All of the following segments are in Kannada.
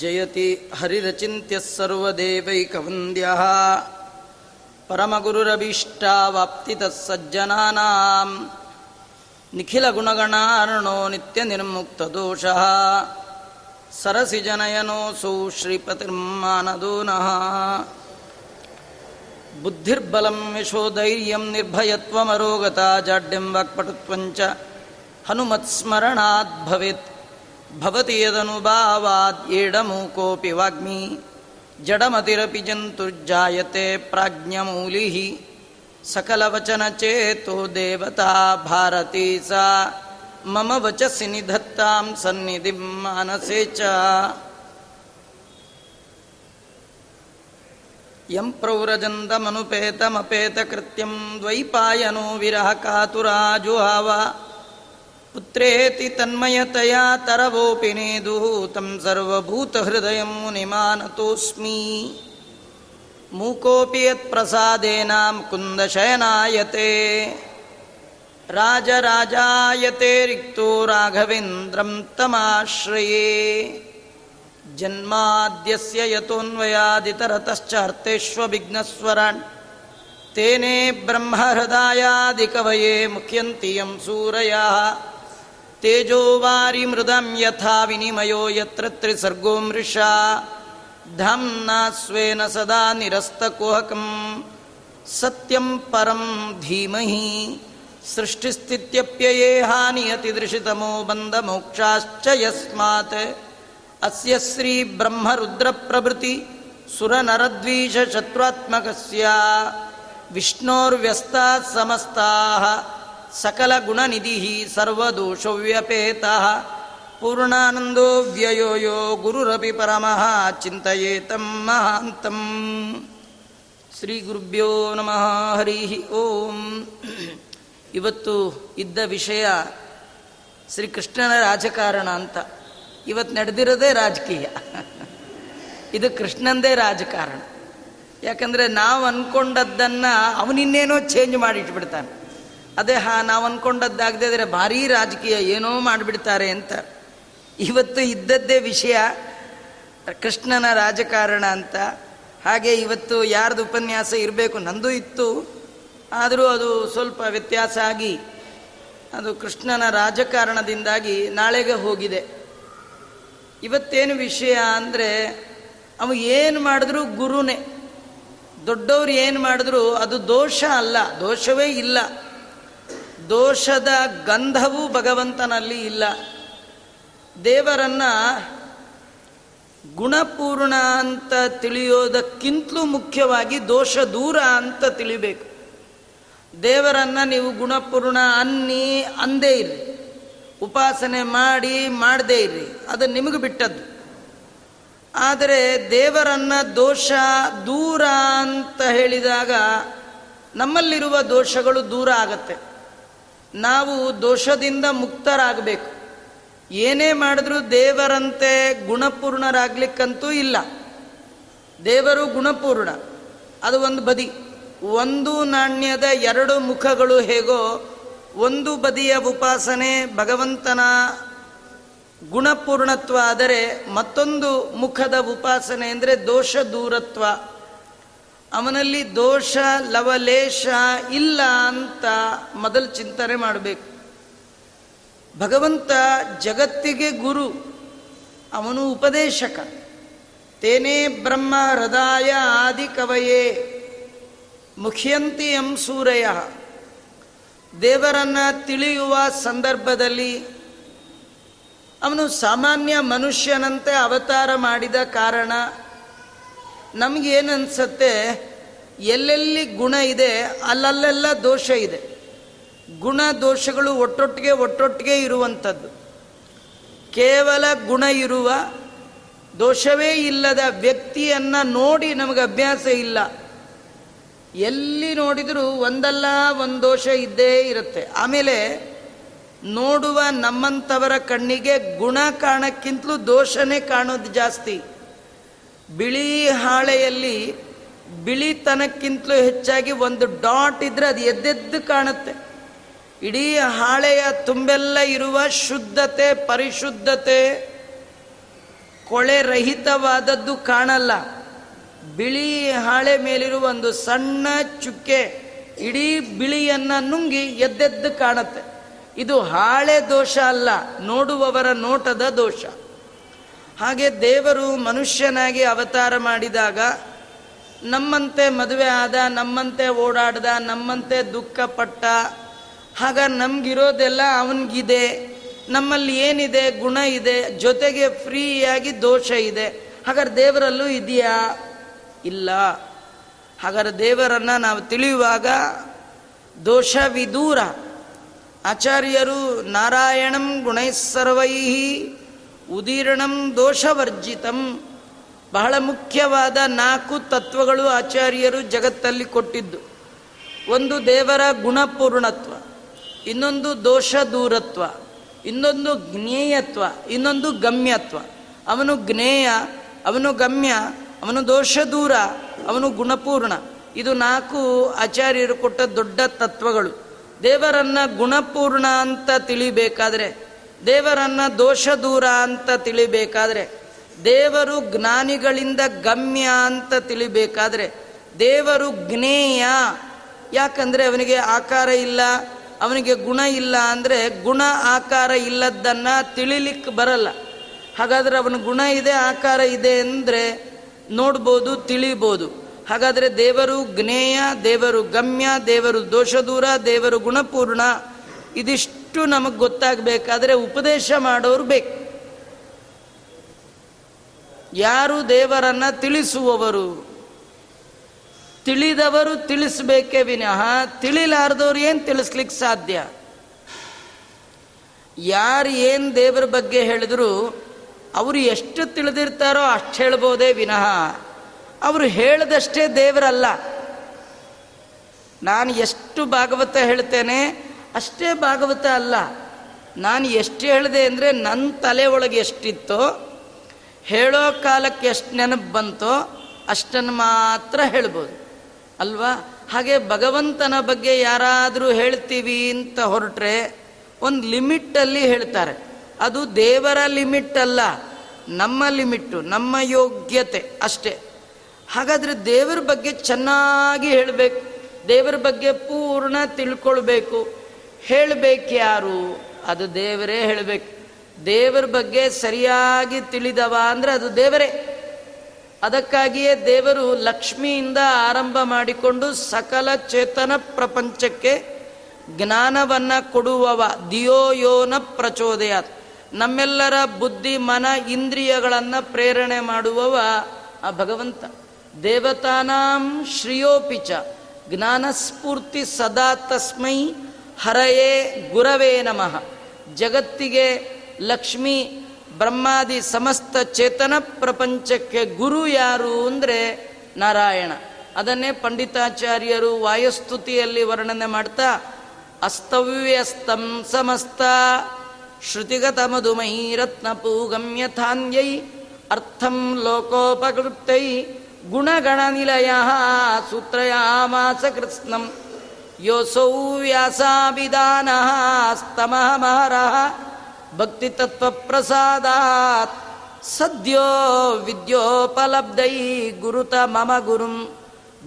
जयति हरिरचिन्त्यः सर्वदेवैकवन्द्यः परमगुरुरभीष्टावाप्तितः सज्जनानां निखिलगुणगणार्णो नित्यनिर्मुक्तदोषः सरसिजनयनोऽसौ श्रीपतिर्मानदो नः बुद्धिर्बलं यशोधैर्यं निर्भयत्वमरोगता जाड्यं वाक्पटुत्वञ्च हनुमत्स्मरणात् भवेत् भवति यदनुभावाद्येडमूकोऽपि वाग्मी जडमतिरपि जन्तुर्जायते प्राज्ञमूलिः सकलवचनचेतो देवता भारती सा मम वचसि निधत्तां सन्निधिं मानसे च यं प्रौरजन्तमनुपेतमपेतकृत्यं द्वैपायनो विरहकातुराजुहाव पुत्रेति तन्मयतया तरवोऽपि नेदुः तं सर्वभूतहृदयं मुनिमानतोऽस्मि। मूकोऽपि यत्प्रसादेन कुन्दशयनायते। राजराजायते रिक्तो राघवेन्द्रं तमाश्रये। जन्माद्यस्य यतोऽन्वयादितरतश्चार्तेष्वभिघ्नस्वरान् तेने ब्रह्महृदायादिकवये मुख्यन्ति यं सूरयाः तेजोवारिमृदं यथा विनिमयो यत्र त्रिसर्गो मृषा धाम्ना स्वेन सदा निरस्तकुहकं सत्यं परं धीमहि सृष्टिस्थित्यप्ययेहानियतिदृशितमो बन्धमोक्षाश्च यस्मात् अस्य श्रीब्रह्मरुद्रप्रभृति सुरनरद्वीषशत्रुत्मकस्य विष्णोर्व्यस्ताः समस्ताः ಸಕಲ ಗುಣನಿಧಿ ಸರ್ವದೋಷವ್ಯಪೇತ. ಪೂರ್ಣಾನಂದೋ ವ್ಯಯೋಯೋ ಗುರುರಪಿ ಪರಮಃ ಚಿಂತೆಯೇತಂ ಮಹಾಂತಂ. ಶ್ರೀ ಗುರುಭ್ಯೋ ನಮಃ ಹರಿ ಓಂ. ಇವತ್ತು ಇದ್ದ ವಿಷಯ ಶ್ರೀ ಕೃಷ್ಣನ ರಾಜಕಾರಣ ಅಂತ. ಇವತ್ತು ನಡೆದಿರೋದೇ ರಾಜಕೀಯ. ಇದು ಕೃಷ್ಣಂದೇ ರಾಜಕಾರಣ. ಯಾಕಂದರೆ ನಾವು ಅಂದ್ಕೊಂಡದ್ದನ್ನು ಅವನಿನ್ನೇನೋ ಚೇಂಜ್ ಮಾಡಿಟ್ಬಿಡ್ತಾನೆ. ಅದೇ, ಹಾ, ನಾವು ಅಂದ್ಕೊಂಡದ್ದಾಗದೇ ಇದ್ರೆ ಭಾರೀ ರಾಜಕೀಯ ಏನೋ ಮಾಡಿಬಿಡ್ತಾರೆ ಅಂತ. ಇವತ್ತು ಇದ್ದದ್ದೇ ವಿಷಯ ಕೃಷ್ಣನ ರಾಜಕಾರಣ ಅಂತ. ಹಾಗೆ ಇವತ್ತು ಯಾರ್ದು ಉಪನ್ಯಾಸ ಇರಬೇಕು ನಂದು ಇತ್ತು. ಆದರೂ ಅದು ಸ್ವಲ್ಪ ವ್ಯತ್ಯಾಸ ಆಗಿ ಅದು ಕೃಷ್ಣನ ರಾಜಕಾರಣದಿಂದಾಗಿ ನಾಳೆಗೆ ಹೋಗಿದೆ. ಇವತ್ತೇನು ವಿಷಯ ಅಂದರೆ, ಅವು ಏನು ಮಾಡಿದ್ರು ಗುರುನೇ. ದೊಡ್ಡವ್ರು ಏನು ಮಾಡಿದ್ರು ಅದು ದೋಷ ಅಲ್ಲ, ದೋಷವೇ ಇಲ್ಲ. ದೋಷದ ಗಂಧವೂ ಭಗವಂತನಲ್ಲಿ ಇಲ್ಲ. ದೇವರನ್ನ ಗುಣಪೂರ್ಣ ಅಂತ ತಿಳಿಯೋದಕ್ಕಿಂತಲೂ ಮುಖ್ಯವಾಗಿ ದೋಷ ದೂರ ಅಂತ ತಿಳಿಬೇಕು. ದೇವರನ್ನ ನೀವು ಗುಣಪೂರ್ಣ ಅನ್ನಿ ಅಂದೇ ಇರಿ ಉಪಾಸನೆ ಮಾಡಿ ಮಾಡದೇ ಇರಿ ಅದು ನಿಮಗೆ ಬಿಟ್ಟದ್ದು. ಆದರೆ ದೇವರನ್ನ ದೋಷ ದೂರ ಅಂತ ಹೇಳಿದಾಗ ನಮ್ಮಲ್ಲಿರುವ ದೋಷಗಳು ದೂರ ಆಗತ್ತೆ. ನಾವು ದೋಷದಿಂದ ಮುಕ್ತರಾಗಬೇಕು. ಏನೇ ಮಾಡಿದ್ರೂ ದೇವರಂತೆ ಗುಣಪೂರ್ಣರಾಗ್ಲಿಕ್ಕಂತೂ ಇಲ್ಲ. ದೇವರು ಗುಣಪೂರ್ಣ. ಅದು ಒಂದು ಬದಿ. ಒಂದು ನಾಣ್ಯದ ಎರಡು ಮುಖಗಳು ಹೇಗೋ ಒಂದು ಬದಿಯ ಉಪಾಸನೆ ಭಗವಂತನ ಗುಣಪೂರ್ಣತ್ವ ಆದರೆ ಮತ್ತೊಂದು ಮುಖದ ಉಪಾಸನೆ ಅಂದರೆ ದೋಷ ದೂರತ್ವ. ಅವನಲ್ಲಿ ದೋಷ, ಲವಲೇಶ ಇಲ್ಲ ಅಂತ ಮೊದಲು ಚಿಂತನೆ ಮಾಡಬೇಕು. ಭಗವಂತ ಜಗತ್ತಿಗೆ ಗುರು, ಅವನು ಉಪದೇಶಕ. ತೇನೇ ಬ್ರಹ್ಮ ಹೃದಯ ಆದಿ ಕವಯೇ, ಮುಖ್ಯಂತಿ ಎಂ ಸೂರಯ. ದೇವರನ್ನು ತಿಳಿಯುವ ಸಂದರ್ಭದಲ್ಲಿ ಅವನು ಸಾಮಾನ್ಯ ಮನುಷ್ಯನಂತೆ ಅವತಾರ ಮಾಡಿದ ಕಾರಣ ನಮಗೇನನ್ಸತ್ತೆ? ಎಲ್ಲೆಲ್ಲಿ ಗುಣ ಇದೆ, ಅಲ್ಲಲ್ಲೆಲ್ಲ ದೋಷ ಇದೆ. ಗುಣ ದೋಷಗಳು ಒಟ್ಟೊಟ್ಟಿಗೆ ಒಟ್ಟೊಟ್ಟಿಗೆ ಇರುವಂಥದ್ದು. ಕೇವಲ ಗುಣ ಇರುವ ದೋಷವೇ ಇಲ್ಲದ ವ್ಯಕ್ತಿಯನ್ನು ನೋಡಿ ನಮಗೆ ಅಭ್ಯಾಸ ಇಲ್ಲ. ಎಲ್ಲಿ ನೋಡಿದರೂ ಒಂದಲ್ಲ ಒಂದು ದೋಷ ಇದ್ದೇ ಇರುತ್ತೆ. ಆಮೇಲೆ ನೋಡುವ ನಮ್ಮಂಥವರ ಕಣ್ಣಿಗೆ ಗುಣ ಕಾಣಕ್ಕಿಂತಲೂ ದೋಷನೇ ಕಾಣೋದು ಜಾಸ್ತಿ. ಬಿಳಿ ಹಾಳೆಯಲ್ಲಿ ಬಿಳಿತನಕ್ಕಿಂತಲೂ ಹೆಚ್ಚಾಗಿ ಒಂದು ಡಾಟ್ ಇದ್ರೆ ಅದು ಎದ್ದೆದ್ದು ಕಾಣುತ್ತೆ. ಇಡೀ ಹಾಳೆಯ ತುಂಬೆಲ್ಲ ಇರುವ ಶುದ್ಧತೆ, ಪರಿಶುದ್ಧತೆ ಕೊಳೆ ರಹಿತವಾದದ್ದು ಕಾಣಲ್ಲ. ಬಿಳಿ ಹಾಳೆ ಮೇಲಿರುವ ಒಂದು ಸಣ್ಣ ಚುಕ್ಕೆ ಇಡೀ ಬಿಳಿಯನ್ನ ನುಂಗಿ ಎದ್ದೆದ್ದು ಕಾಣುತ್ತೆ. ಇದು ಹಾಳೆ ದೋಷ ಅಲ್ಲ, ನೋಡುವವರ ನೋಟದ ದೋಷ. ಹಾಗೆ ದೇವರು ಮನುಷ್ಯನಾಗಿ ಅವತಾರ ಮಾಡಿದಾಗ ನಮ್ಮಂತೆ ಮದುವೆ ಆದ, ನಮ್ಮಂತೆ ಓಡಾಡ್ದ, ನಮ್ಮಂತೆ ದುಃಖ ಪಟ್ಟ, ಆಗ ನಮ್ಗಿರೋದೆಲ್ಲ ಅವನಿಗಿದೆ. ನಮ್ಮಲ್ಲಿ ಏನಿದೆ? ಗುಣ ಇದೆ. ಜೊತೆಗೆ ಫ್ರೀಯಾಗಿ ದೋಷ ಇದೆ. ಹಾಗಾದ್ರೆ ದೇವರಲ್ಲೂ ಇದೆಯಾ? ಇಲ್ಲ. ಹಾಗಾದ್ರೆ ದೇವರನ್ನ ನಾವು ತಿಳಿಯುವಾಗ ದೋಷ ವಿದೂರ ಆಚಾರ್ಯರು, ನಾರಾಯಣಂ ಗುಣೈಸ್ಸರ್ವೈ ಉದೀರ್ಣಂ ದೋಷವರ್ಜಿತಂ. ಬಹಳ ಮುಖ್ಯವಾದ ನಾಲ್ಕು ತತ್ವಗಳು ಆಚಾರ್ಯರು ಜಗತ್ತಲ್ಲಿ ಕೊಟ್ಟಿದ್ದು. ಒಂದು ದೇವರ ಗುಣಪೂರ್ಣತ್ವ, ಇನ್ನೊಂದು ದೋಷ ದೂರತ್ವ, ಇನ್ನೊಂದು ಜ್ಞೇಯತ್ವ, ಇನ್ನೊಂದು ಗಮ್ಯತ್ವ. ಅವನು ಜ್ಞೇಯ, ಅವನು ಗಮ್ಯ, ಅವನು ದೋಷ ದೂರ, ಅವನು ಗುಣಪೂರ್ಣ. ಇದು ನಾಲ್ಕು ಆಚಾರ್ಯರು ಕೊಟ್ಟ ದೊಡ್ಡ ತತ್ವಗಳು. ದೇವರನ್ನ ಗುಣಪೂರ್ಣ ಅಂತ ತಿಳಿಬೇಕಾದ್ರೆ, ದೇವರನ್ನ ದೋಷ ದೂರ ಅಂತ ತಿಳಿಬೇಕಾದ್ರೆ ದೇವರು ಜ್ಞಾನಿಗಳಿಂದ ಗಮ್ಯ ಅಂತ ತಿಳಿಬೇಕಾದ್ರೆ ದೇವರು ಜ್ಞೇಯ. ಯಾಕಂದ್ರೆ ಅವನಿಗೆ ಆಕಾರ ಇಲ್ಲ, ಅವನಿಗೆ ಗುಣ ಇಲ್ಲ ಅಂದರೆ ಗುಣ ಆಕಾರ ಇಲ್ಲದನ್ನ ತಿಳಿಲಿಕ್ಕೆ ಬರಲ್ಲ. ಹಾಗಾದ್ರೆ ಅವನ ಗುಣ ಇದೆ, ಆಕಾರ ಇದೆ ಅಂದರೆ ನೋಡ್ಬೋದು, ತಿಳಿಬೋದು. ಹಾಗಾದರೆ ದೇವರು ಜ್ಞೇಯ, ದೇವರು ಗಮ್ಯ, ದೇವರು ದೋಷ ದೂರ ದೇವರು ಗುಣಪೂರ್ಣ, ಇದಿಷ್ಟು ನಮಗೆ ಗೊತ್ತಾಗಬೇಕಾದ್ರೆ ಉಪದೇಶ ಮಾಡೋರು ಬೇಕು. ಯಾರು ದೇವರನ್ನ ತಿಳಿಸುವವರು? ತಿಳಿದವರು ತಿಳಿಸ್ಬೇಕೇ ವಿನಃ ತಿಳಿಲಾರ್ದವ್ರು ಏನು ತಿಳಿಸ್ಲಿಕ್ಕೆ ಸಾಧ್ಯ? ಯಾರು ಏನು ದೇವರ ಬಗ್ಗೆ ಹೇಳಿದ್ರು ಅವರು ಎಷ್ಟು ತಿಳಿದಿರ್ತಾರೋ ಅಷ್ಟು ಹೇಳ್ಬೋದೇ ವಿನಃ. ಅವರು ಹೇಳದಷ್ಟೇ ದೇವರಲ್ಲ. ನಾನು ಎಷ್ಟು ಭಾಗವತ ಹೇಳ್ತೇನೆ ಅಷ್ಟೇ ಭಾಗವತ ಅಲ್ಲ. ನಾನು ಎಷ್ಟು ಹೇಳಿದೆ ಅಂದರೆ ನನ್ನ ತಲೆ ಒಳಗೆ ಎಷ್ಟಿತ್ತೋ ಹೇಳೋ ಕಾಲಕ್ಕೆ ಎಷ್ಟು ನೆನಪು ಬಂತೋ ಅಷ್ಟನ್ನು ಮಾತ್ರ ಹೇಳ್ಬೋದು. ಅಲ್ವಾ? ಹಾಗೆ ಭಗವಂತನ ಬಗ್ಗೆ ಯಾರಾದರೂ ಹೇಳ್ತೀವಿ ಅಂತ ಹೊರಟ್ರೆ ಒಂದು ಲಿಮಿಟ್ಟಲ್ಲಿ ಹೇಳ್ತಾರೆ. ಅದು ದೇವರ ಲಿಮಿಟ್ ಅಲ್ಲ, ನಮ್ಮ ಲಿಮಿಟ್ಟು, ನಮ್ಮ ಯೋಗ್ಯತೆ ಅಷ್ಟೇ. ಹಾಗಾದರೆ ದೇವರ ಬಗ್ಗೆ ಚೆನ್ನಾಗಿ ಹೇಳಬೇಕು, ದೇವರ ಬಗ್ಗೆ ಪೂರ್ಣ ತಿಳ್ಕೊಳ್ಬೇಕು. ಹೇಳಬೇಕು ಯಾರು? ಅದು ದೇವರೇ ಹೇಳಬೇಕು. ದೇವರ ಬಗ್ಗೆ ಸರಿಯಾಗಿ ತಿಳಿದವ ಅಂದರೆ ಅದು ದೇವರೇ. ಅದಕ್ಕಾಗಿಯೇ ದೇವರು ಲಕ್ಷ್ಮಿಯಿಂದ ಆರಂಭ ಮಾಡಿಕೊಂಡು ಸಕಲ ಚೇತನ ಪ್ರಪಂಚಕ್ಕೆ ಜ್ಞಾನವನ್ನು ಕೊಡುವವ. ದಿಯೋಯೋನ ಪ್ರಚೋದಯಾತ್. ನಮ್ಮೆಲ್ಲರ ಬುದ್ಧಿ, ಮನ, ಇಂದ್ರಿಯಗಳನ್ನು ಪ್ರೇರಣೆ ಮಾಡುವವ ಆ ಭಗವಂತ. ದೇವತಾನಾಂ ಶ್ರಿಯೋಪಿಚ ಜ್ಞಾನಸ್ಫೂರ್ತಿ ಸದಾ ತಸ್ಮೈ ಹರಯೇ ಗುರವೇ ನಮಃ. ಜಗತ್ತಿಗೆ ಲಕ್ಷ್ಮಿ ಬ್ರಹ್ಮಾದಿ ಸಮಸ್ತ ಚೇತನ ಪ್ರಪಂಚಕ್ಕೆ ಗುರು ಯಾರು ಅಂದರೆ ನಾರಾಯಣ. ಅದನ್ನೇ ಪಂಡಿತಾಚಾರ್ಯರು ವಾಯುಸ್ತುತಿಯಲ್ಲಿ ವರ್ಣನೆ ಮಾಡ್ತಾ, ಅಸ್ತವ್ಯಸ್ತಂ ಸಮಸ್ತ ಶ್ರುತಿಗತ ಮಧುಮಹಿ ರತ್ನಪೂಗಮ್ಯಥಾನ್ಯೈ ಅರ್ಥಂ ಲೋಕೋಪಕೃಪ್ತೈ ಗುಣಗಣನಿಲಯ ಸೂತ್ರಯಾಮಾಸ ಕೃತ್ಸ್ನಂ ಯೋಸೌ ವ್ಯಾಸಾಭಿಧಾನ ಸ್ತಮಃ ಮಹರಃ ಭಕ್ತಿತತ್ವಪ್ರಸಾದಾತ್ ಸದ್ಯೋ ವಿದ್ಯೋಪಲಬ್ಧೈ ಗುರುತ ಮಮ ಗುರುಂ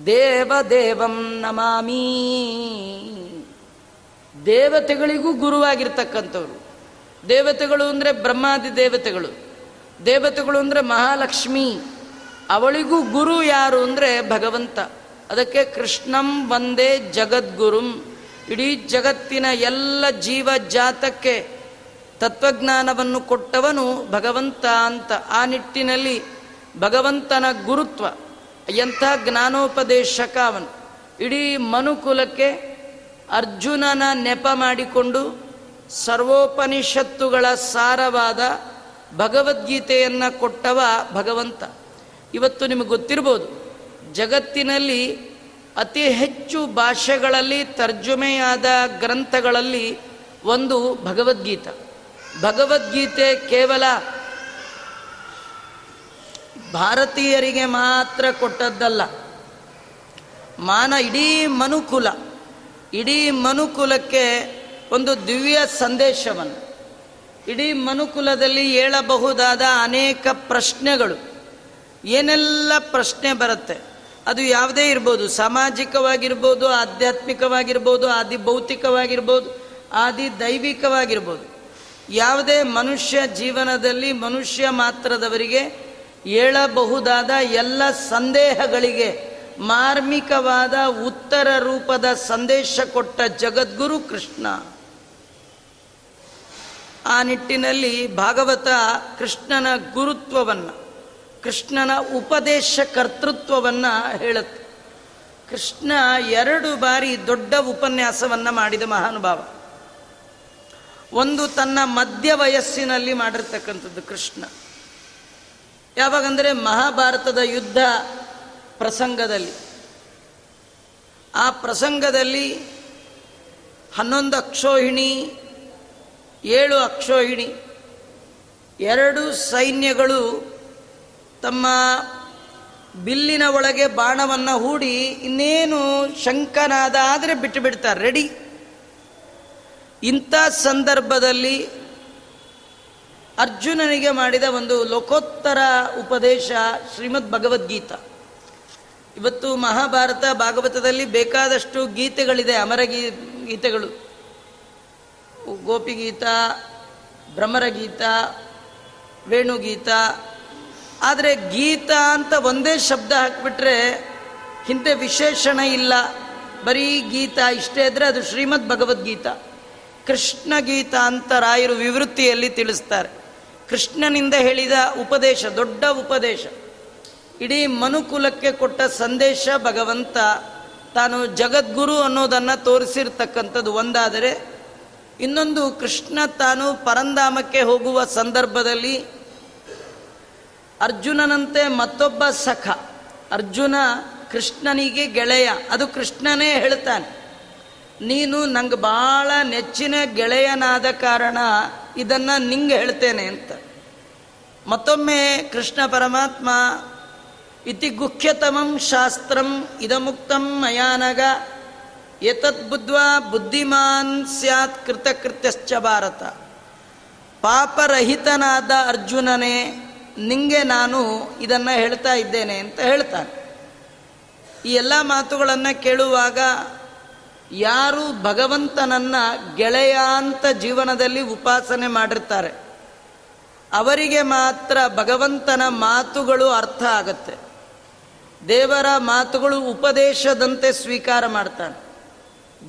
ದೇವದೇವಂ ನಮಾಮಿ. ದೇವತೆಗಳಿಗೂ ಗುರುವಾಗಿರ್ತಕ್ಕಂಥವ್ರು. ದೇವತೆಗಳು ಅಂದರೆ ಬ್ರಹ್ಮಾದಿ ದೇವತೆಗಳು. ದೇವತೆಗಳು ಅಂದರೆ ಮಹಾಲಕ್ಷ್ಮಿ. ಅವಳಿಗೂ ಗುರು ಯಾರು ಅಂದರೆ ಭಗವಂತ. ಅದಕ್ಕೆ ಕೃಷ್ಣಂ ಒಂದೇ ಜಗದ್ಗುರುಂ. ಇಡೀ ಜಗತ್ತಿನ ಎಲ್ಲ ಜೀವ ಜಾತಕ್ಕೆ ತತ್ವಜ್ಞಾನವನ್ನು ಕೊಟ್ಟವನು ಭಗವಂತ ಅಂತ ಆ ನಿಟ್ಟಿನಲ್ಲಿ ಭಗವಂತನ ಗುರುತ್ವ, ಎಂಥ ಜ್ಞಾನೋಪದೇಶಕ ಅವನು. ಇಡೀ ಮನುಕುಲಕ್ಕೆ ಅರ್ಜುನನ ನೆಪ ಮಾಡಿಕೊಂಡು ಸರ್ವೋಪನಿಷತ್ತುಗಳ ಸಾರವಾದ ಭಗವದ್ಗೀತೆಯನ್ನು ಕೊಟ್ಟವ ಭಗವಂತ. ಇವತ್ತು ನಿಮಗೆ ಗೊತ್ತಿರ್ಬೋದು, ಜಗತ್ತಿನಲ್ಲಿ ಅತಿ ಹೆಚ್ಚು ಭಾಷೆಗಳಲ್ಲಿ ತರ್ಜುಮೆಯಾದ ಗ್ರಂಥಗಳಲ್ಲಿ ಒಂದು ಭಗವದ್ಗೀತ. ಭಗವದ್ಗೀತೆ ಕೇವಲ ಭಾರತೀಯರಿಗೆ ಮಾತ್ರ ಕೊಟ್ಟದ್ದಲ್ಲ. ಮಾನ ಇಡೀ ಮನುಕುಲ, ಇಡೀ ಮನುಕುಲಕ್ಕೆ ಒಂದು ದಿವ್ಯ ಸಂದೇಶವನ್ನು. ಇಡೀ ಮನುಕುಲದಲ್ಲಿ ಹೇಳಬಹುದಾದ ಅನೇಕ ಪ್ರಶ್ನೆಗಳು. ಏನೆಲ್ಲ ಪ್ರಶ್ನೆ ಬರುತ್ತೆ? ಅದು ಯಾವುದೇ ಇರ್ಬೋದು. ಸಾಮಾಜಿಕವಾಗಿರ್ಬೋದು, ಆಧ್ಯಾತ್ಮಿಕವಾಗಿರ್ಬೋದು ಆದಿ ಭೌತಿಕವಾಗಿರ್ಬೋದು ಆದಿ ದೈವಿಕವಾಗಿರ್ಬೋದು ಯಾವುದೇ ಮನುಷ್ಯ ಜೀವನದಲ್ಲಿ ಮನುಷ್ಯ ಮಾತ್ರದವರಿಗೆ ಹೇಳಬಹುದಾದ ಎಲ್ಲ ಸಂದೇಹಗಳಿಗೆ ಮಾರ್ಮಿಕವಾದ ಉತ್ತರ ರೂಪದ ಸಂದೇಶ ಕೊಟ್ಟ ಜಗದ್ಗುರು ಕೃಷ್ಣ. ಆ ನಿಟ್ಟಿನಲ್ಲಿ ಭಾಗವತ ಕೃಷ್ಣನ ಗುರುತ್ವವನ್ನು, ಕೃಷ್ಣನ ಉಪದೇಶ ಕರ್ತೃತ್ವವನ್ನು ಹೇಳುತ್ತೆ. ಕೃಷ್ಣ ಎರಡು ಬಾರಿ ದೊಡ್ಡ ಉಪನ್ಯಾಸವನ್ನು ಮಾಡಿದ ಮಹಾನುಭಾವ. ಒಂದು ತನ್ನ ಮಧ್ಯ ವಯಸ್ಸಿನಲ್ಲಿ ಮಾಡಿರ್ತಕ್ಕಂಥದ್ದು ಕೃಷ್ಣ. ಯಾವಾಗಂದರೆ ಮಹಾಭಾರತದ ಯುದ್ಧ ಪ್ರಸಂಗದಲ್ಲಿ. ಆ ಪ್ರಸಂಗದಲ್ಲಿ ಹನ್ನೊಂದು ಅಕ್ಷೋಹಿಣಿ, ಏಳು ಅಕ್ಷೋಹಿಣಿ, ಎರಡು ಸೈನ್ಯಗಳು ತಮ್ಮ ಬಿಲ್ಲಿನ ಒಳಗೆ ಬಾಣವನ್ನು ಹೂಡಿ ಇನ್ನೇನು ಶಂಕನಾದ ಆದರೆ ಬಿಟ್ಟು ಬಿಡ್ತಾರೆ, ರೆಡಿ. ಇಂಥ ಸಂದರ್ಭದಲ್ಲಿ ಅರ್ಜುನನಿಗೆ ಮಾಡಿದ ಒಂದು ಲೋಕೋತ್ತರ ಉಪದೇಶ ಶ್ರೀಮದ್ ಭಗವದ್ಗೀತ. ಇವತ್ತು ಮಹಾಭಾರತ ಭಾಗವತದಲ್ಲಿ ಬೇಕಾದಷ್ಟು ಗೀತೆಗಳಿದೆ, ಅಮರ ಗೀ, ಗೀತೆಗಳು. ಗೋಪಿಗೀತ ಭ್ರಮರಗೀತ ವೇಣುಗೀತ. ಆದರೆ ಗೀತ ಅಂತ ಒಂದೇ ಶಬ್ದ ಹಾಕಿಬಿಟ್ರೆ ಹಿಂದೆ ವಿಶೇಷಣ ಇಲ್ಲ. ಬರೀ ಗೀತ ಇಷ್ಟೇ ಇದ್ರೆ ಅದು ಶ್ರೀಮದ್ ಭಗವದ್ಗೀತಾ. ಕೃಷ್ಣ ಗೀತ ಅಂತ ರಾಯರು ವಿವೃತ್ತಿಯಲ್ಲಿ ತಿಳಿಸ್ತಾರೆ. ಕೃಷ್ಣನಿಂದ ಹೇಳಿದ ಉಪದೇಶ, ದೊಡ್ಡ ಉಪದೇಶ. ಇಡೀ ಮನುಕುಲಕ್ಕೆ ಕೊಟ್ಟ ಸಂದೇಶ ಭಗವಂತ ತಾನು ಜಗದ್ಗುರು ಅನ್ನೋದನ್ನು ತೋರಿಸಿರ್ತಕ್ಕಂಥದ್ದು ಒಂದಾದರೆ, ಇನ್ನೊಂದು ಕೃಷ್ಣ ತಾನು ಪರಂಧಾಮಕ್ಕೆ ಹೋಗುವ ಸಂದರ್ಭದಲ್ಲಿ ಅರ್ಜುನನಂತೆ ಮತ್ತೊಬ್ಬ ಸಖ. ಅರ್ಜುನ ಕೃಷ್ಣನಿಗೆ ಗೆಳೆಯ, ಅದು ಕೃಷ್ಣನೇ ಹೇಳ್ತಾನೆ. ನೀನು ನಂಗೆ ಭಾಳ ನೆಚ್ಚಿನ ಗೆಳೆಯನಾದ ಕಾರಣ ಇದನ್ನು ನಿಂಗೆ ಹೇಳ್ತೇನೆ ಅಂತ. ಮತ್ತೊಮ್ಮೆ ಕೃಷ್ಣ ಪರಮಾತ್ಮ ಇತಿ ಗುಖ್ಯತಮಂ ಶಾಸ್ತ್ರಂ ಇದಮುಕ್ತಂ ಮಯಾನಗ, ಏತತ್ ಬುದ್ಧ್ವಾ ಬುದ್ಧಿಮಾನ್ ಸ್ಯಾತ್ ಕೃತಕೃತ್ಯಶ್ಚ ಭಾರತ. ಪಾಪರಹಿತನಾದ ಅರ್ಜುನನೇ, ನಿಂಗೆ ನಾನು ಇದನ್ನು ಹೇಳ್ತಾ ಇದ್ದೇನೆ ಅಂತ ಹೇಳ್ತಾನೆ. ಈ ಎಲ್ಲ ಮಾತುಗಳನ್ನು ಕೇಳುವಾಗ ಯಾರು ಭಗವಂತನನ್ನ ಗೆಳೆಯ ಅಂತ ಜೀವನದಲ್ಲಿ ಉಪಾಸನೆ ಮಾಡಿರ್ತಾರೆ, ಅವರಿಗೆ ಮಾತ್ರ ಭಗವಂತನ ಮಾತುಗಳು ಅರ್ಥ ಆಗತ್ತೆ. ದೇವರ ಮಾತುಗಳು ಉಪದೇಶದಂತೆ ಸ್ವೀಕಾರ ಮಾಡ್ತಾನೆ.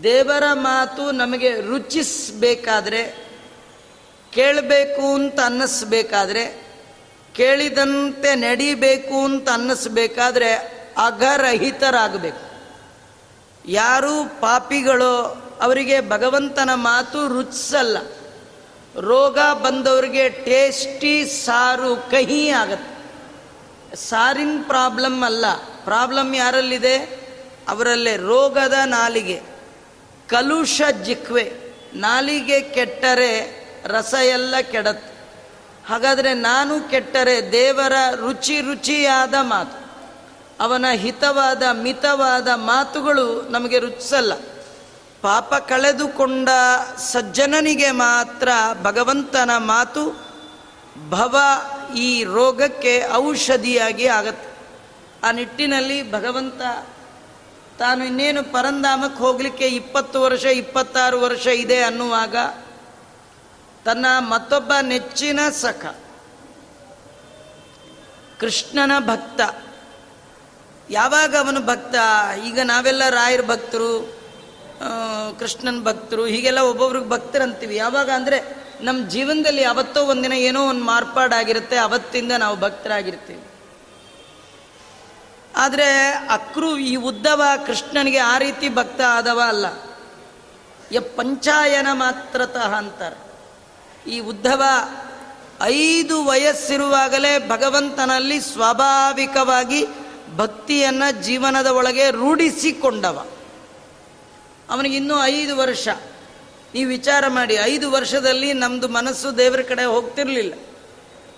ದೇವರ ಮಾತು ನಮಗೆ ರುಚಿಸಬೇಕಾದ್ರೆ, ಕೇಳಬೇಕು ಅಂತ ಅನ್ನಿಸ್ಬೇಕಾದ್ರೆ, ಕೇಳಿದಂತೆ ನಡಿಬೇಕು ಅಂತ ಅನ್ನಿಸ್ಬೇಕಾದ್ರೆ ಅಘರಹಿತರಾಗಬೇಕು. ಯಾರು ಪಾಪಿಗಳೋ ಅವರಿಗೆ ಭಗವಂತನ ಮಾತು ರುಚಿಸಲ್ಲ. ರೋಗ ಬಂದವರಿಗೆ ಟೇಸ್ಟಿ ಸಾರು ಕಹಿ ಆಗತ್ತೆ. ಸಾರಿನ ಪ್ರಾಬ್ಲಮ್ ಅಲ್ಲ. ಪ್ರಾಬ್ಲಮ್ ಯಾರಲ್ಲಿದೆ? ಅವರಲ್ಲೇ ರೋಗದ ನಾಲಿಗೆ. ಕಲುಷ ಜಿಕ್ವೆ. ನಾಲಿಗೆ ಕೆಟ್ಟರೆ ರಸ ಎಲ್ಲ ಕೆಡತ್ತೆ. ಹಾಗಾದರೆ ನಾನು ಕೆಟ್ಟರೆ ದೇವರ ರುಚಿ ರುಚಿಯಾದ ಮಾತು. ಅವನ ಹಿತವಾದ, ಮಿತವಾದ ಮಾತುಗಳು ನಮಗೆ ರುಚಿಸಲ್ಲ. ಪಾಪ ಕಳೆದುಕೊಂಡ ಸಜ್ಜನನಿಗೆ ಮಾತ್ರ ಭಗವಂತನ ಮಾತು ಭವ ಈ ರೋಗಕ್ಕೆ ಔಷಧಿಯಾಗಿ ಆಗತ್ತೆ. ಆ ನಿಟ್ಟಿನಲ್ಲಿ ಭಗವಂತ ತಾನು ಇನ್ನೇನು ಪರಂಧಾಮಕ್ಕೆ ಹೋಗಲಿಕ್ಕೆ ಇಪ್ಪತ್ತು ವರ್ಷ, ಇಪ್ಪತ್ತಾರು ವರ್ಷ ಇದೆ ಅನ್ನುವಾಗ ತನ್ನ ಮತ್ತೊಬ್ಬ ನೆಚ್ಚಿನ ಸಖ, ಕೃಷ್ಣನ ಭಕ್ತ. ಯಾವಾಗ ಅವನು ಭಕ್ತ? ಈಗ ನಾವೆಲ್ಲ ರಾಯರ ಭಕ್ತರು ಕೃಷ್ಣನ ಭಕ್ತರು, ಹೀಗೆಲ್ಲ ಒಬ್ಬೊಬ್ರಿಗೆ ಭಕ್ತರಂತೀವಿ. ಯಾವಾಗ ಅಂದರೆ ನಮ್ಮ ಜೀವನದಲ್ಲಿ ಅವತ್ತೋ ಒಂದಿನ ಏನೋ ಒಂದು ಮಾರ್ಪಾಡಾಗಿರುತ್ತೆ, ಅವತ್ತಿಂದ ನಾವು ಭಕ್ತರಾಗಿರ್ತೀವಿ. ಆದರೆ ಅಕ್ರು ಈ ಉದ್ದವ ಕೃಷ್ಣನಿಗೆ ಆ ರೀತಿ ಭಕ್ತ ಆದವ ಅಲ್ಲ. ಯ ಪಂಚಾಯನ ಮಾತ್ರತಃ ಅಂತಾರೆ. ಈ ಉದ್ಧವ ಐದು ವಯಸ್ಸಿರುವಾಗಲೇ ಭಗವಂತನಲ್ಲಿ ಸ್ವಾಭಾವಿಕವಾಗಿ ಭಕ್ತಿಯನ್ನು ಜೀವನದ ಒಳಗೆ ರೂಢಿಸಿಕೊಂಡವ. ಅವನಿಗೆ ಇನ್ನೂ ಐದು ವರ್ಷ. ನೀವು ವಿಚಾರ ಮಾಡಿ, ಐದು ವರ್ಷದಲ್ಲಿ ನಮ್ಮದು ಮನಸ್ಸು ದೇವರ ಕಡೆ ಹೋಗ್ತಿರಲಿಲ್ಲ.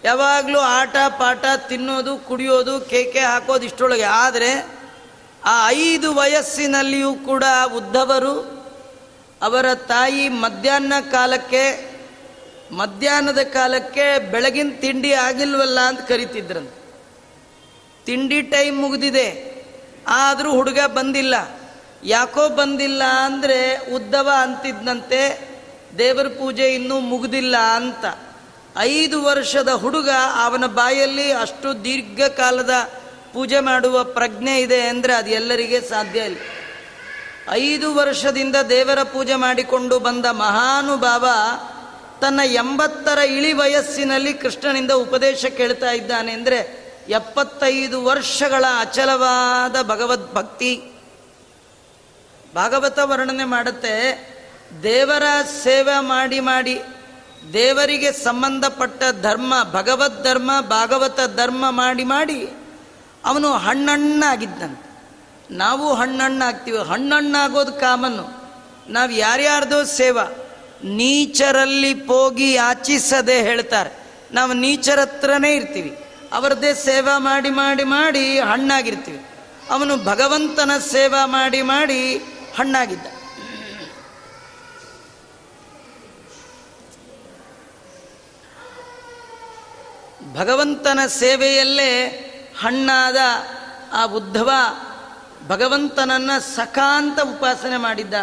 ಯಾವಾಗಲೂ ಆಟ ಪಾಠ ತಿನ್ನೋದು, ಕುಡಿಯೋದು, ಕೇಕೆ ಹಾಕೋದು ಇಷ್ಟೊಳಗೆ. ಆದರೆ ಆ ಐದು ವಯಸ್ಸಿನಲ್ಲಿಯೂ ಕೂಡ ಉದ್ಧವರು ಅವರ ತಾಯಿ ಮಧ್ಯಾಹ್ನ ಕಾಲಕ್ಕೆ, ಮಧ್ಯಾಹ್ನದ ಕಾಲಕ್ಕೆ ಬೆಳಗಿನ ತಿಂಡಿ ಆಗಿಲ್ವಲ್ಲ ಅಂತ ಕರಿತಿದ್ರಂತೆ. ತಿಂಡಿ ಟೈಮ್ ಮುಗಿದಿದೆ. ಆದರೂ ಹುಡುಗ ಬಂದಿಲ್ಲ. ಯಾಕೋ ಬಂದಿಲ್ಲ ಅಂದರೆ ಉದ್ದವ ಅಂತಿದ್ದಂತೆ ದೇವರ ಪೂಜೆ ಇನ್ನೂ ಮುಗಿದಿಲ್ಲ ಅಂತ. ಐದು ವರ್ಷದ ಹುಡುಗ ಅವನ ಬಾಯಲ್ಲಿ ಅಷ್ಟು ದೀರ್ಘಕಾಲದ ಪೂಜೆ ಮಾಡುವ ಪ್ರಜ್ಞೆ ಇದೆ ಅಂದರೆ ಅದು ಎಲ್ಲರಿಗೆ ಸಾಧ್ಯ ಇಲ್ಲ. ಐದು ವರ್ಷದಿಂದ ದೇವರ ಪೂಜೆ ಮಾಡಿಕೊಂಡು ಬಂದ ಮಹಾನುಭಾವ ತನ್ನ ಎಂಬತ್ತರ ಇಳಿ ವಯಸ್ಸಿನಲ್ಲಿ ಕೃಷ್ಣನಿಂದ ಉಪದೇಶ ಕೇಳ್ತಾ ಇದ್ದಾನೆ ಅಂದರೆ ಎಪ್ಪತ್ತೈದು ವರ್ಷಗಳ ಅಚಲವಾದ ಭಗವದ್ ಭಕ್ತಿ. ಭಾಗವತ ವರ್ಣನೆ ಮಾಡುತ್ತೆ, ದೇವರ ಸೇವೆ ಮಾಡಿ ಮಾಡಿ, ದೇವರಿಗೆ ಸಂಬಂಧಪಟ್ಟ ಧರ್ಮ, ಭಗವದ್ ಧರ್ಮ, ಭಾಗವತ ಧರ್ಮ ಮಾಡಿ ಮಾಡಿ, ಅವನು ಹಣ್ಣಣ್ಣಾಗಿದ್ದಂತೆ ನಾವು ಹಣ್ಣಣ್ಣಾಗ್ತೀವಿ. ಹಣ್ಣಣ್ಣಾಗೋದು ಕಾಮನ್ನು. ನಾವು ಯಾರ್ಯಾರ್ದೋ ಸೇವಾ, ನೀಚರಲ್ಲಿ ಹೋಗಿ ಯಾಚಿಸದೆ ಹೇಳ್ತಾರೆ. ನಾವು ನೀಚರ ಹತ್ರನೇ ಇರ್ತೀವಿ. ಅವರದ್ದೇ ಸೇವಾ ಮಾಡಿ ಮಾಡಿ ಮಾಡಿ ಹಣ್ಣಾಗಿರ್ತೀವಿ. ಅವನು ಭಗವಂತನ ಸೇವಾ ಮಾಡಿ ಮಾಡಿ ಹಣ್ಣಾಗಿದ್ದ. ಭಗವಂತನ ಸೇವೆಯಲ್ಲೇ ಹಣ್ಣಾದ ಆ ಉದ್ಧವ ಭಗವಂತನನ್ನ ಸಕಾಂತ ಉಪಾಸನೆ ಮಾಡಿದ್ದ.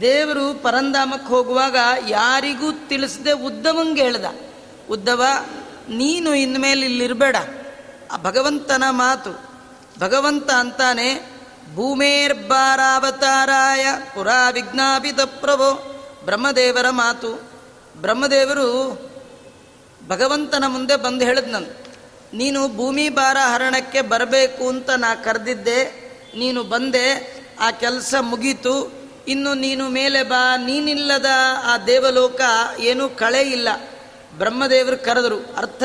ದೇವರು ಪರಂಧಾಮಕ್ಕೆ ಹೋಗುವಾಗ ಯಾರಿಗೂ ತಿಳಿಸದೆ ಉದ್ಧವಂಗೆ ಹೇಳ್ದ. ಉದ್ದವ ನೀನು ಇನ್ಮೇಲೆ ಇಲ್ಲಿರಬೇಡ. ಆ ಭಗವಂತನ ಮಾತು. ಭಗವಂತ ಅಂತಾನೆ ಭೂಮೇರ್ಬಾರಾವತಾರಾಯ ಪುರಾ ವಿಜ್ಞಾಪಿತ ಪ್ರಭೋ ಬ್ರಹ್ಮದೇವರ ಮಾತು. ಬ್ರಹ್ಮದೇವರು ಭಗವಂತನ ಮುಂದೆ ಬಂದು ಹೇಳಿದ್ನಂತ ನೀನು ಭೂಮಿ ಭಾರ ಹರಣಕ್ಕೆ ಬರಬೇಕು ಅಂತ ನಾ ಕರೆದಿದ್ದೆ. ನೀನು ಬಂದೆ, ಆ ಕೆಲಸ ಮುಗೀತು. ಇನ್ನು ನೀನು ಮೇಲೆ ಬಾ, ನೀನಿಲ್ಲದ ಆ ದೇವಲೋಕ ಏನೂ ಕಳೆ ಇಲ್ಲ. ಬ್ರಹ್ಮದೇವರು ಕರೆದರು, ಅರ್ಥ,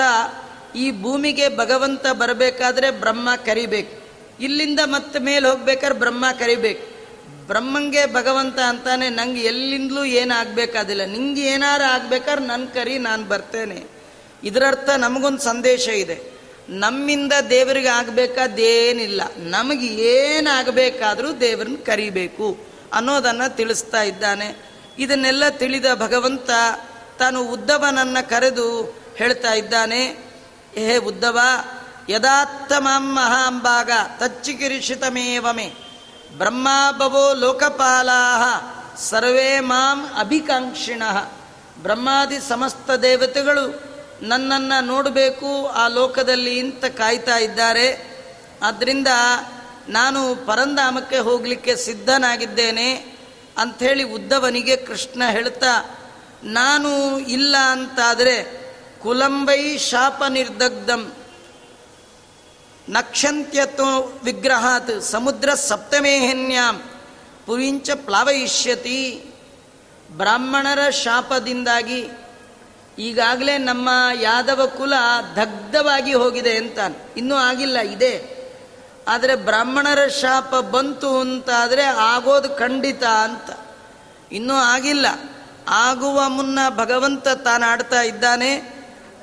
ಈ ಭೂಮಿಗೆ ಭಗವಂತ ಬರಬೇಕಾದ್ರೆ ಬ್ರಹ್ಮ ಕರಿಬೇಕು. ಇಲ್ಲಿಂದ ಮತ್ತೆ ಮೇಲೆ ಹೋಗ್ಬೇಕಾದ್ರೆ ಬ್ರಹ್ಮ ಕರಿಬೇಕು. ಬ್ರಹ್ಮಂಗೆ ಭಗವಂತ ಅಂತಾನೆ, ನಂಗೆ ಎಲ್ಲಿಂದಲೂ ಏನಾಗಬೇಕಾದಿಲ್ಲ ನಿಂಗೆ ಏನಾರು ಆಗ್ಬೇಕಾದ್ರೆ ನನ್ನ ಕರಿ, ನಾನು ಬರ್ತೇನೆ. ಇದರರ್ಥ ನಮಗೊಂದು ಸಂದೇಶ ಇದೆ. ನಮ್ಮಿಂದ ದೇವರಿಗೆ ಆಗಬೇಕಾದೇನಿಲ್ಲ. ನಮಗೆ ಏನಾಗಬೇಕಾದರೂ ದೇವ್ರನ್ನ ಕರಿಬೇಕು ಅನ್ನೋದನ್ನು ತಿಳಿಸ್ತಾ ಇದ್ದಾನೆ. ಇದನ್ನೆಲ್ಲ ತಿಳಿದ ಭಗವಂತ ತಾನು ಉದ್ದವನನ್ನು ಕರೆದು ಹೇಳ್ತಾ ಇದ್ದಾನೆ ಹೇ ಉದ್ದವ, ಯದಾತ್ತಮಾಂ ಮಹಾಂಬಾಗ ತಚ್ಚಿಕಿರಿಷಿತಮೇವಮೆ, ಬ್ರಹ್ಮಾಭವೋ ಲೋಕಪಾಲಾ ಸರ್ವೇ ಮಾಂ ಅಭಿಕಾಂಕ್ಷಿಣ, ಬ್ರಹ್ಮಾದಿ ಸಮಸ್ತ ದೇವತೆಗಳು ನನ್ನನ್ನು ನೋಡಬೇಕು, ಆ ಲೋಕದಲ್ಲಿ ಇಂತ ಕಾಯ್ತಾ ಇದ್ದಾರೆ. ಆದ್ದರಿಂದ ನಾನು ಪರಂಧಾಮಕ್ಕೆ ಹೋಗಲಿಕ್ಕೆ ಸಿದ್ಧನಾಗಿದ್ದೇನೆ. ಅಂಥೇಳಿ ಉದ್ದವನಿಗೆ ಕೃಷ್ಣ ಹೇಳ್ತಾ ನಾನು ಇಲ್ಲ ಅಂತಾದರೆ ಕುಲಂಬೈ ಶಾಪ ನಿರ್ದಗ್ಧಂ. ನಕ್ಷಂತ್ಯತ್ವ ವಿಗ್ರಹಾತ್ ಸಮುದ್ರ ಸಪ್ತಮೇಹನ್ಯಾಂ ಪುರಿಂಚ ಪ್ಲಾವಯಿಷ್ಯತಿ. ಬ್ರಾಹ್ಮಣರ ಶಾಪದಿಂದಾಗಿ ಈಗಾಗಲೇ ನಮ್ಮ ಯಾದವ ಕುಲ ದಗ್ಧವಾಗಿ ಹೋಗಿದೆ ಅಂತ ಇನ್ನೂ ಆಗಿಲ್ಲ, ಇದೆ. ಆದರೆ ಬ್ರಾಹ್ಮಣರ ಶಾಪ ಬಂತು ಅಂತಾದರೆ ಆಗೋದು ಖಂಡಿತ ಅಂತ. ಇನ್ನೂ ಆಗಿಲ್ಲ. ಆಗುವ ಮುನ್ನ ಭಗವಂತ ತಾನಾಡ್ತಾ ಇದ್ದಾನೆ.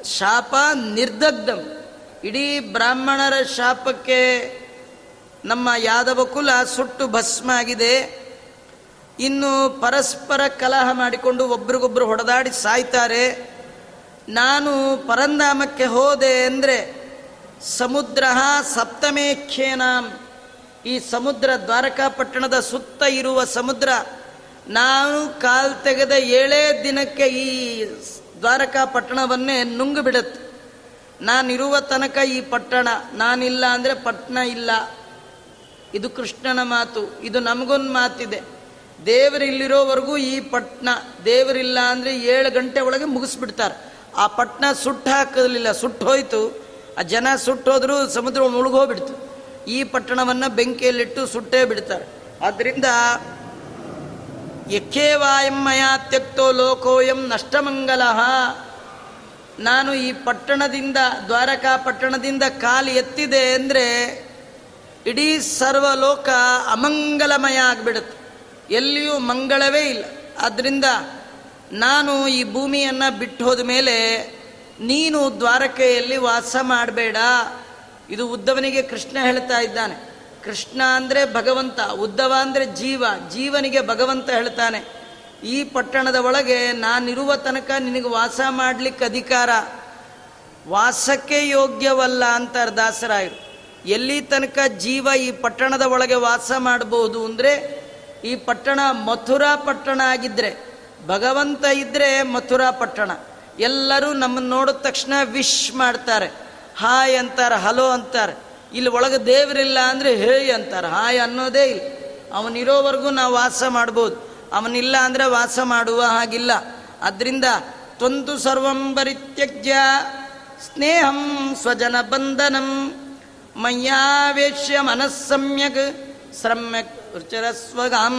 ಶಾಪ ನಿರ್ದಗ್ಧಂ. ಇಡೀ ಬ್ರಾಹ್ಮಣರ ಶಾಪಕ್ಕೆ ನಮ್ಮ ಯಾದವ ಕುಲ ಸುಟ್ಟು ಭಸ್ಮ ಆಗಿದೆ ಇನ್ನು ಪರಸ್ಪರ ಕಲಹ ಮಾಡಿಕೊಂಡು ಒಬ್ರಿಗೊಬ್ರು ಹೊಡೆದಾಡಿ ಸಾಯ್ತಾರೆ. ನಾನು ಪರಂಧಾಮಕ್ಕೆ ಹೋದೆ ಅಂದರೆ ಸಮುದ್ರ ಸಪ್ತಮೇಖ್ಯೇನಾಂ. ಈ ಸಮುದ್ರ ದ್ವಾರಕಾಪಟ್ಟಣದ ಸುತ್ತ ಇರುವ ಸಮುದ್ರ ನಾನು ಕಾಲ್ ತೆಗೆದ ಏಳೇ ದಿನಕ್ಕೆ ಈ ದ್ವಾರಕಾಪಟ್ಟಣವನ್ನೇ ನುಂಗು ಬಿಡುತ್ತೆ. ನಾನಿರುವ ತನಕ ಈ ಪಟ್ಟಣ, ನಾನಿಲ್ಲ ಅಂದರೆ ಪಟ್ಟಣ ಇಲ್ಲ. ಇದು ಕೃಷ್ಣನ ಮಾತು, ಇದು ನಮಗೊಂದು ಮಾತಿದೆ. ದೇವರಿಲ್ಲಿರೋವರೆಗೂ ಈ ಪಟ್ಟಣ ದೇವರಿಲ್ಲ ಅಂದರೆ ಏಳು ಗಂಟೆ ಒಳಗೆ ಮುಗಿಸ್ಬಿಡ್ತಾರೆ. ಆ ಪಟ್ಟಣ ಸುಟ್ಟು ಹಾಕಲಿಲ್ಲ ಸುಟ್ಟು ಹೋಯಿತು. ಆ ಜನ ಸುಟ್ಟೋದ್ರೂ ಸಮುದ್ರ ಮುಳುಗೋಗ್ಬಿಡ್ತು ಈ ಪಟ್ಟಣವನ್ನು ಬೆಂಕಿಯಲ್ಲಿಟ್ಟು ಸುಟ್ಟೇ ಬಿಡ್ತಾರೆ. ಆದ್ದರಿಂದ ಯಕ್ಕೇವಾಯಮ್ಮಯ ತ್ಯಕ್ತೋ ಲೋಕೋಯಂ ನಷ್ಟಮಂಗಲ. ನಾನು ಈ ಪಟ್ಟಣದಿಂದ, ದ್ವಾರಕಾ ಪಟ್ಟಣದಿಂದ ಕಾಲು ಎತ್ತಿದೆ ಅಂದರೆ ಇಡೀ ಸರ್ವಲೋಕ ಅಮಂಗಲಮಯ ಆಗಿಬಿಡುತ್ತೆ. ಎಲ್ಲಿಯೂ ಮಂಗಳವೇ ಇಲ್ಲ. ಆದ್ದರಿಂದ ನಾನು ಈ ಭೂಮಿಯನ್ನು ಬಿಟ್ಟು ಹೋದ ಮೇಲೆ ನೀನು ದ್ವಾರಕೆಯಲ್ಲಿ ವಾಸ ಮಾಡಬೇಡ. ಇದು ಉದ್ದವನಿಗೆ ಕೃಷ್ಣ ಹೇಳ್ತಾ ಇದ್ದಾನೆ. ಕೃಷ್ಣ ಅಂದರೆ ಭಗವಂತ, ಉದ್ದವ ಅಂದರೆ ಜೀವ, ಜೀವನಿಗೆ ಭಗವಂತ ಹೇಳ್ತಾನೆ. ಈ ಪಟ್ಟಣದ ಒಳಗೆ ನಾನಿರುವ ತನಕ ನಿನಗೆ ವಾಸ ಮಾಡಲಿಕ್ಕೆ ಅಧಿಕಾರ. ವಾಸಕ್ಕೆ ಯೋಗ್ಯವಲ್ಲ ಅಂತಾರೆ ದಾಸರಾಯರು ಎಲ್ಲಿ ತನಕ ಜೀವ ಈ ಪಟ್ಟಣದ ಒಳಗೆ ವಾಸ ಮಾಡಬಹುದು ಅಂದರೆ, ಈ ಪಟ್ಟಣ ಮಥುರಾ ಪಟ್ಟಣ ಆಗಿದ್ದರೆ ಭಗವಂತ ಇದ್ದರೆ ಮಥುರಾ ಪಟ್ಟಣ. ಎಲ್ಲರೂ ನಮ್ಮನ್ನು ನೋಡಿದ ತಕ್ಷಣ ವಿಶ್ ಮಾಡ್ತಾರೆ. ಹಾಯ್ ಅಂತಾರೆ, ಹಲೋ ಅಂತಾರೆ. ಇಲ್ಲಿ ಒಳಗೆ ದೇವರಿಲ್ಲ ಅಂದರೆ ಹೇಯ್ ಅಂತಾರೆ. ಹಾಯ್ ಅನ್ನೋದೇ ಇಲ್ಲ. ಅವನಿರೋವರೆಗೂ ನಾವು ವಾಸ ಮಾಡ್ಬೋದು. ಅವನಿಲ್ಲ ಅಂದರೆ ವಾಸ ಮಾಡುವ ಹಾಗಿಲ್ಲ. ಅದರಿಂದ ತ್ವಂತು ಸರ್ವಂ ಪರಿತ್ಯಜ್ಯ ಸ್ನೇಹಂ ಸ್ವಜನ ಬಂಧನಂ ಮಯ್ಯಾವೇಶ್ಯ ಮನಸ್ಸಮ್ಯಕ್ ಸಮ್ಯಕ್ ರುಚರಸ್ವಗಾಂ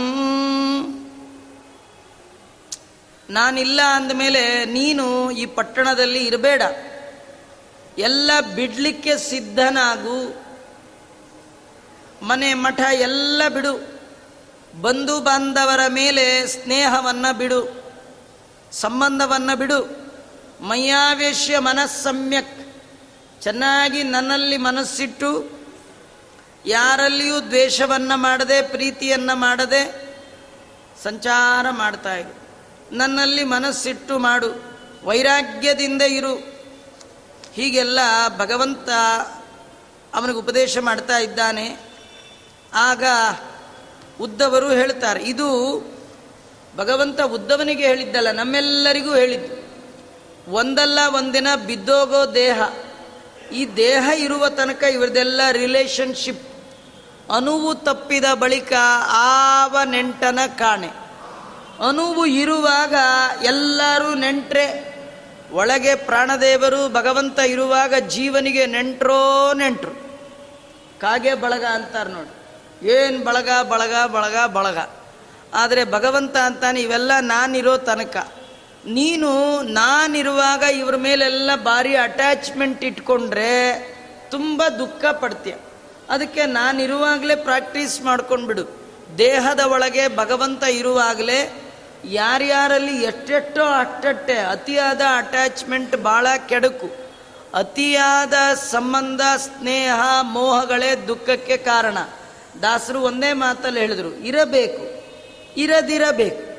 ನಾನಿಲ್ಲ ಅಂದಮೇಲೆ ನೀನು ಈ ಪಟ್ಟಣದಲ್ಲಿ ಇರಬೇಡ. ಎಲ್ಲ ಬಿಡಲಿಕ್ಕೆ ಸಿದ್ಧನಾಗು. ಮನೆ ಮಠ ಎಲ್ಲ ಬಿಡು. ಬಂಧು ಬಾಂಧವರ ಮೇಲೆ ಸ್ನೇಹವನ್ನು ಬಿಡು. ಸಂಬಂಧವನ್ನು ಬಿಡು. ಮಯ್ಯಾವೇಶ್ಯ ಮನಸ್ಸಮ್ಯಕ್ ಚೆನ್ನಾಗಿ ನನ್ನಲ್ಲಿ ಮನಸ್ಸಿಟ್ಟು, ಯಾರಲ್ಲಿಯೂ ದ್ವೇಷವನ್ನು ಮಾಡದೆ, ಪ್ರೀತಿಯನ್ನು ಮಾಡದೆ ಸಂಚಾರ ಮಾಡ್ತಾ ಇರು. ನನ್ನಲ್ಲಿ ಮನಸ್ಸಿಟ್ಟು ಮಾಡು. ವೈರಾಗ್ಯದಿಂದ ಇರು. ಹೀಗೆಲ್ಲ ಭಗವಂತ ಅವನಿಗೆ ಉಪದೇಶ ಮಾಡ್ತಾ ಇದ್ದಾನೆ. ಆಗ ಉದ್ದವರು ಹೇಳ್ತಾರೆ, ಇದು ಭಗವಂತ ಉದ್ದವನಿಗೆ ಹೇಳಿದ್ದಲ್ಲ, ನಮ್ಮೆಲ್ಲರಿಗೂ ಹೇಳಿದ್ದು. ಒಂದಲ್ಲ ಒಂದಿನ ಬಿದ್ದೋಗೋ ದೇಹ. ಈ ದೇಹ ಇರುವ ತನಕ ಇವರದೆಲ್ಲ ರಿಲೇಶನ್ಶಿಪ್ ಅನುವು ತಪ್ಪಿದ ಬಳಿಕ ಆವ ನೆಂಟನ ಕಾಣೆ. ಅನುವು ಇರುವಾಗ ಎಲ್ಲರೂ ನೆಂಟ್ರೆ. ಒಳಗೆ ಪ್ರಾಣದೇವರು ಭಗವಂತ ಇರುವಾಗ ಜೀವನಿಗೆ ನೆಂಟ್ರೋ ನೆಂಟ್ರು. ಕಾಗೆ ಬಳಗ ಅಂತಾರೆ ನೋಡಿ. ಏನು ಬಳಗ ಬಳಗ ಬಳಗ ಬಳಗ. ಆದರೆ ಭಗವಂತ ಅಂತಾನೆ ಇವೆಲ್ಲ ನಾನಿರೋ ತನಕ. ನೀನು ನಾನಿರುವಾಗ ಇವ್ರ ಮೇಲೆಲ್ಲ ಭಾರಿ ಅಟ್ಯಾಚ್ಮೆಂಟ್ ಇಟ್ಕೊಂಡ್ರೆ ತುಂಬ ದುಃಖ ಪಡ್ತೀಯ. ಅದಕ್ಕೆ ನಾನಿರುವಾಗಲೇ ಪ್ರಾಕ್ಟೀಸ್ ಮಾಡ್ಕೊಂಡ್ಬಿಡು. ದೇಹದ ಒಳಗೆ ಭಗವಂತ ಇರುವಾಗಲೇ ಯಾರ್ಯಾರಲ್ಲಿ ಎಷ್ಟೆಷ್ಟೋ ಅಟ್ಟಟ್ಟೆ, ಅತಿಯಾದ ಅಟ್ಯಾಚ್ಮೆಂಟ್ ಭಾಳ ಕೆಡುಕು. ಅತಿಯಾದ ಸಂಬಂಧ, ಸ್ನೇಹ, ಮೋಹಗಳೇ ದುಃಖಕ್ಕೆ ಕಾರಣ. ದಾಸರು ಒಂದೇ ಮಾತಲ್ಲಿ ಹೇಳಿದ್ರು, ಇರಬೇಕು, ಇರದಿರಬೇಕು.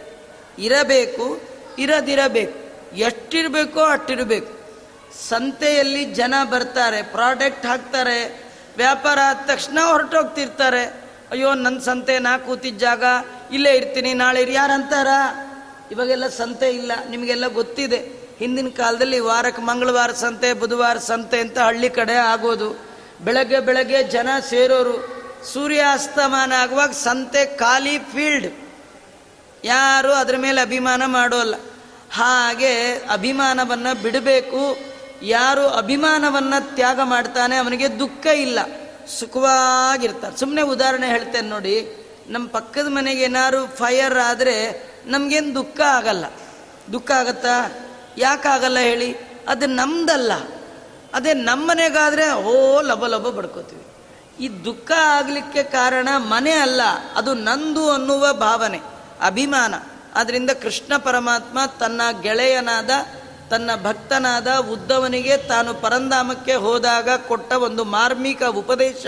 ಇರಬೇಕು, ಇರದಿರಬೇಕು. ಎಷ್ಟಿರಬೇಕೋ ಅಷ್ಟಿರಬೇಕು. ಸಂತೆಯಲ್ಲಿ ಜನ ಬರ್ತಾರೆ ಪ್ರಾಡಕ್ಟ್ ಹಾಕ್ತಾರೆ, ವ್ಯಾಪಾರ ಆದ ತಕ್ಷಣ ಹೊರಟೋಗ್ತಿರ್ತಾರೆ. ಅಯ್ಯೋ ನನ್ನ ಸಂತೆ ನಾ ಕೂತಿದ್ದ ಜಾಗ ಇಲ್ಲೇ ಇರ್ತೀನಿ, ನಾಳೆ ಯಾರಂತಾರ ಇವಾಗೆಲ್ಲ ಸಂತೆ ಇಲ್ಲ, ನಿಮಗೆಲ್ಲ ಗೊತ್ತಿದೆ. ಹಿಂದಿನ ಕಾಲದಲ್ಲಿ ವಾರಕ್ಕೆ ಮಂಗಳವಾರ ಸಂತೆ, ಬುಧವಾರ ಸಂತೆ ಅಂತ ಹಳ್ಳಿ ಕಡೆ ಆಗೋದು. ಬೆಳಗ್ಗೆ ಬೆಳಗ್ಗೆ ಜನ ಸೇರೋರು. ಸೂರ್ಯಾಸ್ತಮಾನ ಆಗುವಾಗ ಸಂತೆ ಖಾಲಿ ಫೀಲ್ಡ್ ಯಾರು ಅದ್ರ ಮೇಲೆ ಅಭಿಮಾನ ಮಾಡೋಲ್ಲ. ಹಾಗೆ ಅಭಿಮಾನವನ್ನು ಬಿಡಬೇಕು. ಯಾರು ಅಭಿಮಾನವನ್ನು ತ್ಯಾಗ ಮಾಡ್ತಾನೆ ಅವನಿಗೆ ದುಃಖ ಇಲ್ಲ. ಸುಖವಾಗಿರ್ತಾರೆ. ಸುಮ್ಮನೆ ಉದಾಹರಣೆ ಹೇಳ್ತೇನೆ ನೋಡಿ. ನಮ್ಮ ಪಕ್ಕದ ಮನೆಗೆ ಏನಾದ್ರು ಫೈರ್ ಆದರೆ ನಮಗೇನು ದುಃಖ ಆಗಲ್ಲ. ದುಃಖ ಆಗತ್ತಾ? ಯಾಕಾಗಲ್ಲ ಹೇಳಿ? ಅದು ನಮ್ದಲ್ಲ. ಅದೇ ನಮ್ಮನೆಗಾದರೆ ಓ ಲಬ ಲಬ ಬಡ್ಕೋತೀವಿ. ಈ ದುಃಖ ಆಗಲಿಕ್ಕೆ ಕಾರಣ ಮನೆ ಅಲ್ಲ, ಅದು ನಂದು ಅನ್ನುವ ಭಾವನೆ, ಅಭಿಮಾನ. ಆದ್ದರಿಂದ ಕೃಷ್ಣ ಪರಮಾತ್ಮ ತನ್ನ ಗೆಳೆಯನಾದ, ತನ್ನ ಭಕ್ತನಾದ ಉದ್ದವನಿಗೆ ತಾನು ಪರಂಧಾಮಕ್ಕೆ ಹೋದಾಗ ಕೊಟ್ಟ ಒಂದು ಮಾರ್ಮಿಕ ಉಪದೇಶ.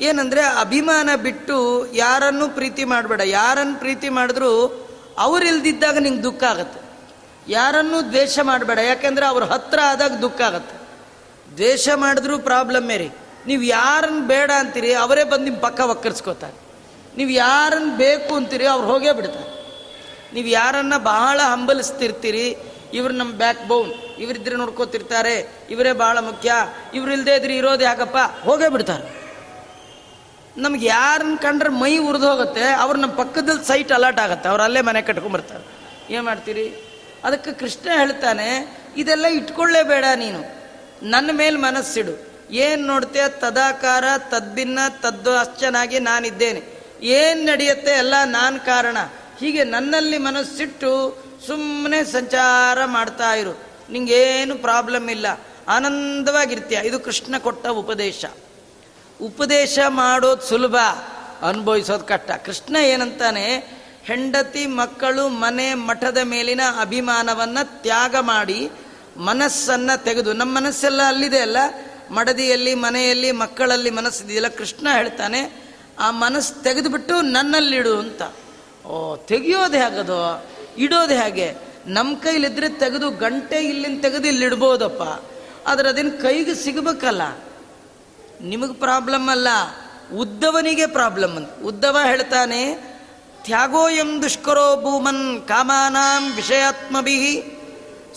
ಏನಂದರೆ ಅಭಿಮಾನ ಬಿಟ್ಟು ಯಾರನ್ನು ಪ್ರೀತಿ ಮಾಡಬೇಡ. ಯಾರನ್ನು ಪ್ರೀತಿ ಮಾಡಿದ್ರೂ ಅವರಿಲ್ದಿದ್ದಾಗ ನಿಂಗೆ ದುಃಖ ಆಗುತ್ತೆ. ಯಾರನ್ನೂ ದ್ವೇಷ ಮಾಡಬೇಡ. ಯಾಕೆಂದರೆ ಅವ್ರ ಹತ್ರ ಆದಾಗ ದುಃಖ ಆಗುತ್ತೆ. ದ್ವೇಷ ಮಾಡಿದ್ರೂ ಪ್ರಾಬ್ಲಮ್ಮೇ ರೀ. ನೀವು ಯಾರನ್ನು ಬೇಡ ಅಂತೀರಿ, ಅವರೇ ಬಂದು ನಿಮ್ಮ ಪಕ್ಕ ಒಕ್ಕರ್ಸ್ಕೋತಾರೆ. ನೀವು ಯಾರನ್ನು ಬೇಕು ಅಂತೀರಿ, ಅವ್ರು ಹೋಗೇ ಬಿಡ್ತಾರೆ. ನೀವು ಯಾರನ್ನ ಬಹಳ ಹಂಬಲಿಸ್ತಿರ್ತೀರಿ, ಇವ್ರು ನಮ್ಮ ಬ್ಯಾಕ್ ಬೌನ್. ಇವರಿದ್ರೆ ನೋಡ್ಕೋತಿರ್ತಾರೆ, ಇವರೇ ಬಹಳ ಮುಖ್ಯ. ಇವ್ರು ಇಲ್ಲದೆ ಇದ್ರೆ ಇರೋದು ಯಾಕಪ್ಪ? ಹೋಗೇ ಬಿಡ್ತಾರೆ. ನಮ್ಗೆ ಯಾರನ್ನ ಕಂಡ್ರೆ ಮೈ ಉರಿದು ಹೋಗುತ್ತೆ, ಅವ್ರು ನಮ್ಮ ಪಕ್ಕದಲ್ಲಿ ಸೈಟ್ ಅಲರ್ಟ್ ಆಗುತ್ತೆ, ಅವ್ರು ಅಲ್ಲೇ ಮನೆ ಕಟ್ಕೊಂಡ್ಬರ್ತಾರೆ ಏನು ಮಾಡ್ತೀರಿ? ಅದಕ್ಕೆ ಕೃಷ್ಣ ಹೇಳ್ತಾನೆ, ಇದೆಲ್ಲ ಇಟ್ಕೊಳ್ಳೇಬೇಡ ನೀನು. ನನ್ನ ಮೇಲೆ ಮನಸ್ಸಿಡು. ಏನು ನೋಡ್ತೀಯ? ತದಾಕಾರ, ತದ್ಭಿನ್ನ, ತದ್ದು ಅಶ್ಚನಾಗಿ ನಾನಿದ್ದೇನೆ. ಏನು ನಡೆಯುತ್ತೆ ಎಲ್ಲ ನಾನು ಕಾರಣ. ಹೀಗೆ ನನ್ನಲ್ಲಿ ಮನಸ್ಸಿಟ್ಟು ಸುಮ್ಮನೆ ಸಂಚಾರ ಮಾಡ್ತಾ ಇರು. ನಿಂಗೇನು ಪ್ರಾಬ್ಲಮ್ ಇಲ್ಲ. ಆನಂದವಾಗಿರ್ತೀಯ? ಇದು ಕೃಷ್ಣ ಕೊಟ್ಟ ಉಪದೇಶ. ಉಪದೇಶ ಮಾಡೋದು ಸುಲಭ. ಅನುಭವಿಸೋದು ಕಷ್ಟ. ಕೃಷ್ಣ ಏನಂತಾನೆ, ಹೆಂಡತಿ ಮಕ್ಕಳು ಮನೆ ಮಠದ ಮೇಲಿನ ಅಭಿಮಾನವನ್ನು ತ್ಯಾಗ ಮಾಡಿ ಮನಸ್ಸನ್ನು ತೆಗೆದು ನಮ್ಮ ಮನಸ್ಸೆಲ್ಲ ಅಲ್ಲಿದೆ ಅಲ್ಲ? ಮಡದಿಯಲ್ಲಿ, ಮನೆಯಲ್ಲಿ, ಮಕ್ಕಳಲ್ಲಿ ಮನಸ್ಸಿದೆಯಲ್ಲ ಕೃಷ್ಣ ಹೇಳ್ತಾನೆ, ಆ ಮನಸ್ಸು ತೆಗೆದುಬಿಟ್ಟು ನನ್ನಲ್ಲಿಡು ಅಂತ. ಓ, ತೆಗಿಯೋದು ಹೇಗದು ಇಡೋದು ಹೇಗೆ. ನಮ್ಮ ಕೈಲಿದ್ರೆ ತೆಗೆದು ಗಂಟೆ ಇಲ್ಲಿಂದ ತೆಗೆದು ಇಲ್ಲಿಡ್ಬೋದಪ್ಪ. ಆದರೆ ಆದ್ರೆ ಅದೇನು ಕೈಗೆ ಸಿಗಬೇಕಲ್ಲ? ನಿಮಗೆ ಪ್ರಾಬ್ಲಮ್ ಅಲ್ಲ, ಉದ್ದವನಿಗೆ ಪ್ರಾಬ್ಲಮ್ ಅಂತ. ಉದ್ದವ ಹೇಳ್ತಾನೆ ತ್ಯಾಗೋಯಂ ದುಷ್ಕರೋ ಭೂಮನ್ ಕಾಮಾನಾಂ ವಿಷಯಾತ್ಮಭಿ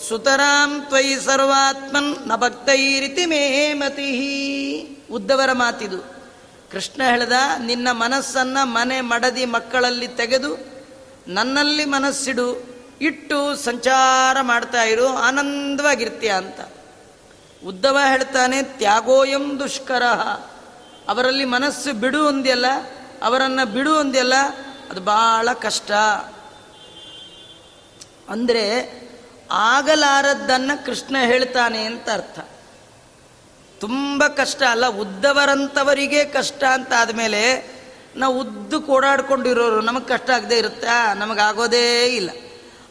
ಸುತರಾಂ ತ್ವಯಿ ಸರ್ವಾತ್ಮನ್ನ ಭಕ್ತೈರಿತಿ ಮೇ ಮತಿ ಉದ್ದವರ ಮಾತಿದು. ಕೃಷ್ಣ ಹೇಳ್ದ, ನಿನ್ನ ಮನಸ್ಸನ್ನ ಮನೆ ಮಡದಿ ಮಕ್ಕಳಲ್ಲಿ ತೆಗೆದು, ನನ್ನಲ್ಲಿ ಮನಸ್ಸಿಡು, ಇಟ್ಟು ಸಂಚಾರ ಮಾಡ್ತಾ ಇರು, ಆನಂದವಾಗಿರ್ತೀಯ ಅಂತ. ಉದ್ದವ ಹೇಳ್ತಾನೆ, ತ್ಯಾಗೋಯಂ ದುಷ್ಕರ. ಅವರಲ್ಲಿ ಮನಸ್ಸು ಬಿಡು ಒಂದಿಯಲ್ಲ ಅವರನ್ನು ಬಿಡು ಒಂದಿಯಲ್ಲ ಅದು ಬಹಳ ಕಷ್ಟ. ಅಂದರೆ, ಆಗಲಾರದ್ದನ್ನು ಕೃಷ್ಣ ಹೇಳ್ತಾನೆ ಅಂತ ಅರ್ಥ. ತುಂಬ ಕಷ್ಟ ಅಲ್ಲ ಉದ್ದವರಂಥವರಿಗೆ ಕಷ್ಟ ಅಂತ ಆದಮೇಲೆ, ನಾವು ಉದ್ದು ಓಡಾಡ್ಕೊಂಡಿರೋರು ನಮಗೆ ಕಷ್ಟ ಆಗದೆ ಇರುತ್ತಾ? ನಮಗಾಗೋದೇ ಇಲ್ಲ.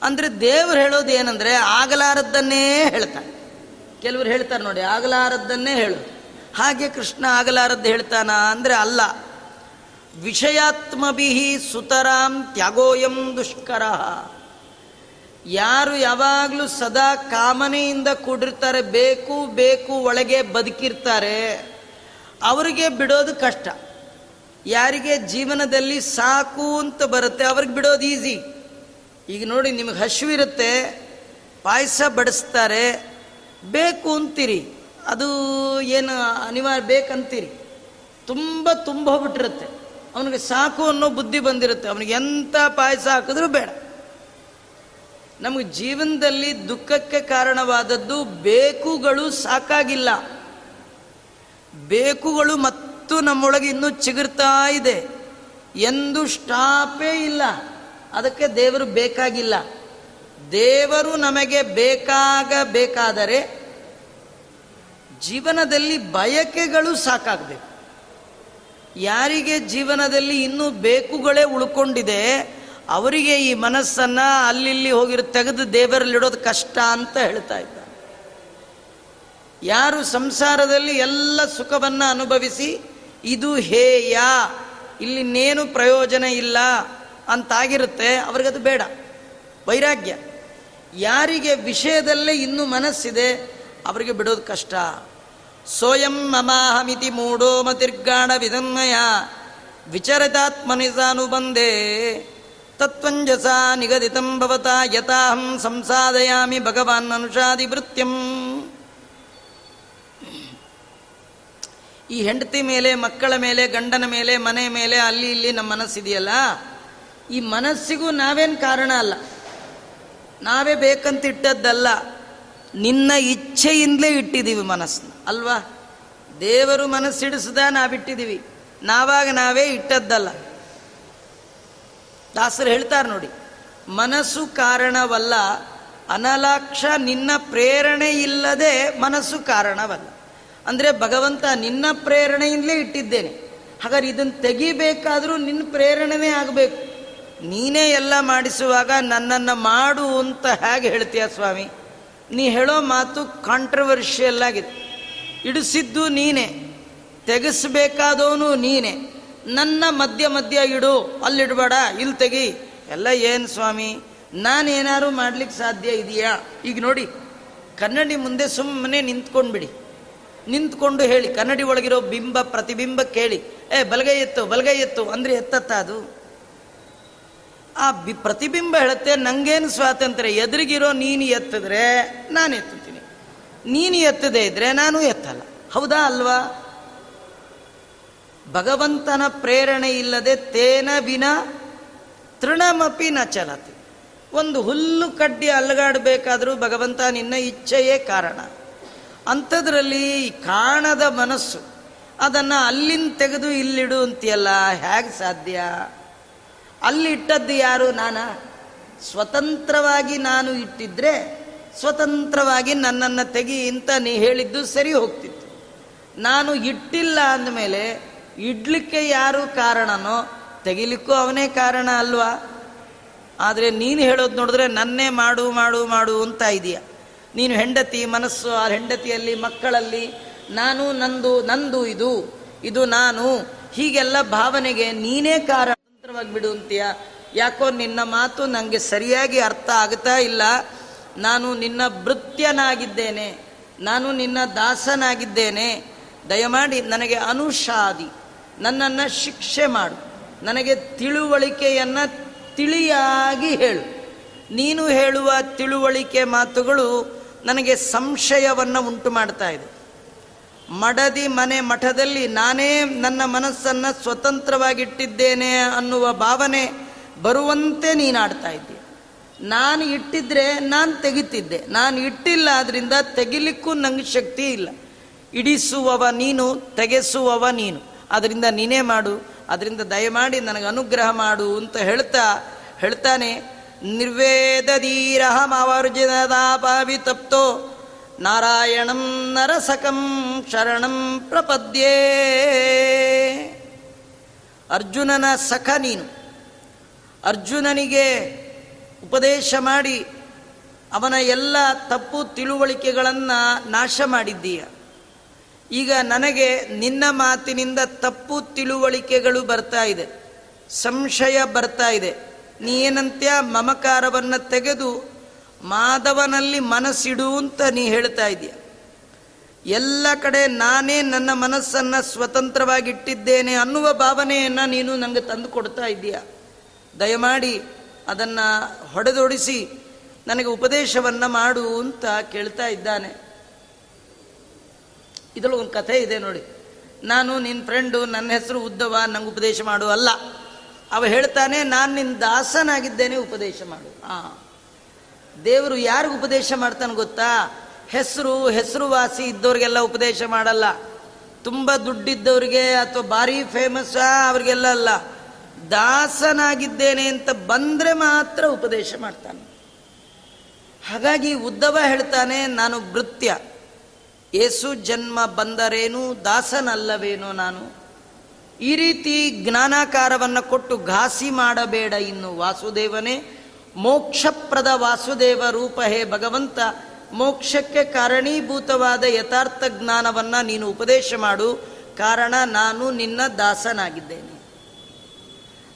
ಅಂದರೆ ದೇವರು ಹೇಳೋದು ಏನಂದರೆ ಆಗಲಾರದ್ದನ್ನೇ ಹೇಳ್ತಾನೆ. ಕೆಲವರು ಹೇಳ್ತಾರೆ ನೋಡಿ, ಆಗಲಾರದ್ದನ್ನೇ ಹೇಳು. ಹಾಗೆ ಕೃಷ್ಣ ಆಗಲಾರದ್ದು ಹೇಳ್ತಾನ ಅಂದರೆ ಅಲ್ಲ. ವಿಷಯಾತ್ಮಭಿ ಸುತರಾಂ ತ್ಯಾಗೋಯಂ ದುಷ್ಕರ. ಯಾರು ಯಾವಾಗಲೂ ಸದಾ ಕಾಮನೆಯಿಂದ ಕೂಡಿರ್ತಾರೆ, ಬೇಕು ಬೇಕು, ಒಳಗೆ ಬದುಕಿರ್ತಾರೆ, ಅವರಿಗೆ ಬಿಡೋದು ಕಷ್ಟ. ಯಾರಿಗೆ ಜೀವನದಲ್ಲಿ ಸಾಕು ಅಂತ ಬರುತ್ತೆ, ಅವ್ರಿಗೆ ಬಿಡೋದು ಈಸಿ ಈಗ ನೋಡಿ, ನಿಮಗೆ ಹಸಿವಿರುತ್ತೆ ಪಾಯಸ ಬಡಿಸ್ತಾರೆ ಬೇಕು ಅಂತೀರಿ. ಅದು ಏನು ಅನಿವಾರ್ಯ ಬೇಕಂತೀರಿ. ತುಂಬ ತುಂಬ ಹೋಗ್ಬಿಟ್ಟಿರುತ್ತೆ ಅವನಿಗೆ ಸಾಕು ಅನ್ನೋ ಬುದ್ಧಿ ಬಂದಿರುತ್ತೆ. ಅವನಿಗೆ ಎಂಥ ಪಾಯಸ ಹಾಕಿದ್ರೂ ಬೇಡ. ನಮಗೆ ಜೀವನದಲ್ಲಿ ದುಃಖಕ್ಕೆ ಕಾರಣವಾದದ್ದು ಬೇಕುಗಳು ಸಾಕಾಗಿಲ್ಲ. ಬೇಕುಗಳು ಮತ್ತು ನಮ್ಮೊಳಗೆ ಇನ್ನೂ ಚಿಗುರ್ತಾ ಇದೆ. ಎಂದು ಸ್ಟಾಪೇ ಇಲ್ಲ. ಅದಕ್ಕೆ ದೇವರು ಬೇಕಾಗಿಲ್ಲ. ದೇವರು ನಮಗೆ ಬೇಕಾಗಬೇಕಾದರೆ ಜೀವನದಲ್ಲಿ ಬಯಕೆಗಳು ಸಾಕಾಗಬೇಕು. ಯಾರಿಗೆ ಜೀವನದಲ್ಲಿ ಇನ್ನೂ ಬೇಕುಗಳೇ ಉಳ್ಕೊಂಡಿದೆ, ಅವರಿಗೆ ಈ ಮನಸ್ಸನ್ನು ಅಲ್ಲಿಲ್ಲಿ ಹೋಗಿರೋ ತೆಗೆದು ದೇವರಲ್ಲಿಡೋದು ಕಷ್ಟ ಅಂತ ಹೇಳ್ತಾ ಇದ್ದ. ಯಾರು ಸಂಸಾರದಲ್ಲಿ ಎಲ್ಲ ಸುಖವನ್ನು ಅನುಭವಿಸಿ, ಇದು ಹೇಯ, ಇಲ್ಲಿನ್ನೇನು ಪ್ರಯೋಜನ ಇಲ್ಲ ಅಂತಾಗಿರುತ್ತೆ, ಅವ್ರಿಗದು ಬೇಡ. ವೈರಾಗ್ಯ. ಯಾರಿಗೆ ವಿಷಯದಲ್ಲೇ ಇನ್ನೂ ಮನಸ್ಸಿದೆ, ಅವರಿಗೆ ಬಿಡೋದು ಕಷ್ಟ. ಸೋಯಂ ಮಮಾಹಮಿತಿ ಮೂಢೋ ಮತಿರ್ಗಾಣ ವಿಧನ್ಮಯ, ವಿಚರಿತಾತ್ಮನಿಸಾನು ಬಂದೇ, ತತ್ವಂಜಸ ನಿಗದಿತಂ ಭವತಾ ಯಥಾಹಂ ಸಂಸಾದಯಾಮಿ ಭಗವಾನ್ ಅನುಷಾದಿ ವೃತ್ಯಂ ಈ ಹೆಂಡತಿ ಮೇಲೆ, ಮಕ್ಕಳ ಮೇಲೆ, ಗಂಡನ ಮೇಲೆ, ಮನೆ ಮೇಲೆ, ಅಲ್ಲಿ ಇಲ್ಲಿ ನಮ್ಮ ಮನಸ್ಸಿದೆಯಲ್ಲ? ಈ ಮನಸ್ಸಿಗೂ ನಾವೇನು ಕಾರಣ ಅಲ್ಲ. ನಾವೇ ಬೇಕಂತ ಇಟ್ಟದ್ದಲ್ಲ ನಿನ್ನ ಇಚ್ಛೆಯಿಂದಲೇ ಇಟ್ಟಿದ್ದೀವಿ ಮನಸ್ಸನ್ನ, ಅಲ್ವಾ? ದೇವರು ಮನಸ್ಸಿಡಿಸ್ದ ನಾವಿಟ್ಟಿದ್ದೀವಿ, ನಾವಾಗ ನಾವೇ ಇಟ್ಟದ್ದಲ್ಲ. ದಾಸರು ಹೇಳ್ತಾರೆ ನೋಡಿ, ಮನಸ್ಸು ಕಾರಣವಲ್ಲ, ಅನಲಾಕ್ಷ ನಿನ್ನ ಪ್ರೇರಣೆ ಇಲ್ಲದೆ ಮನಸ್ಸು ಕಾರಣವಲ್ಲ. ಅಂದರೆ ಭಗವಂತ ನಿನ್ನ ಪ್ರೇರಣೆಯಿಂದಲೇ ಇಟ್ಟಿದ್ದೇನೆ, ಹಾಗಾದ್ರೆ ಇದನ್ನು ತೆಗಿಬೇಕಾದರೂ ನಿನ್ನ ಪ್ರೇರಣೆನೇ ಆಗಬೇಕು. ನೀನೇ ಎಲ್ಲ ಮಾಡಿಸುವಾಗ ನನ್ನನ್ನು ಮಾಡು ಅಂತ ಹೇಗೆ ಹೇಳ್ತೀಯ ಸ್ವಾಮಿ? ನೀ ಹೇಳೋ ಮಾತು ಕಾಂಟ್ರವರ್ಷಿಯಲ್ ಆಗಿದೆ ಇಡಿಸಿದ್ದು ನೀನೇ. ತೆಗೆಸಬೇಕಾದವನು ನೀನೇ. ನನ್ನ ಮಧ್ಯ ಮಧ್ಯ ಇಡು, ಅಲ್ಲಿಡಬೇಡ, ಇಲ್ಲಿ ತೆಗಿ. ಎಲ್ಲ ಏನು ಸ್ವಾಮಿ? ನಾನೇನಾದ್ರು ಮಾಡ್ಲಿಕ್ಕೆ ಸಾಧ್ಯ ಇದೆಯಾ? ಈಗ ನೋಡಿ, ಕನ್ನಡಿ ಮುಂದೆ ಸುಮ್ಮನೆ ನಿಂತ್ಕೊಂಡ್ಬಿಡಿ. ನಿಂತ್ಕೊಂಡು ಹೇಳಿ, ಕನ್ನಡಿ ಒಳಗಿರೋ ಬಿಂಬ, ಪ್ರತಿಬಿಂಬ ಕೇಳಿ. ಏ, ಬಲಗೈ ಎತ್ತು ಬಲಗೈ ಎತ್ತು, ಅಂದರೆ ಎತ್ತತ್ತ ಅದು? ಆ ಬಿ ಪ್ರತಿಬಿಂಬ ಹೇಳುತ್ತೆ, ನಂಗೇನು ಸ್ವಾತಂತ್ರ್ಯ ಎದುರಿಗಿರೋ ನೀನು ಎತ್ತಿದ್ರೆ ನಾನು ಎತ್ತುತ್ತೀನಿ ನೀನು ಎತ್ತದೇ ಇದ್ರೆ ನಾನು ಎತ್ತಲ್ಲ. ಹೌದಾ ಅಲ್ವಾ? ಭಗವಂತನ ಪ್ರೇರಣೆ ಇಲ್ಲದೆ ತೇನ ವಿನ ತೃಣಮಪಿ ನ ಚಲತಿ. ಒಂದು ಹುಲ್ಲು ಕಡ್ಡಿ ಅಲ್ಲಗಾಡಬೇಕಾದರೂ ಭಗವಂತ ನಿನ್ನ ಇಚ್ಛೆಯೇ ಕಾರಣ. ಅಂಥದ್ರಲ್ಲಿ ಕಾಣದ ಮನಸ್ಸು, ಅದನ್ನು ಅಲ್ಲಿಂದ ತೆಗೆದು ಇಲ್ಲಿಡು ಅಂತೀಯಲ್ಲ ಹೇಗೆ ಸಾಧ್ಯ? ಅಲ್ಲಿ ಇಟ್ಟದ್ದು ಯಾರು? ನಾನ? ಸ್ವತಂತ್ರವಾಗಿ ನಾನು ಇಟ್ಟಿದ್ರೆ ಸ್ವತಂತ್ರವಾಗಿ ನನ್ನನ್ನು ತೆಗಿ ಅಂತ ನೀ ಹೇಳಿದ್ದು ಸರಿ ಹೋಗ್ತಿತ್ತು. ನಾನು ಇಟ್ಟಿಲ್ಲ ಅಂದಮೇಲೆ ಇಡ್ಲಿಕ್ಕೆ ಯಾರು ಕಾರಣನೋ ತೆಗಿಲಿಕ್ಕೂ ಅವನೇ ಕಾರಣ ಅಲ್ವಾ? ಆದರೆ ನೀನು ಹೇಳೋದು ನೋಡಿದ್ರೆ ನನ್ನೇ ಮಾಡು ಮಾಡು ಮಾಡು ಅಂತ ಇದೆಯಾ ನೀನು ಹೆಂಡತಿ, ಮನಸ್ಸು ಆ ಹೆಂಡತಿಯಲ್ಲಿ, ಮಕ್ಕಳಲ್ಲಿ, ನಾನು ನಂದು ನಂದು ಇದು ಇದು ನಾನು, ಹೀಗೆಲ್ಲ ಭಾವನೆಗೆ ನೀನೇ ಕಾರಣ. ಸ್ವತಂತ್ರವಾಗಿ ಬಿಡು ಅಂತೀಯ? ಯಾಕೋ ನಿನ್ನ ಮಾತು ನನಗೆ ಸರಿಯಾಗಿ ಅರ್ಥ ಆಗ್ತಾ ಇಲ್ಲ. ನಾನು ನಿನ್ನ ಭೃತ್ಯನಾಗಿದ್ದೇನೆ. ನಾನು ನಿನ್ನ ದಾಸನಾಗಿದ್ದೇನೆ. ದಯಮಾಡಿ ನನಗೆ ಅನುಷಾದಿ. ನನ್ನನ್ನು ಶಿಕ್ಷೆ ಮಾಡು. ನನಗೆ ತಿಳುವಳಿಕೆಯನ್ನು ತಿಳಿಯಾಗಿ ಹೇಳು. ನೀನು ಹೇಳುವ ತಿಳುವಳಿಕೆ ಮಾತುಗಳು ನನಗೆ ಸಂಶಯವನ್ನು ಉಂಟು ಮಾಡ್ತಾ ಇದೆ. ಮಡದಿ ಮನೆ ಮಠದಲ್ಲಿ ನಾನೇ ನನ್ನ ಮನಸ್ಸನ್ನು ಸ್ವತಂತ್ರವಾಗಿಟ್ಟಿದ್ದೇನೆ ಅನ್ನುವ ಭಾವನೆ ಬರುವಂತೆ ನೀನಾಡ್ತಾ ಇದ್ದೀಯ ನಾನು ಇಟ್ಟಿದ್ರೆ ನಾನು ತೆಗಿತಿದ್ದೆ. ನಾನು ಇಟ್ಟಿಲ್ಲ ಆದ್ರಿಂದ ತೆಗಿಲಿಕ್ಕೂ ನಂಗೆ ಶಕ್ತಿ ಇಲ್ಲ. ಇಡಿಸುವವ ನೀನು, ತೆಗೆಸುವವ ನೀನು. ಅದರಿಂದ ನೀನೇ ಮಾಡು ಅದರಿಂದ ದಯಮಾಡಿ ನನಗೆ ಅನುಗ್ರಹ ಮಾಡು ಅಂತ ಹೇಳ್ತಾ, ಹೇಳ್ತಾನೆ ನಿರ್ವೇದೀರಹಮವರ್ಜಿನದಾಪಾವಿ ತಪ್ತೋ ನಾರಾಯಣಂ ನರಸಕಂ ಶರಣಂ ಪ್ರಪದ್ಯೇ. ಅರ್ಜುನನ ಸಖ ನೀನು. ಅರ್ಜುನನಿಗೆ ಉಪದೇಶ ಮಾಡಿ ಅವನ ಎಲ್ಲ ತಪ್ಪು ತಿಳುವಳಿಕೆಗಳನ್ನು ನಾಶ ಮಾಡಿದ್ದೀಯ. ಈಗ ನನಗೆ ನಿನ್ನ ಮಾತಿನಿಂದ ತಪ್ಪು ತಿಳುವಳಿಕೆಗಳು ಬರ್ತಾ ಇದೆ. ಸಂಶಯ ಬರ್ತಾ ಇದೆ. ನೀ ಏನಂತ್ಯ ಮಮಕಾರವನ್ನು ತೆಗೆದು ಮಾಧವನಲ್ಲಿ ಮನಸ್ಸಿಡು ಅಂತ ನೀ ಹೇಳ್ತಾ ಇದ್ದೀಯ. ಎಲ್ಲ ಕಡೆ ನಾನೇ ನನ್ನ ಮನಸ್ಸನ್ನು ಸ್ವತಂತ್ರವಾಗಿಟ್ಟಿದ್ದೇನೆ ಅನ್ನುವ ಭಾವನೆಯನ್ನು ನೀನು ನನಗೆ ತಂದು ಕೊಡ್ತಾ ಇದ್ದೀಯ. ದಯಮಾಡಿ ಅದನ್ನು ಹೊಡೆದೊಡಿಸಿ ನನಗೆ ಉಪದೇಶವನ್ನು ಮಾಡು ಅಂತ ಕೇಳ್ತಾ ಇದ್ದಾನೆ. ಇದರಲ್ಲಿ ಒಂದು ಕಥೆ ಇದೆ ನೋಡಿ. ನಾನು ನಿನ್ನ ಫ್ರೆಂಡು ನನ್ನ ಹೆಸರು ಉದ್ದವ, ನಂಗೆ ಉಪದೇಶ ಮಾಡು ಅಲ್ಲ. ಅವ ಹೇಳ್ತಾನೆ, ನಾನು ನಿನ್ನ ದಾಸನಾಗಿದ್ದೇನೆ, ಉಪದೇಶ ಮಾಡು. ಹಾಂ ದೇವರು ಯಾರಿಗೂ ಉಪದೇಶ ಮಾಡ್ತಾನೆ ಗೊತ್ತಾ? ಹೆಸರು, ಹೆಸರುವಾಸಿ ಇದ್ದವ್ರಿಗೆಲ್ಲ ಉಪದೇಶ ಮಾಡಲ್ಲ. ತುಂಬ ದುಡ್ಡಿದ್ದವ್ರಿಗೆ ಅಥವಾ ಭಾರಿ ಫೇಮಸ್ ಅವ್ರಿಗೆಲ್ಲ ಅಲ್ಲ. ದಾಸನಾಗಿದ್ದೇನೆ ಅಂತ ಬಂದರೆ ಮಾತ್ರ ಉಪದೇಶ ಮಾಡ್ತಾನೆ. ಹಾಗಾಗಿ ಉದ್ದವ ಹೇಳ್ತಾನೆ, ನಾನು ಭೃತ್ಯ ಏಸು ಜನ್ಮ ಬಂದರೇನು, ದಾಸನಲ್ಲವೇನೋ ನಾನು. ಈ ರೀತಿ ಜ್ಞಾನಾಕಾರವನ್ನು ಕೊಟ್ಟು ಘಾಸಿ ಮಾಡಬೇಡ ಇನ್ನು ವಾಸುದೇವನೇ. ಮೋಕ್ಷಪ್ರದ ವಾಸುದೇವ ರೂಪ ಹೇ ಭಗವಂತ, ಮೋಕ್ಷಕ್ಕೆ ಕಾರಣೀಭೂತವಾದ ಯಥಾರ್ಥ ಜ್ಞಾನವನ್ನು ನೀನು ಉಪದೇಶ ಮಾಡು. ಕಾರಣ, ನಾನು ನಿನ್ನ ದಾಸನಾಗಿದ್ದೇನೆ.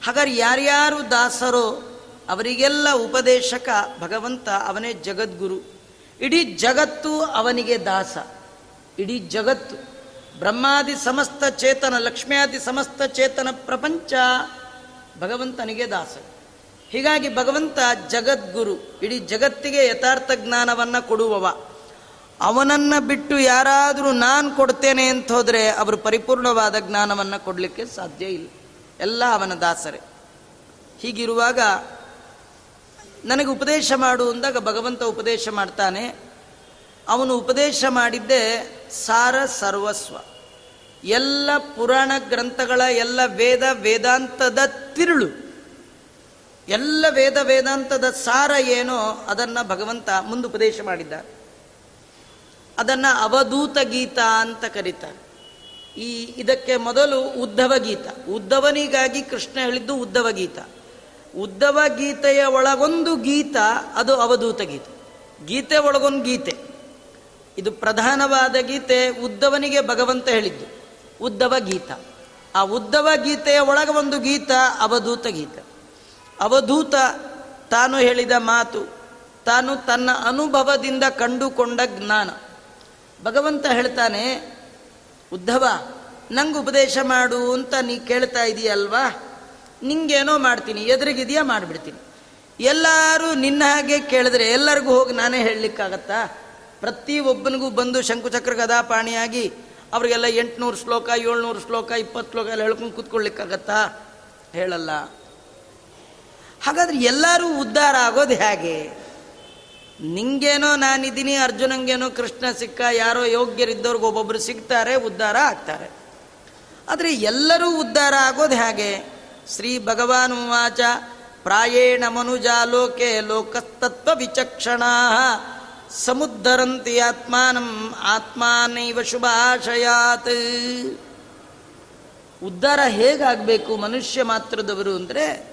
ಹಾಗಾದ್ರೆ ಯಾರ್ಯಾರು ದಾಸರೋ, ಅವರಿಗೆಲ್ಲ ಉಪದೇಶಕ ಭಗವಂತ ಅವನೇ ಜಗದ್ಗುರು. ಇಡೀ ಜಗತ್ತು ಅವನಿಗೆ ದಾಸ. ಇಡೀ ಜಗತ್ತು, ಬ್ರಹ್ಮಾದಿ ಸಮಸ್ತ ಚೇತನ, ಲಕ್ಷ್ಮ್ಯಾದಿ ಸಮಸ್ತ ಚೇತನ ಪ್ರಪಂಚ ಭಗವಂತನಿಗೆ ದಾಸ ಹೀಗಾಗಿ ಭಗವಂತ ಜಗದ್ಗುರು, ಇಡೀ ಜಗತ್ತಿಗೆ ಯಥಾರ್ಥ ಜ್ಞಾನವನ್ನು ಕೊಡುವವ. ಅವನನ್ನು ಬಿಟ್ಟು ಯಾರಾದರೂ ನಾನು ಕೊಡ್ತೇನೆ ಅಂತ ಹೋದರೆ ಅವರು ಪರಿಪೂರ್ಣವಾದ ಜ್ಞಾನವನ್ನು ಕೊಡಲಿಕ್ಕೆ ಸಾಧ್ಯ ಇಲ್ಲ. ಎಲ್ಲ ಅವನ ದಾಸರೇ. ಹೀಗಿರುವಾಗ ನನಗೆ ಉಪದೇಶ ಮಾಡು ಅಂದಾಗ ಭಗವಂತ ಉಪದೇಶ ಮಾಡ್ತಾನೆ. ಅವನು ಉಪದೇಶ ಮಾಡಿದ್ದೆ ಸಾರ ಸರ್ವಸ್ವ. ಎಲ್ಲ ಪುರಾಣ ಗ್ರಂಥಗಳ ಎಲ್ಲ ವೇದ ವೇದಾಂತದ ತಿರುಳು. ಎಲ್ಲ ವೇದ ವೇದಾಂತದ ಸಾರ ಏನೋ ಅದನ್ನು ಭಗವಂತ ಮುಂದುಪದೇಶ ಮಾಡಿದ್ದ. ಅದನ್ನು ಅವಧೂತ ಗೀತ ಅಂತ ಕರೀತಾರೆ ಈ ಇದಕ್ಕೆ ಮೊದಲು ಉದ್ಧವ ಗೀತ. ಉದ್ಧವನಿಗಾಗಿ ಕೃಷ್ಣ ಹೇಳಿದ್ದು ಉದ್ಧವ ಗೀತ. ಉದ್ಧವ ಗೀತೆಯ ಒಳಗೊಂದು ಗೀತ ಅದು ಅವಧೂತ ಗೀತೆ. ಗೀತೆ ಒಳಗೊಂದು ಗೀತೆ. ಇದು ಪ್ರಧಾನವಾದ ಗೀತೆ ಉದ್ದವನಿಗೆ ಭಗವಂತ ಹೇಳಿದ್ದು. ಉದ್ದವ ಗೀತ. ಆ ಉದ್ದವ ಗೀತೆಯ ಒಳಗೆ ಒಂದು ಗೀತ ಅವಧೂತ ಗೀತ. ಅವಧೂತ ತಾನು ಹೇಳಿದ ಮಾತು, ತಾನು ತನ್ನ ಅನುಭವದಿಂದ ಕಂಡುಕೊಂಡ ಜ್ಞಾನ. ಭಗವಂತ ಹೇಳ್ತಾನೆ, ಉದ್ಧವ, ನಂಗೆ ಉಪದೇಶ ಮಾಡು ಅಂತ ನೀ ಕೇಳ್ತಾ ಇದೀಯಲ್ವಾ? ನಿಂಗೇನೋ ಮಾಡ್ತೀನಿ, ಎದುರಿಗಿದೆಯಾ ಮಾಡಿಬಿಡ್ತೀನಿ. ಎಲ್ಲರೂ ನಿನ್ನ ಹಾಗೆ ಕೇಳಿದ್ರೆ ಎಲ್ಲರಿಗೂ ಹೋಗಿ ನಾನೇ ಹೇಳಲಿಕ್ಕಾಗತ್ತಾ? ಪ್ರತಿ ಒಬ್ಬನಿಗೂ ಬಂದು ಶಂಕುಚಕ್ರ ಗದಾಪಾಣಿಯಾಗಿ ಅವರಿಗೆಲ್ಲ ಎಂಟುನೂರು ಶ್ಲೋಕ, ಏಳ್ನೂರು ಶ್ಲೋಕ, ಇಪ್ಪತ್ತು ಶ್ಲೋಕ ಎಲ್ಲ ಹೇಳ್ಕೊಂಡು ಕೂತ್ಕೊಳ್ಳಿಕ್ಕಾಗತ್ತಾ ಹೇಳಲ್ಲ. ಹಾಗಾದ್ರೆ ಎಲ್ಲರೂ ಉದ್ಧಾರ ಆಗೋದು ಹೇಗೆ? ನಿಂಗೇನೋ ನಾನಿದ್ದೀನಿ, ಅರ್ಜುನಂಗೇನೋ ಕೃಷ್ಣ ಸಿಕ್ಕ, ಯಾರೋ ಯೋಗ್ಯರಿದ್ದವ್ರಿಗೆ ಒಬ್ಬೊಬ್ಬರು ಸಿಗ್ತಾರೆ, ಉದ್ಧಾರ ಆಗ್ತಾರೆ. ಆದರೆ ಎಲ್ಲರೂ ಉದ್ಧಾರ ಆಗೋದು ಹೇಗೆ? ಶ್ರೀ ಭಗವಾನ್ ವಾಚ ಪ್ರಾಯೇಣ ಮನುಜಾಲೋಕೆ ಲೋಕಸ್ತತ್ವ ವಿಚಕ್ಷಣ, ಸಮುದ್ಧರಂತಿ ಆತ್ಮಾನಂ, ಆತ್ಮಾನೈವ ಶುಭಾಶಯಾತ್. ಉದ್ಧಾರ ಹೇಗಾಗಬೇಕು ಮನುಷ್ಯ ಮಾತ್ರದವರು ಅಂದರೆ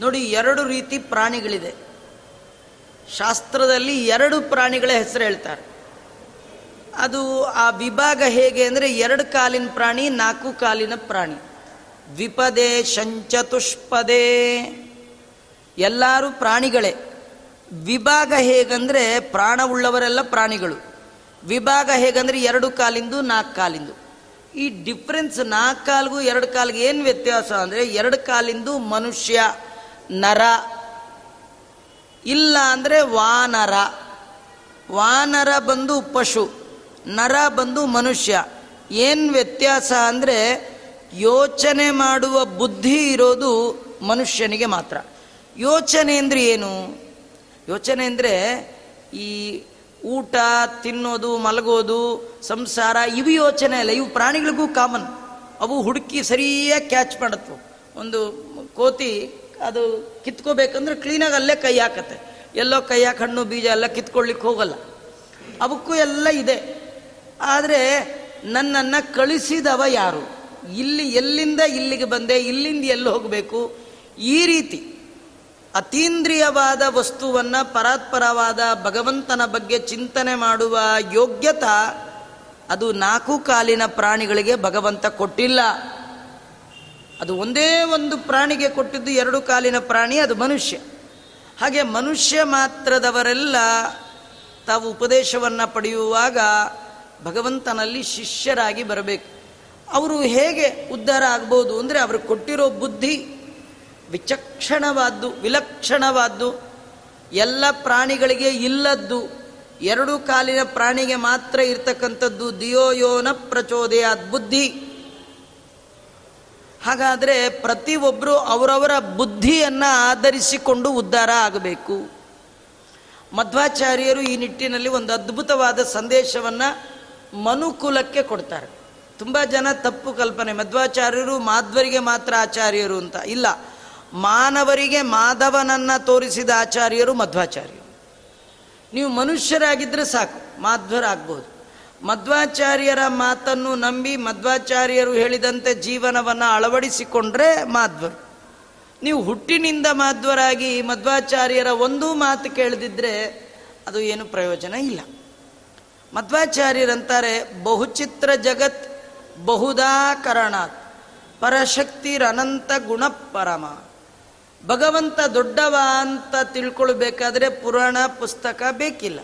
ನೋಡಿ, ಎರಡು ರೀತಿ ಪ್ರಾಣಿಗಳಿದೆ. ಶಾಸ್ತ್ರದಲ್ಲಿ ಎರಡು ಪ್ರಾಣಿಗಳ ಹೆಸರು ಹೇಳ್ತಾರೆ. ಅದು ಆ ವಿಭಾಗ ಹೇಗೆ ಅಂದರೆ ಎರಡು ಕಾಲಿನ ಪ್ರಾಣಿ, ನಾಲ್ಕು ಕಾಲಿನ ಪ್ರಾಣಿ. ದ್ವಿಪದೇ ಶಂಚತುಷ್ಪದೇ ಎಲ್ಲರೂ ಪ್ರಾಣಿಗಳೇ. ವಿಭಾಗ ಹೇಗಂದರೆ ಪ್ರಾಣವುಳ್ಳವರೆಲ್ಲ ಪ್ರಾಣಿಗಳು. ವಿಭಾಗ ಹೇಗಂದರೆ ಎರಡು ಕಾಲಿಂದು, ನಾಲ್ಕು ಕಾಲಿಂದು. ಈ ಡಿಫ್ರೆನ್ಸ್ ನಾಲ್ಕು ಕಾಲಿಗೂ ಎರಡು ಕಾಲಿಗೆ ಏನು ವ್ಯತ್ಯಾಸ ಅಂದರೆ ಎರಡು ಕಾಲಿಂದು ಮನುಷ್ಯ. ನರ. ಇಲ್ಲ ಅಂದರೆ ವಾನರ. ವಾನರ ಬಂದು ಪಶು, ನರ ಬಂದು ಮನುಷ್ಯ. ಏನು ವ್ಯತ್ಯಾಸ ಅಂದರೆ ಯೋಚನೆ ಮಾಡುವ ಬುದ್ಧಿ ಇರೋದು ಮನುಷ್ಯನಿಗೆ ಮಾತ್ರ. ಯೋಚನೆ ಅಂದರೆ ಏನು? ಯೋಚನೆ ಅಂದರೆ ಈ ಊಟ, ತಿನ್ನೋದು, ಮಲಗೋದು, ಸಂಸಾರ, ಇವು ಯೋಚನೆ ಅಲ್ಲ. ಇವು ಪ್ರಾಣಿಗಳಿಗೂ ಕಾಮನ್. ಅವು ಹುಡುಕಿ ಸರಿಯಾಗಿ ಕ್ಯಾಚ್ ಮಾಡತ್ವು. ಒಂದು ಕೋತಿ ಅದು ಕಿತ್ಕೋಬೇಕಂದ್ರೆ ಕ್ಲೀನಾಗಿ ಅಲ್ಲೇ ಕೈ ಹಾಕತ್ತೆ. ಎಲ್ಲೋ ಕೈ ಹಾಕಿ ಹಣ್ಣು ಬೀಜ ಎಲ್ಲ ಕಿತ್ಕೊಳ್ಳಿಕ್ಕೆ ಹೋಗಲ್ಲ. ಅವಕ್ಕೂ ಎಲ್ಲ ಇದೆ. ಆದರೆ ನನ್ನನ್ನು ಕಳಿಸಿದವ ಯಾರು? ಇಲ್ಲಿ ಎಲ್ಲಿಂದ ಇಲ್ಲಿಗೆ ಬಂದೆ? ಇಲ್ಲಿಂದ ಎಲ್ಲಿ ಹೋಗಬೇಕು? ಈ ರೀತಿ ಅತೀಂದ್ರಿಯವಾದ ವಸ್ತುವನ್ನು ಪರಾತ್ಪರವಾದ ಭಗವಂತನ ಬಗ್ಗೆ ಚಿಂತನೆ ಮಾಡುವ ಯೋಗ್ಯತ ಅದು ನಾಲ್ಕು ಕಾಲಿನ ಪ್ರಾಣಿಗಳಿಗೆ ಭಗವಂತ ಕೊಟ್ಟಿಲ್ಲ. ಅದು ಒಂದೇ ಒಂದು ಪ್ರಾಣಿಗೆ ಕೊಟ್ಟಿದ್ದು ಎರಡು ಕಾಲಿನ ಪ್ರಾಣಿ, ಅದು ಮನುಷ್ಯ. ಹಾಗೆ ಮನುಷ್ಯ ಮಾತ್ರದವರೆಲ್ಲ ತಾವು ಉಪದೇಶವನ್ನು ಪಡೆಯುವಾಗ ಭಗವಂತನಲ್ಲಿ ಶಿಷ್ಯರಾಗಿ ಬರಬೇಕು. ಅವರು ಹೇಗೆ ಉದ್ಧಾರ ಆಗ್ಬೋದು ಅಂದರೆ ಅವರು ಕೊಟ್ಟಿರೋ ಬುದ್ಧಿ ವಿಚಕ್ಷಣವಾದ್ದು, ವಿಲಕ್ಷಣವಾದ್ದು, ಎಲ್ಲ ಪ್ರಾಣಿಗಳಿಗೆ ಇಲ್ಲದ್ದು, ಎರಡು ಕಾಲಿನ ಪ್ರಾಣಿಗೆ ಮಾತ್ರ ಇರ್ತಕ್ಕಂಥದ್ದು ದಿಯೋಯೋನ ಪ್ರಚೋದಯ ಬುದ್ಧಿ. ಹಾಗಾದರೆ ಪ್ರತಿಯೊಬ್ಬರು ಅವರವರ ಬುದ್ಧಿಯನ್ನು ಆಧರಿಸಿಕೊಂಡು ಉದ್ಧಾರ ಆಗಬೇಕು. ಮಧ್ವಾಚಾರ್ಯರು ಈ ನಿಟ್ಟಿನಲ್ಲಿ ಒಂದು ಅದ್ಭುತವಾದ ಸಂದೇಶವನ್ನು ಮನುಕುಲಕ್ಕೆ ಕೊಡ್ತಾರೆ. ತುಂಬ ಜನ ತಪ್ಪು ಕಲ್ಪನೆ. ಮಧ್ವಾಚಾರ್ಯರು ಮಾಧ್ವರಿಗೆ ಮಾತ್ರ ಆಚಾರ್ಯರು ಅಂತ ಇಲ್ಲ. ಮಾನವರಿಗೆ ಮಾಧವನನ್ನು ತೋರಿಸಿದ ಆಚಾರ್ಯರು ಮಧ್ವಾಚಾರ್ಯರು. ನೀವು ಮನುಷ್ಯರಾಗಿದ್ದರೆ ಸಾಕು, ಮಾಧ್ವರಾಗ್ಬೋದು. ಮಧ್ವಾಚಾರ್ಯರ ಮಾತನ್ನು ನಂಬಿ ಮಧ್ವಾಚಾರ್ಯರು ಹೇಳಿದಂತೆ ಜೀವನವನ್ನು ಅಳವಡಿಸಿಕೊಂಡ್ರೆ ಮಾಧ್ವರು ನೀವು ಹುಟ್ಟಿನಿಂದ ಮಾಧ್ವರಾಗಿ ಮಧ್ವಾಚಾರ್ಯರ ಒಂದೂ ಮಾತು ಕೇಳದಿದ್ದರೆ ಅದು ಏನು ಪ್ರಯೋಜನ ಇಲ್ಲ. ಮಧ್ವಾಚಾರ್ಯರಂತಾರೆ, ಬಹುಚಿತ್ರ ಜಗತ್ ಬಹುದಾಕರಣಾತ್ ಪರಶಕ್ತಿರನಂತ ಗುಣ ಪರಮ. ಭಗವಂತ ದೊಡ್ಡವ ಅಂತ ತಿಳ್ಕೊಳ್ಬೇಕಾದ್ರೆ ಪುರಾಣ ಪುಸ್ತಕ ಬೇಕಿಲ್ಲ.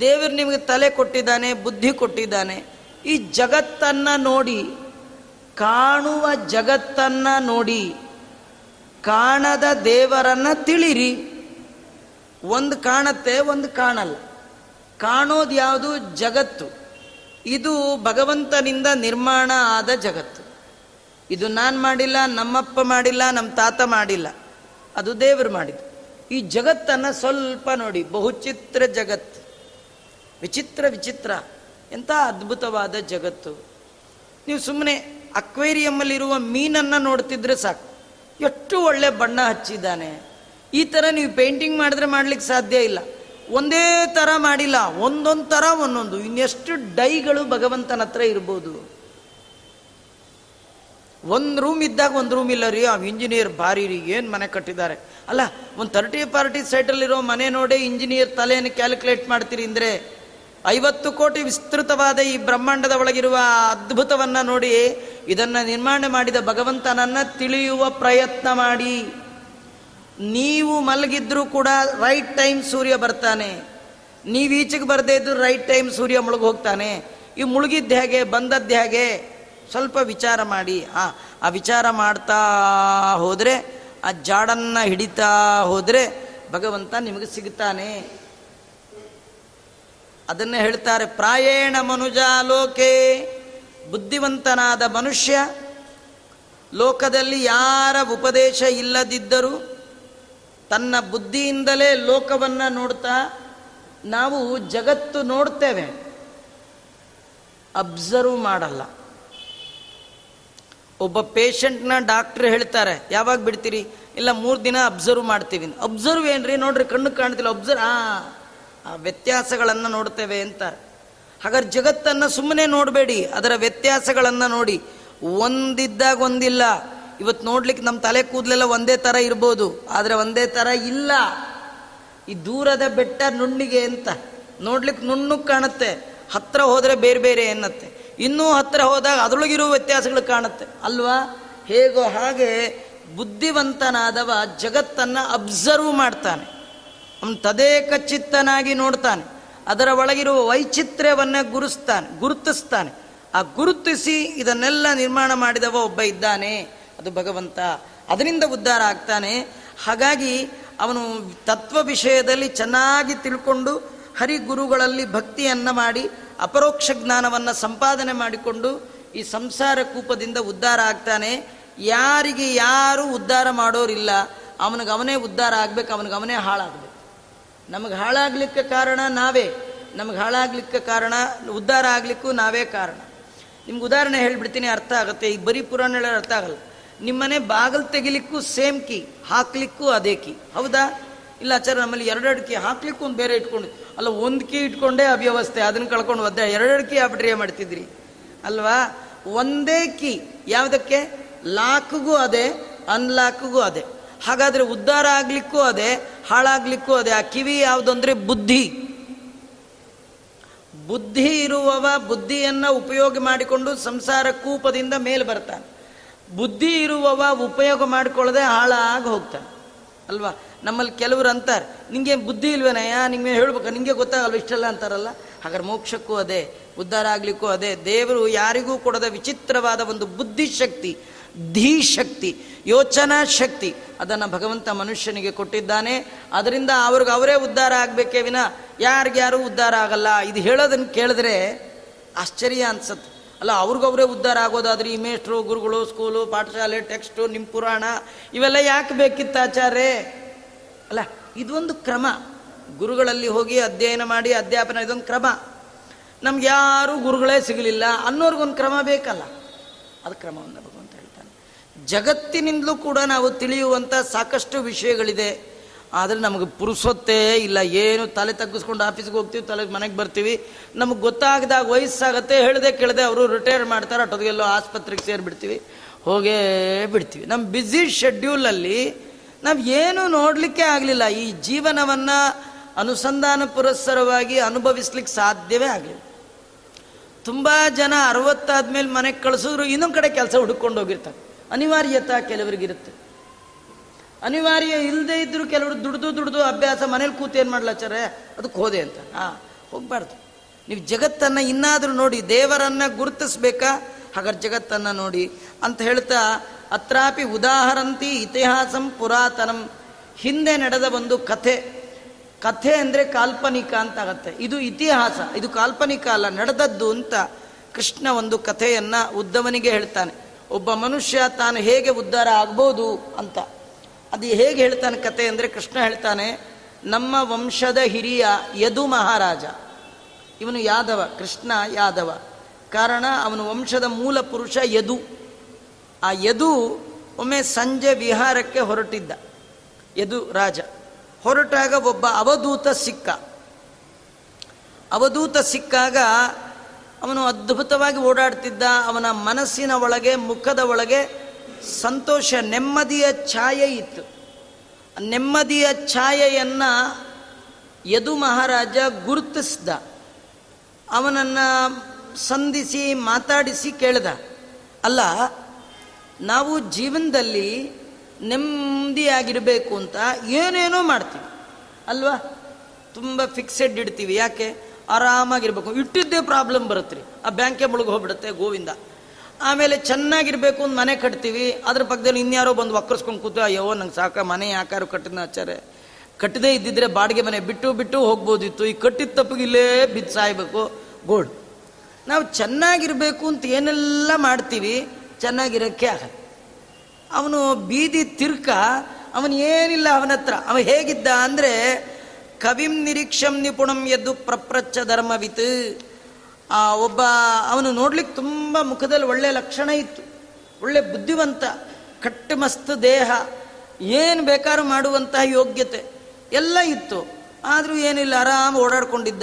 ದೇವರು ನಿಮಗೆ ತಲೆ ಕೊಟ್ಟಿದ್ದಾನೆ, ಬುದ್ಧಿ ಕೊಟ್ಟಿದ್ದಾನೆ. ಈ ಜಗತ್ತನ್ನು ನೋಡಿ, ಕಾಣುವ ಜಗತ್ತನ್ನು ನೋಡಿ, ಕಾಣದ ದೇವರನ್ನ ತಿಳಿರಿ. ಒಂದು ಕಾಣತ್ತೆ, ಒಂದು ಕಾಣಲ್ಲ. ಕಾಣೋದು ಯಾವುದು? ಜಗತ್ತು. ಇದು ಭಗವಂತನಿಂದ ನಿರ್ಮಾಣ ಆದ ಜಗತ್ತು. ಇದು ನಾನು ಮಾಡಿಲ್ಲ, ನಮ್ಮಪ್ಪ ಮಾಡಿಲ್ಲ ನಮ್ಮ ತಾತ ಮಾಡಿಲ್ಲ. ಅದು ದೇವರು ಮಾಡಿದ್ದು. ಈ ಜಗತ್ತನ್ನು ಸ್ವಲ್ಪ ನೋಡಿ, ಬಹುಚಿತ್ರ ಜಗತ್ತು. ವಿಚಿತ್ರ ವಿಚಿತ್ರ, ಎಂಥ ಅದ್ಭುತವಾದ ಜಗತ್ತು. ನೀವು ಸುಮ್ಮನೆ ಅಕ್ವೇರಿಯಮ್ಮಲ್ಲಿರುವ ಮೀನನ್ನು ನೋಡ್ತಿದ್ರೆ ಸಾಕು. ಎಷ್ಟು ಒಳ್ಳೆ ಬಣ್ಣ ಹಚ್ಚಿದ್ದಾನೆ. ಈ ಥರ ನೀವು ಪೇಂಟಿಂಗ್ ಮಾಡಿದ್ರೆ ಮಾಡ್ಲಿಕ್ಕೆ ಸಾಧ್ಯ ಇಲ್ಲ. ಒಂದೇ ಥರ ಮಾಡಿಲ್ಲ, ಒಂದೊಂದು ಥರ ಒಂದೊಂದು, ಇನ್ನೆಷ್ಟು ಡೈಗಳು ಭಗವಂತನ ಹತ್ರ ಇರ್ಬೋದು. ಒಂದು ರೂಮ್ ಇದ್ದಾಗ ಒಂದು ರೂಮ್ ಇಲ್ಲ ರೀ, ಆ ಇಂಜಿನಿಯರ್ ಭಾರಿ ರೀ ಏನು ಮನೆ ಕಟ್ಟಿದ್ದಾರೆ. ಅಲ್ಲ, ಒಂದು ತರ್ಟಿ ಪಾರ್ಟಿ ಸೈಟಲ್ಲಿರೋ ಮನೆ ನೋಡಿ ಇಂಜಿನಿಯರ್ ತಲೆಯನ್ನು ಕ್ಯಾಲ್ಕುಲೇಟ್ ಮಾಡ್ತೀರಿ ಅಂದರೆ ಐವತ್ತು ಕೋಟಿ ವಿಸ್ತೃತವಾದ ಈ ಬ್ರಹ್ಮಾಂಡದ ಒಳಗಿರುವ ಅದ್ಭುತವನ್ನು ನೋಡಿ ಇದನ್ನು ನಿರ್ಮಾಣ ಮಾಡಿದ ಭಗವಂತನನ್ನ ತಿಳಿಯುವ ಪ್ರಯತ್ನ ಮಾಡಿ. ನೀವು ಮಲಗಿದ್ರೂ ಕೂಡ ರೈಟ್ ಟೈಮ್ ಸೂರ್ಯ ಬರ್ತಾನೆ. ನೀವು ಈಚೆಗೆ ಬರದೇ ಇದ್ರು ರೈಟ್ ಟೈಮ್ ಸೂರ್ಯ ಮುಳುಗಿ ಹೋಗ್ತಾನೆ. ಈ ಮುಳುಗಿದ್ದು ಹೇಗೆ ಬಂದದ್ದು ಹೇಗೆ? ಸ್ವಲ್ಪ ವಿಚಾರ ಮಾಡಿ. ಆ ಆ ವಿಚಾರ ಮಾಡ್ತಾ ಹೋದರೆ, ಆ ಜಾಡನ್ನು ಹಿಡಿತಾ ಹೋದರೆ ಭಗವಂತ ನಿಮಗೆ ಸಿಗ್ತಾನೆ. ಅದನ್ನೇ ಹೇಳ್ತಾರೆ, ಪ್ರಾಯೇಣ ಮನುಜಾಲೋಕೆ ಬುದ್ಧಿವಂತನಾದ ಮನುಷ್ಯ. ಲೋಕದಲ್ಲಿ ಯಾರ ಉಪದೇಶ ಇಲ್ಲದಿದ್ದರೂ ತನ್ನ ಬುದ್ಧಿಯಿಂದಲೇ ಲೋಕವನ್ನು ನೋಡ್ತಾ ನಾವು ಜಗತ್ತು ನೋಡ್ತೇವೆ. ಅಬ್ಸರ್ವ್ ಮಾಡಲ್ಲ. ಒಬ್ಬ ಪೇಷಂಟ್ನ ಡಾಕ್ಟ್ರ್ ಹೇಳ್ತಾರೆ, ಯಾವಾಗ ಬಿಡ್ತೀರಿ? ಇಲ್ಲ, ಮೂರು ದಿನ ಅಬ್ಸರ್ವ್ ಮಾಡ್ತೀವಿ. ಅಬ್ಸರ್ವ್ ಏನ್ರಿ? ನೋಡ್ರಿ, ಕಣ್ಣು ಕಾಣ್ತಿಲ್ಲ. ಅಬ್ಸರ್ವ್ ಆ ವ್ಯತ್ಯಾಸಗಳನ್ನು ನೋಡ್ತೇವೆ ಅಂತಾರೆ ಹಾಗಾದ್ರೆ ಜಗತ್ತನ್ನು ಸುಮ್ಮನೆ ನೋಡಬೇಡಿ, ಅದರ ವ್ಯತ್ಯಾಸಗಳನ್ನು ನೋಡಿ. ಒಂದಿದ್ದಾಗ ಒಂದಿಲ್ಲ. ಇವತ್ತು ನೋಡ್ಲಿಕ್ಕೆ ನಮ್ಮ ತಲೆ ಕೂದಲೆಲ್ಲ ಒಂದೇ ಥರ ಇರ್ಬೋದು, ಆದರೆ ಒಂದೇ ಥರ ಇಲ್ಲ. ಈ ದೂರದ ಬೆಟ್ಟ ನುಣ್ಣಿಗೆ ಅಂತ. ನೋಡ್ಲಿಕ್ಕೆ ನುಣ್ಣು ಕಾಣುತ್ತೆ ಹತ್ತಿರ ಹೋದರೆ ಬೇರೆ ಬೇರೆ ಎನ್ನತ್ತೆ ಇನ್ನೂ ಹತ್ತಿರ ಹೋದಾಗ ಅದರೊಳಗಿರುವ ವ್ಯತ್ಯಾಸಗಳು ಕಾಣುತ್ತೆ. ಅಲ್ವಾ? ಹೇಗೋ ಹಾಗೆ ಬುದ್ಧಿವಂತನಾದವ ಜಗತ್ತನ್ನು ಅಬ್ಸರ್ವ್ ಮಾಡ್ತಾನೆ. ಅವನು ತದೇಕ ಚಿತ್ತನಾಗಿ ನೋಡ್ತಾನೆ. ಅದರ ಒಳಗಿರುವ ವೈಚಿತ್ರ್ಯವನ್ನು ಗುರುಸ್ತಾನೆ, ಗುರುತಿಸ್ತಾನೆ. ಆ ಗುರುತಿಸಿ ಇದನ್ನೆಲ್ಲ ನಿರ್ಮಾಣ ಮಾಡಿದವ ಒಬ್ಬ ಇದ್ದಾನೆ, ಅದು ಭಗವಂತ. ಅದರಿಂದ ಉದ್ಧಾರ ಆಗ್ತಾನೆ. ಹಾಗಾಗಿ ಅವನು ತತ್ವ ವಿಷಯದಲ್ಲಿ ಚೆನ್ನಾಗಿ ತಿಳ್ಕೊಂಡು ಹರಿಗುರುಗಳಲ್ಲಿ ಭಕ್ತಿಯನ್ನು ಮಾಡಿ, ಅಪರೋಕ್ಷ ಜ್ಞಾನವನ್ನು ಸಂಪಾದನೆ ಮಾಡಿಕೊಂಡು ಈ ಸಂಸಾರ ಕೂಪದಿಂದ ಉದ್ಧಾರ ಆಗ್ತಾನೆ. ಯಾರಿಗೆ ಯಾರು ಉದ್ಧಾರ ಮಾಡೋರಿಲ್ಲ, ಅವನಿಗೆ ಅವನೇ ಉದ್ಧಾರ ಆಗ್ಬೇಕು, ಅವನಿಗೆ ಅವನೇ ಹಾಳಾಗಬೇಕು. ನಮಗೆ ಹಾಳಾಗ್ಲಿಕ್ಕೆ ಕಾರಣ ನಾವೇ. ನಮಗೆ ಹಾಳಾಗ್ಲಿಕ್ಕೆ ಕಾರಣ, ಉದ್ಧಾರ ಆಗ್ಲಿಕ್ಕೂ ನಾವೇ ಕಾರಣ. ನಿಮ್ಗೆ ಉದಾಹರಣೆ ಹೇಳ್ಬಿಡ್ತೀನಿ, ಅರ್ಥ ಆಗುತ್ತೆ. ಈಗ ಬರೀ ಪುರಾಣ ಅರ್ಥ ಆಗಲ್ಲ. ನಿಮ್ಮನೆ ಬಾಗಿಲು ತೆಗಿಲಿಕ್ಕೂ ಸೇಮ್ ಕೀ, ಹಾಕ್ಲಿಕ್ಕೂ ಅದೇ ಕೀ. ಹೌದಾ? ಇಲ್ಲ ಆಚಾರ, ನಮ್ಮಲ್ಲಿ ಎರಡೆರಡು ಕೀ ಹಾಕ್ಲಿಕ್ಕೂ ಒಂದು ಬೇರೆ ಇಟ್ಕೊಂಡು, ಅಲ್ಲ ಒಂದು ಕೀ ಇಟ್ಕೊಂಡೇ ಅವ್ಯವಸ್ಥೆ, ಅದನ್ನು ಕಳ್ಕೊಂಡು ಒದ್ದೆ ಎರಡೆರಡು ಕೀ ಆಗ್ಬಿಟ್ರೆ ಮಾಡ್ತಿದ್ರಿ. ಅಲ್ವಾ? ಒಂದೇ ಕೀ. ಯಾವುದಕ್ಕೆ? ಲಾಕ್ಗೂ ಅದೇ ಅನ್ಲಾಕ್ಗೂ ಅದೇ. ಹಾಗಾದ್ರೆ ಉದ್ಧಾರ ಆಗಲಿಕ್ಕೂ ಅದೇ, ಹಾಳಾಗ್ಲಿಕ್ಕೂ ಅದೇ. ಆ ಕಿವಿ ಯಾವುದು ಅಂದ್ರೆ ಬುದ್ಧಿ. ಬುದ್ಧಿ ಇರುವವ ಬುದ್ಧಿಯನ್ನು ಉಪಯೋಗ ಮಾಡಿಕೊಂಡು ಸಂಸಾರ ಕೂಪದಿಂದ ಮೇಲೆ ಬರ್ತಾನೆ. ಬುದ್ಧಿ ಇರುವವ ಉಪಯೋಗ ಮಾಡಿಕೊಳ್ಳದೆ ಹಾಳಾಗಿ ಹೋಗ್ತಾನೆ. ಅಲ್ವಾ? ನಮ್ಮಲ್ಲಿ ಕೆಲವರು ಅಂತಾರೆ ನಿಮಗೆ ಬುದ್ಧಿ ಇಲ್ವೇನಯ್ಯ? ನಿಮಗೆ ಹೇಳ್ಬೇಕು ನಿಮಗೆ ಗೊತ್ತಾಗಲ್ಲ ಇಷ್ಟೆಲ್ಲ? ಅಂತಾರಲ್ಲ. ಹಾಗಾದ್ರೆ ಮೋಕ್ಷಕ್ಕೂ ಅದೇ, ಉದ್ಧಾರ ಆಗಲಿಕ್ಕೂ ಅದೇ. ದೇವರು ಯಾರಿಗೂ ಕೊಡದ ವಿಚಿತ್ರವಾದ ಒಂದು ಬುದ್ಧಿಶಕ್ತಿ ಧೀ ಶಕ್ತಿ ಯೋಚನಾ ಶಕ್ತಿ ಅದನ್ನು ಭಗವಂತ ಮನುಷ್ಯನಿಗೆ ಕೊಟ್ಟಿದ್ದಾನೆ. ಅದರಿಂದ ಅವ್ರಿಗೆ ಅವರೇ ಉದ್ಧಾರ ಆಗಬೇಕೇ ವಿನ ಯಾರಿಗ್ಯಾರು ಉದ್ಧಾರ ಆಗಲ್ಲ. ಇದು ಹೇಳೋದನ್ನು ಕೇಳಿದ್ರೆ ಆಶ್ಚರ್ಯ ಅನ್ಸತ್ತೆ. ಅಲ್ಲ ಅವ್ರಿಗವರೇ ಉದ್ಧಾರ ಆಗೋದಾದ್ರೆ ಈ ಮೇಷ್ಟ್ರು, ಗುರುಗಳು, ಸ್ಕೂಲು, ಪಾಠಶಾಲೆ, ಟೆಕ್ಸ್ಟು ನಿಮ್ಮ ಪುರಾಣ ಇವೆಲ್ಲ ಯಾಕೆ ಬೇಕಿತ್ತು ಆಚಾರ್ಯ ಅಲ್ಲ, ಇದೊಂದು ಕ್ರಮ. ಗುರುಗಳಲ್ಲಿ ಹೋಗಿ ಅಧ್ಯಯನ ಮಾಡಿ ಅಧ್ಯಾಪನ, ಇದೊಂದು ಕ್ರಮ. ನಮ್ಗೆ ಯಾರೂ ಗುರುಗಳೇ ಸಿಗಲಿಲ್ಲ ಅನ್ನೋರ್ಗೊಂದು ಕ್ರಮ ಬೇಕಲ್ಲ. ಅದು ಕ್ರಮವನ್ನು ಜಗತ್ತಿನಿಂದಲೂ ಕೂಡ ನಾವು ತಿಳಿಯುವಂಥ ಸಾಕಷ್ಟು ವಿಷಯಗಳಿದೆ. ಆದರೆ ನಮಗೆ ಪುರುಸೊತ್ತೇ ಇಲ್ಲ. ಏನು ತಲೆ ತಗ್ಗಿಸ್ಕೊಂಡು ಆಫೀಸ್ಗೆ ಹೋಗ್ತೀವಿ, ತಲೆ ಮನೆಗೆ ಬರ್ತೀವಿ. ನಮಗೆ ಗೊತ್ತಾಗದಾಗ ವಯಸ್ಸಾಗತ್ತೆ, ಹೇಳದೆ ಕೇಳದೆ ಅವರು ರಿಟೈರ್ ಮಾಡ್ತಾರೆ ಅಟೋದಿಗೆಲ್ಲೋ ಆಸ್ಪತ್ರೆಗೆ ಸೇರಿಬಿಡ್ತೀವಿ. ಹೋಗೇ ಬಿಡ್ತೀವಿ. ನಮ್ಮ ಬ್ಯುಸಿ ಶೆಡ್ಯೂಲಲ್ಲಿ ನಾವು ಏನೂ ನೋಡಲಿಕ್ಕೆ ಆಗಲಿಲ್ಲ. ಈ ಜೀವನವನ್ನು ಅನುಸಂಧಾನ ಪುರಸ್ಸರವಾಗಿ ಅನುಭವಿಸ್ಲಿಕ್ಕೆ ಸಾಧ್ಯವೇ ಆಗಲಿಲ್ಲ. ತುಂಬ ಜನ ಅರವತ್ತಾದ್ಮೇಲೆ ಮನೆಗೆ ಕಳಿಸಿದ್ರು, ಇನ್ನೊಂದು ಕಡೆ ಕೆಲಸ ಹುಡುಕೊಂಡು ಹೋಗಿರ್ತಾರೆ. ಅನಿವಾರ್ಯತಾ ಕೆಲವರಿಗಿರುತ್ತೆ. ಅನಿವಾರ್ಯ ಇಲ್ಲದೆ ಇದ್ದರೂ ಕೆಲವರು ದುಡ್ದು ದುಡ್ದು ಅಭ್ಯಾಸ ಮನೇಲಿ ಕೂತು ಏನು ಮಾಡ್ಲಾಚಾರೆ ಅದಕ್ಕೆ ಹೋದೆ ಅಂತ. ಹಾಂ, ಹೋಗ್ಬಾರ್ದು. ನೀವು ಜಗತ್ತನ್ನು ಇನ್ನಾದರೂ ನೋಡಿ, ದೇವರನ್ನು ಗುರುತಿಸ್ಬೇಕಾ? ಹಾಗಾದ್ರೆ ಜಗತ್ತನ್ನು ನೋಡಿ ಅಂತ ಹೇಳ್ತಾ, ಅತ್ರಾಪಿ ಉದಾಹರಂತಿ ಇತಿಹಾಸಂ ಪುರಾತನಂ. ಹಿಂದೆ ನಡೆದ ಒಂದು ಕಥೆ. ಕಥೆ ಅಂದರೆ ಕಾಲ್ಪನಿಕ ಅಂತ ಆಗತ್ತೆ ಇದು ಇತಿಹಾಸ. ಇದು ಕಾಲ್ಪನಿಕ ಅಲ್ಲ, ನಡೆದದ್ದು ಅಂತ ಕೃಷ್ಣ ಒಂದು ಕಥೆಯನ್ನು ಉದ್ದವನಿಗೆ ಹೇಳ್ತಾನೆ. ಒಬ್ಬ ಮನುಷ್ಯ ತಾನು ಹೇಗೆ ಉದ್ಧಾರ ಆಗ್ಬೋದು ಅಂತ. ಅದು ಹೇಗೆ ಹೇಳ್ತಾನೆ ಕತೆ ಅಂದರೆ ಕೃಷ್ಣ ಹೇಳ್ತಾನೆ, ನಮ್ಮ ವಂಶದ ಹಿರಿಯ ಯದು ಮಹಾರಾಜ. ಇವನು ಯಾದವ, ಕೃಷ್ಣ ಯಾದವ. ಕಾರಣ ಅವನು ವಂಶದ ಮೂಲ ಪುರುಷ ಯದು. ಆ ಯದು ಒಮ್ಮೆ ಸಂಜೆ ವಿಹಾರಕ್ಕೆ ಹೊರಟಿದ್ದ, ಯದು ರಾಜ. ಹೊರಟಾಗ ಒಬ್ಬ ಅವಧೂತ ಸಿಕ್ಕ. ಅವಧೂತ ಸಿಕ್ಕಾಗ ಅವನು ಅದ್ಭುತವಾಗಿ ಓಡಾಡ್ತಿದ್ದ ಅವನ ಮನಸ್ಸಿನ ಒಳಗೆ, ಮುಖದ ಒಳಗೆ ಸಂತೋಷ, ನೆಮ್ಮದಿಯ ಛಾಯೆ ಇತ್ತು. ನೆಮ್ಮದಿಯ ಛಾಯೆಯನ್ನು ಯದು ಮಹಾರಾಜ ಗುರುತಿಸ್ದ. ಅವನನ್ನು ಸಂಧಿಸಿ, ಮಾತಾಡಿಸಿ ಕೇಳ್ದ. ಅಲ್ಲ, ನಾವು ಜೀವನದಲ್ಲಿ ನೆಮ್ಮದಿಯಾಗಿರಬೇಕು ಅಂತ ಏನೇನೋ ಮಾಡ್ತೀವಿ. ಅಲ್ವಾ? ತುಂಬ ಫಿಕ್ಸೆಡ್ ಇಡ್ತೀವಿ. ಯಾಕೆ? ಆರಾಮಾಗಿರ್ಬೇಕು. ಇಟ್ಟಿದ್ದೇ ಪ್ರಾಬ್ಲಮ್ ಬರುತ್ತೆ ರೀ. ಆ ಬ್ಯಾಂಕೆ ಮುಳುಗಿ ಹೋಗ್ಬಿಡುತ್ತೆ ಗೋವಿಂದ. ಆಮೇಲೆ ಚೆನ್ನಾಗಿರ್ಬೇಕು ಅಂತ ಮನೆ ಕಟ್ತೀವಿ. ಅದ್ರ ಪಕ್ಕದಲ್ಲಿ ಇನ್ಯಾರೋ ಬಂದು ಒಕ್ಕರ್ಸ್ಕೊಂಡು ಕೂತು, ಅಯ್ಯೋ, ನಂಗೆ ಸಾಕ, ಮನೆ ಯಾಕಾರು ಕಟ್ಟಿದ ಆಚಾರೆ ಕಟ್ಟದೇ ಇದ್ದಿದ್ರೆ ಬಾಡಿಗೆ ಮನೆ ಬಿಟ್ಟು ಬಿಟ್ಟು ಹೋಗ್ಬೋದಿತ್ತು. ಈ ಕಟ್ಟಿದ ತಪ್ಪಿಗೆ ಇಲ್ಲೇ ಬಿದ್ದು ಸಾಯ್ಬೇಕು. ಗೋಡ್. ನಾವು ಚೆನ್ನಾಗಿರ್ಬೇಕು ಅಂತ ಏನೆಲ್ಲ ಮಾಡ್ತೀವಿ, ಚೆನ್ನಾಗಿರೋಕ್ಕೆ ಆಗಲ್ಲ. ಅವನು ಬೀದಿ ತಿರ್ಕ, ಅವನು ಏನಿಲ್ಲ ಅವನ ಹತ್ರ ಅವ ಹೇಗಿದ್ದ ಅಂದರೆ ಕವಿಂ ನಿರೀಕ್ಷಂ ನಿಪುಣಂ ಎದ್ದು ಪ್ರಪ್ರಚ್ಛ ಧರ್ಮವಿತ್. ಆ, ಒಬ್ಬ ಅವನು ನೋಡ್ಲಿಕ್ಕೆ ತುಂಬ ಮುಖದಲ್ಲಿ ಒಳ್ಳೆ ಲಕ್ಷಣ ಇತ್ತು. ಒಳ್ಳೆ ಬುದ್ಧಿವಂತ ಕಟ್ಟು ಮಸ್ತ್ ದೇಹ, ಏನು ಬೇಕಾದ್ರೂ ಮಾಡುವಂತಹ ಯೋಗ್ಯತೆ ಎಲ್ಲ ಇತ್ತು. ಆದರೂ ಏನಿಲ್ಲ, ಆರಾಮ ಓಡಾಡ್ಕೊಂಡಿದ್ದ.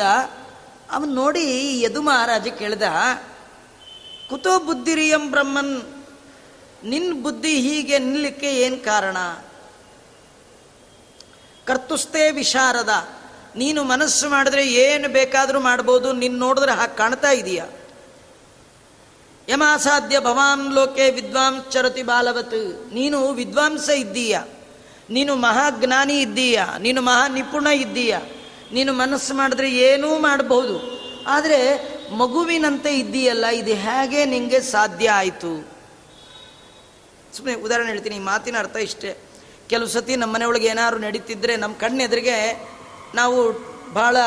ಅವನು ನೋಡಿ ಯದು ಮಹಾರಾಜ ಕೇಳ್ದ, ಕುತೋ ಬುದ್ಧಿರಿಯಂ ಬ್ರಹ್ಮನ್ ನಿನ್ನ ಬುದ್ಧಿ ಹೀಗೆ ನಿಲ್ಲಕ್ಕೆ ಏನು ಕಾರಣ? ಕರ್ತುಸ್ತೇ ವಿಶಾರದ. ನೀನು ಮನಸ್ಸು ಮಾಡಿದ್ರೆ ಏನು ಬೇಕಾದರೂ ಮಾಡ್ಬೋದು ನಿನ್ನ ನೋಡಿದ್ರೆ ಹಾಗೆ ಕಾಣ್ತಾ ಇದೀಯ. ಯಮಾಸಾಧ್ಯ ಭವಾನ್ ಲೋಕೆ ವಿದ್ವಾಂಸರತಿ ಬಾಲವತ್. ನೀನು ವಿದ್ವಾಂಸ ಇದ್ದೀಯ. ನೀನು ಮಹಾಜ್ಞಾನಿ ಇದ್ದೀಯ. ನೀನು ಮಹಾ ನಿಪುಣ ಇದ್ದೀಯ. ನೀನು ಮನಸ್ಸು ಮಾಡಿದ್ರೆ ಏನೂ ಮಾಡಬಹುದು. ಆದರೆ ಮಗುವಿನಂತೆ ಇದ್ದೀಯಲ್ಲ, ಇದು ಹೇಗೆ ನಿಮಗೆ ಸಾಧ್ಯ ಆಯಿತು? ಸುಮ್ಮನೆ ಉದಾಹರಣೆ ಹೇಳ್ತೀನಿ, ಈ ಮಾತಿನ ಅರ್ಥ ಇಷ್ಟೇ. ಕೆಲವು ಸತಿ ನಮ್ಮ ಮನೆಯೊಳಗೆ ಏನಾದರೂ ನಡೀತಿದ್ರೆ ನಮ್ಮ ಕಣ್ಣೆದುರಿಗೆ ನಾವು ಭಾಳ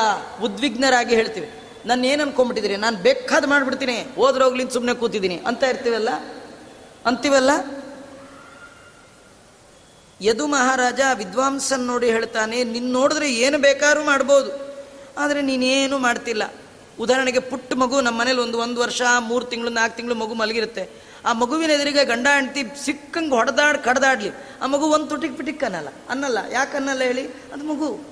ಉದ್ವಿಗ್ನರಾಗಿ ಹೇಳ್ತೀವಿ. ನಾನು ಏನು ಅನ್ಕೊಂಡ್ಬಿಟ್ಟಿದ್ದೀರಿ ನಾನು ಬೇಕಾದ ಮಾಡಿಬಿಡ್ತೀನಿ. ಹೋದ್ರೋಗ್ಲಿ ಸುಮ್ಮನೆ ಕೂತಿದ್ದೀನಿ. ಅಂತ ಇರ್ತೀವಲ್ಲ? ಅಂತೀವಲ್ಲ? ಯದು ಮಹಾರಾಜ ವಿದ್ವಾಂಸನ್ ನೋಡಿ ಹೇಳ್ತಾನೆ ನಿನ್ನ ನೋಡಿದ್ರೆ ಏನು ಬೇಕಾದ್ರೂ ಮಾಡ್ಬೋದು. ಆದರೆ ನೀನೇನು ಮಾಡ್ತಿಲ್ಲ. ಉದಾಹರಣೆಗೆ ಪುಟ್ಟ ಮಗು ನಮ್ಮ ಮನೇಲಿ ಒಂದು ಒಂದು ವರ್ಷ, ಮೂರು ತಿಂಗಳು, ನಾಲ್ಕು ತಿಂಗಳು ಮಗು ಮಲಗಿರುತ್ತೆ. ಆ ಮಗುವಿನ ಎದುರಿಗೆ ಗಂಡ ಹೆಂಡ್ತಿ ಸಿಕ್ಕಂಗೆ ಹೊಡೆದಾಡ್ ಕಡ್ದಾಡ್ಲಿ. ಆ ಮಗು ಒಂದು ತುಟಿಕ್ ಪಿಟಿಕ್ ಅನ್ನಲ್ಲ. ಅನ್ನಲ್ಲ. ಯಾಕೆ ಅನ್ನಲ್ಲ ಹೇಳಿ? ಅದು ಮಗು.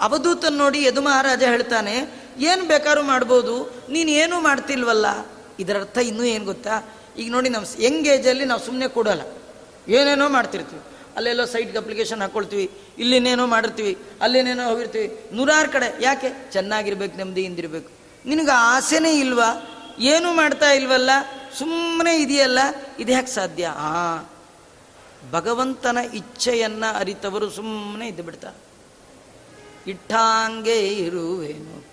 ಅವಧೂತನ್ ನೋಡಿ ಯದು ಮಹಾರಾಜ ಹೇಳ್ತಾನೆ, ಏನು ಬೇಕಾದ್ರೂ ಮಾಡ್ಬೋದು. ನೀನು ಏನೂ ಮಾಡ್ತಿಲ್ವಲ್ಲ? ಇದರ ಅರ್ಥ ಇನ್ನೂ ಏನು ಗೊತ್ತಾ? ಈಗ ನೋಡಿ ನಮ್ಮ ಯಂಗ್ ಏಜಲ್ಲಿ ನಾವು ಸುಮ್ಮನೆ ಕೊಡೋಲ್ಲ. ಏನೇನೋ ಮಾಡ್ತಿರ್ತೀವಿ. ಅಲ್ಲೆಲ್ಲೋ ಸೈಟ್ಗೆ ಅಪ್ಲಿಕೇಶನ್ ಹಾಕ್ಕೊಳ್ತೀವಿ ಇಲ್ಲಿನೇನೋ ಮಾಡಿರ್ತೀವಿ. ಅಲ್ಲಿನೇನೋ ಹೋಗಿರ್ತೀವಿ. ನೂರಾರು ಕಡೆ. ಯಾಕೆ? ಚೆನ್ನಾಗಿರ್ಬೇಕು ನೆಮ್ಮದಿಯಿಂದಿರಬೇಕು ನಿನಗೆ ಆಸೆನೇ ಇಲ್ವಾ? ಏನೂ ಮಾಡ್ತಾ ಇಲ್ವಲ್ಲ? ಸುಮ್ಮನೆ ಇದೆಯಲ್ಲ? ಇದು ಯಾಕೆ ಸಾಧ್ಯ? ಆ, ಭಗವಂತನ ಇಚ್ಛೆಯನ್ನು ಅರಿತವರು ಸುಮ್ಮನೆ ಇದ್ದು ಬಿಡ್ತಾರೆ. ಇಟ್ಟಾಂಗೆ ಇರುವೇನು,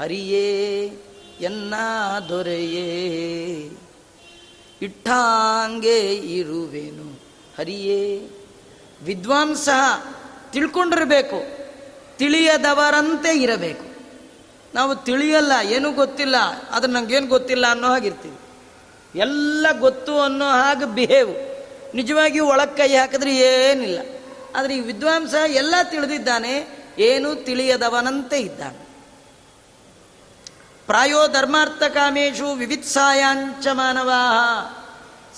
ಹರಿಯೇ, ಎನ್ನ ದೊರೆಯೇ. ಇಟ್ಟಾಂಗೆ ಇರುವೇನು, ಹರಿಯೇ. ವಿದ್ವಾಂಸ ತಿಳ್ಕೊಂಡಿರಬೇಕು, ತಿಳಿಯದವರಂತೆ ಇರಬೇಕು. ನಾವು ತಿಳಿಯಲ್ಲ, ಏನೂ ಗೊತ್ತಿಲ್ಲ, ಆದ್ರೆ ನಂಗೇನು ಗೊತ್ತಿಲ್ಲ ಅನ್ನೋ ಹಾಗಿರ್ತೀವಿ. ಎಲ್ಲ ಗೊತ್ತು ಅನ್ನೋ ಹಾಗೆ ಬಿಹೇವ್ ನಿಜವಾಗಿಯೂ ಒಳಗೆ ಕೈ ಹಾಕಿದ್ರೆ ಏನಿಲ್ಲ. ಆದರೆ ಈ ವಿದ್ವಾಂಸ ಎಲ್ಲ ತಿಳಿದಿದ್ದಾನೆ, ಏನು ತಿಳಿಯದವನಂತೆ ಇದ್ದಾನೆ. ಪ್ರಾಯೋ ಧರ್ಮಾರ್ಥ ಕಾಮೇಶು ವಿವಿತ್ಸಾಯಾಂಚ ಮಾನವಾ.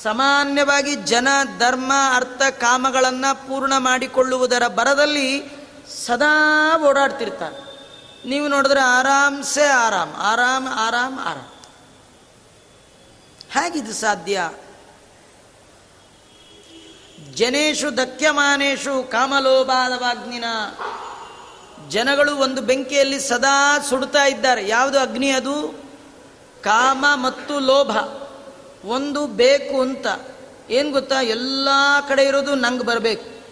ಸಾಮಾನ್ಯವಾಗಿ ಜನ ಧರ್ಮ, ಅರ್ಥ ಕಾಮಗಳನ್ನು ಪೂರ್ಣ ಮಾಡಿಕೊಳ್ಳುವುದರ ಬರದಲ್ಲಿ ಸದಾ ಓಡಾಡ್ತಿರ್ತಾರೆ. ನೀವು ನೋಡಿದ್ರೆ ಆರಾಮ್ಸೆ ಆರಾಮ್ ಆರಾಮ್ ಆರಾಮ್ ಆರಾಮ್. ಹೇಗಿದು ಸಾಧ್ಯ? ಜನೇಶು ದಕ್ಯಮಾನೇಶು ಕಾಮಲೋಬಾಲವಾಗ್ನಿನ. ಜನಗಳು ಒಂದು ಬೆಂಕಿಯಲ್ಲಿ ಸದಾ ಸುಡ್ತಾ ಇದ್ದಾರೆ. ಯಾವುದು ಅಗ್ನಿ ಅದು? ಕಾಮ ಮತ್ತು ಲೋಭ. ಒಂದು ಬೇಕು ಅಂತ. ಏನು ಗೊತ್ತಾ? ಎಲ್ಲ ಕಡೆ ಇರೋದು ನಂಗೆ ಬರಬೇಕು.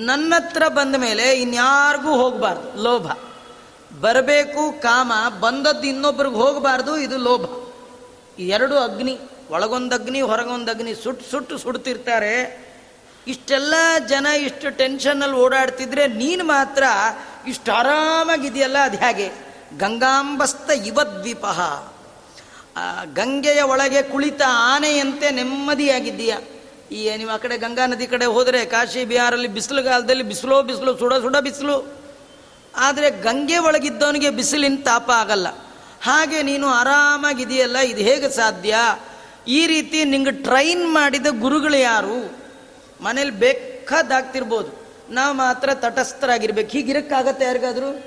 ನನ್ನ ಹತ್ರ ಬಂದ ಮೇಲೆ ಇನ್ಯಾರಿಗೂ ಹೋಗಬಾರ್ದು. ಲೋಭ. ಬರಬೇಕು, ಕಾಮ, ಬಂದದ್ದು ಇನ್ನೊಬ್ರಿಗೆ ಹೋಗಬಾರ್ದು, ಇದು ಲೋಭ. ಎರಡು ಅಗ್ನಿ ಒಳಗೊಂದು ಅಗ್ನಿ ಹೊರಗೊಂದು ಅಗ್ನಿ ಸುಟ್ಟು ಸುಟ್ಟು ಸುಡ್ತಿರ್ತಾರೆ. ಇಷ್ಟೆಲ್ಲ ಜನ ಇಷ್ಟು ಟೆನ್ಷನ್ನಲ್ಲಿ ಓಡಾಡ್ತಿದ್ರೆ ನೀನು ಮಾತ್ರ ಇಷ್ಟು ಆರಾಮಾಗಿದೆಯಲ್ಲ, ಅದು ಹೇಗೆ? ಗಂಗಾಂಬಸ್ತ ಇವದ್ವೀಪ ಗಂಗೆಯ ಒಳಗೆ ಕುಳಿತ ಆನೆಯಂತೆ ನೆಮ್ಮದಿಯಾಗಿದ್ದೀಯ. ಈ ನೀವು ಆ ಕಡೆ ಗಂಗಾ ನದಿ ಕಡೆ ಹೋದರೆ ಕಾಶಿ, ಬಿಹಾರಲ್ಲಿ ಬಿಸಿಲುಗಾಲದಲ್ಲಿ ಬಿಸ್ಲೋ, ಬಿಸಿಲು, ಸುಡ ಸುಡ ಬಿಸಿಲು. ಆದರೆ ಗಂಗೆ ಒಳಗಿದ್ದವನಿಗೆ ಬಿಸಿಲಿನ ತಾಪ ಆಗಲ್ಲ. ಹಾಗೆ ನೀನು ಆರಾಮಾಗಿದೆಯಲ್ಲ ಇದು ಹೇಗೆ ಸಾಧ್ಯ? ಈ ರೀತಿ ನಿಂಗೆ ಟ್ರೈನ್ ಮಾಡಿದ ಗುರುಗಳು ಯಾರು? ಮನೇಲಿ ಬೇಕಾದಾಗ್ತಿರ್ಬೋದು. ನಾವು ಮಾತ್ರ ತಟಸ್ಥರಾಗಿರ್ಬೇಕು. ಹೀಗಿರಕ್ಕಾಗತ್ತೆ ಯಾರಿಗಾದರೂ?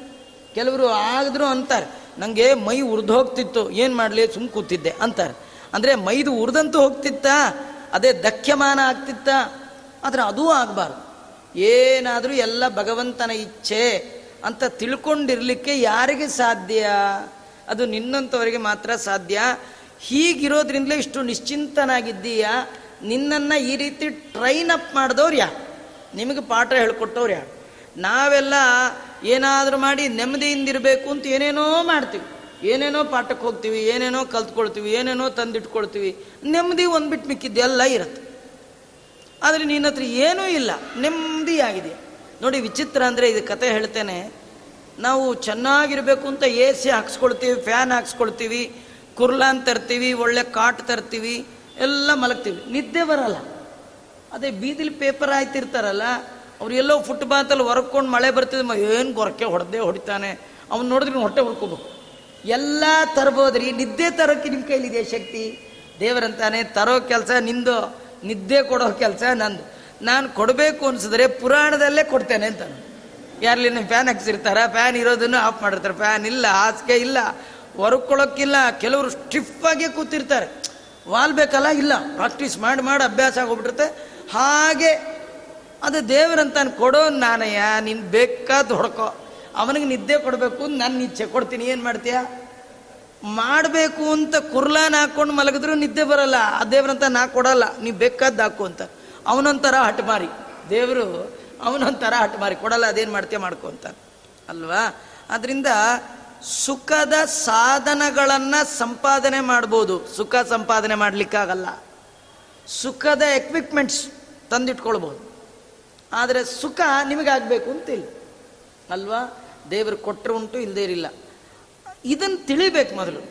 ಕೆಲವರು ಆದರೂ ಅಂತಾರೆ. ನನಗೆ ಮೈ ಉರಿದು ಹೋಗ್ತಿತ್ತು, ಏನು ಮಾಡಲಿ, ಸುಮ್ ಕೂತಿದ್ದೆ ಅಂತಾರೆ. ಅಂದರೆ ಮೈದು ಉರಿದಂತೂ ಹೋಗ್ತಿತ್ತ, ಅದೇ ದಕ್ಯಮಾನ ಆಗ್ತಿತ್ತ. ಆದರೆ ಅದೂ ಆಗಬಾರ್ದು. ಏನಾದರೂ ಎಲ್ಲ ಭಗವಂತನ ಇಚ್ಛೆ. ಅಂತ ತಿಳ್ಕೊಂಡಿರಲಿಕ್ಕೆ ಯಾರಿಗೆ ಸಾಧ್ಯ? ಅದು ನಿನ್ನಂಥವರಿಗೆ ಮಾತ್ರ ಸಾಧ್ಯ. ಹೀಗಿರೋದ್ರಿಂದಲೇ ಇಷ್ಟು ನಿಶ್ಚಿಂತನಾಗಿದ್ದೀಯಾ? ನಿನ್ನನ್ನು ಈ ರೀತಿ ಟ್ರೈನ್ ಅಪ್ ಮಾಡಿದವ್ರು ಯಾರು? ನಿಮಗೆ ಪಾಠ ಹೇಳ್ಕೊಟ್ಟವ್ರು ಯಾರು? ನಾವೆಲ್ಲ ಏನಾದರೂ ಮಾಡಿ ನೆಮ್ಮದಿಯಿಂದ ಇರಬೇಕು ಅಂತ ಏನೇನೋ ಮಾಡ್ತೀವಿ. ಏನೇನೋ ಪಾಠಕ್ಕೆ ಹೋಗ್ತೀವಿ, ಏನೇನೋ ಕಲ್ತ್ಕೊಳ್ತೀವಿ, ಏನೇನೋ ತಂದಿಟ್ಕೊಳ್ತೀವಿ. ನೆಮ್ಮದಿ ಒಂದು ಬಿಟ್ಟು ಮಿಕ್ಕಿದ್ದೆಲ್ಲ ಇರುತ್ತೆ. ಆದರೆ ನಿನ್ನ ಹತ್ರ ಏನೂ ಇಲ್ಲ. ನೆಮ್ಮದಿಯಾಗಿದೆ ನೋಡಿ ವಿಚಿತ್ರ ಅಂದರೆ ಇದು ಕತೆ ಹೇಳ್ತೇನೆ. ನಾವು ಚೆನ್ನಾಗಿರಬೇಕು ಅಂತ ಎ ಸಿ ಹಾಕ್ಸ್ಕೊಳ್ತೀವಿ, ಫ್ಯಾನ್ ಹಾಕ್ಸ್ಕೊಳ್ತೀವಿ, ಕುರ್ಲಾನ್ ತರ್ತೀವಿ, ಒಳ್ಳೆ ಕಾಟ್ ತರ್ತೀವಿ, ಎಲ್ಲ ಮಲಗ್ತೀವಿ. ನಿದ್ದೆ ಬರಲ್ಲ. ಅದೇ ಬೀದಿಲಿ ಪೇಪರ್ ಆಯ್ತಿರ್ತಾರಲ್ಲ ಅವ್ರು ಎಲ್ಲೋ ಫುಟ್ಪಾತಲ್ಲಿ ಹೊರಕೊಂಡು ಮಳೆ ಬರ್ತಿದ್ರೆ ಏನು ಗೊರಕೆ ಹೊಡೆದೇ ಹೊಡಿತಾನೆ. ಅವ್ನು ನೋಡಿದ್ರೆ ಹೊಟ್ಟೆ ಹುಡ್ಕೋಬೇಕು ಎಲ್ಲ ತರ್ಬೋದ್ರಿ, ನಿದ್ದೆ ತರೋಕ್ಕೆ ನಿಮ್ಮ ಕೈಲಿದೆ ಶಕ್ತಿ. ದೇವರಂತಾನೆ, ತರೋ ಕೆಲಸ ನಿಂದು, ನಿದ್ದೆ ಕೊಡೋ ಕೆಲಸ ನಂದು. ನಾನು ಕೊಡಬೇಕು ಅನ್ಸಿದ್ರೆ ಪುರಾಣದಲ್ಲೇ ಕೊಡ್ತೇನೆ ಅಂತ ಯಾರಲ್ಲಿ ಫ್ಯಾನ್ ಹಾಕ್ಸಿರ್ತಾರ? ಫ್ಯಾನ್ ಇರೋದನ್ನು ಆಫ್ ಮಾಡಿರ್ತಾರೆ. ಫ್ಯಾನ್ ಇಲ್ಲ, ಹಾಸಿಗೆ ಇಲ್ಲ ಹೊರಕೊಳ್ಳೋಕ್ಕಿಲ್ಲ ಕೆಲವರು ಸ್ಟಿಫಾಗೆ ಕೂತಿರ್ತಾರೆ. ವಾಲ್ ಬೇಕಲ್ಲ? ಇಲ್ಲ. ಪ್ರಾಕ್ಟೀಸ್ ಮಾಡಿ ಮಾಡಿ ಅಭ್ಯಾಸ ಆಗೋಗ್ಬಿಟ್ಟಿರುತ್ತೆ. ಹಾಗೆ ಅದು ದೇವರಂತಾನು ಕೊಡೋ ನಾನಯ್ಯ, ನೀನು ಬೇಕಾದ ಹೊಡ್ಕೊ. ಅವನಿಗೆ ನಿದ್ದೆ ಕೊಡಬೇಕು, ನಾನು ಇಚ್ಛೆ ಕೊಡ್ತೀನಿ. ಏನು ಮಾಡ್ತೀಯ? ಮಾಡಬೇಕು ಅಂತ ಕುರ್ಲಾನ ಹಾಕ್ಕೊಂಡು ಮಲಗಿದ್ರು ನಿದ್ದೆ ಬರಲ್ಲ. ಆ ದೇವರಂತ ನಾ ಕೊಡಲ್ಲ. ನೀವು ಬೇಕಾದ್ದು ಹಾಕು ಅಂತ. ಅವನೊಂಥರ ಹಠಮಾರಿ ದೇವರು ಅವನೊಂಥರ ಮಾರಿ ಕೊಡಲ್ಲ, ಅದೇನು ಮಾಡ್ತೀಯ ಅಂತ. ಅಲ್ವಾ? ಅದರಿಂದ ಸುಖದ ಸಾಧನಗಳನ್ನು ಸಂಪಾದನೆ ಮಾಡ್ಬೋದು. ಸುಖ ಸಂಪಾದನೆ ಮಾಡಲಿಕ್ಕಾಗಲ್ಲ. ಸುಖದ ಎಕ್ವಿಪ್ಮೆಂಟ್ಸ್ ತಂದಿಟ್ಕೊಳ್ಬೋದು. ಆದರೆ ಸುಖ ನಿಮಗಾಗಬೇಕು ಅಂತಿಲ್ಲ ಅಲ್ವಾ? ದೇವರು ಕೊಟ್ಟರು ಉಂಟು ಇಲ್ಲದೇ ಇರಲಿಲ್ಲ ಇದನ್ನು ತಿಳಿಬೇಕು ಮೊದಲು.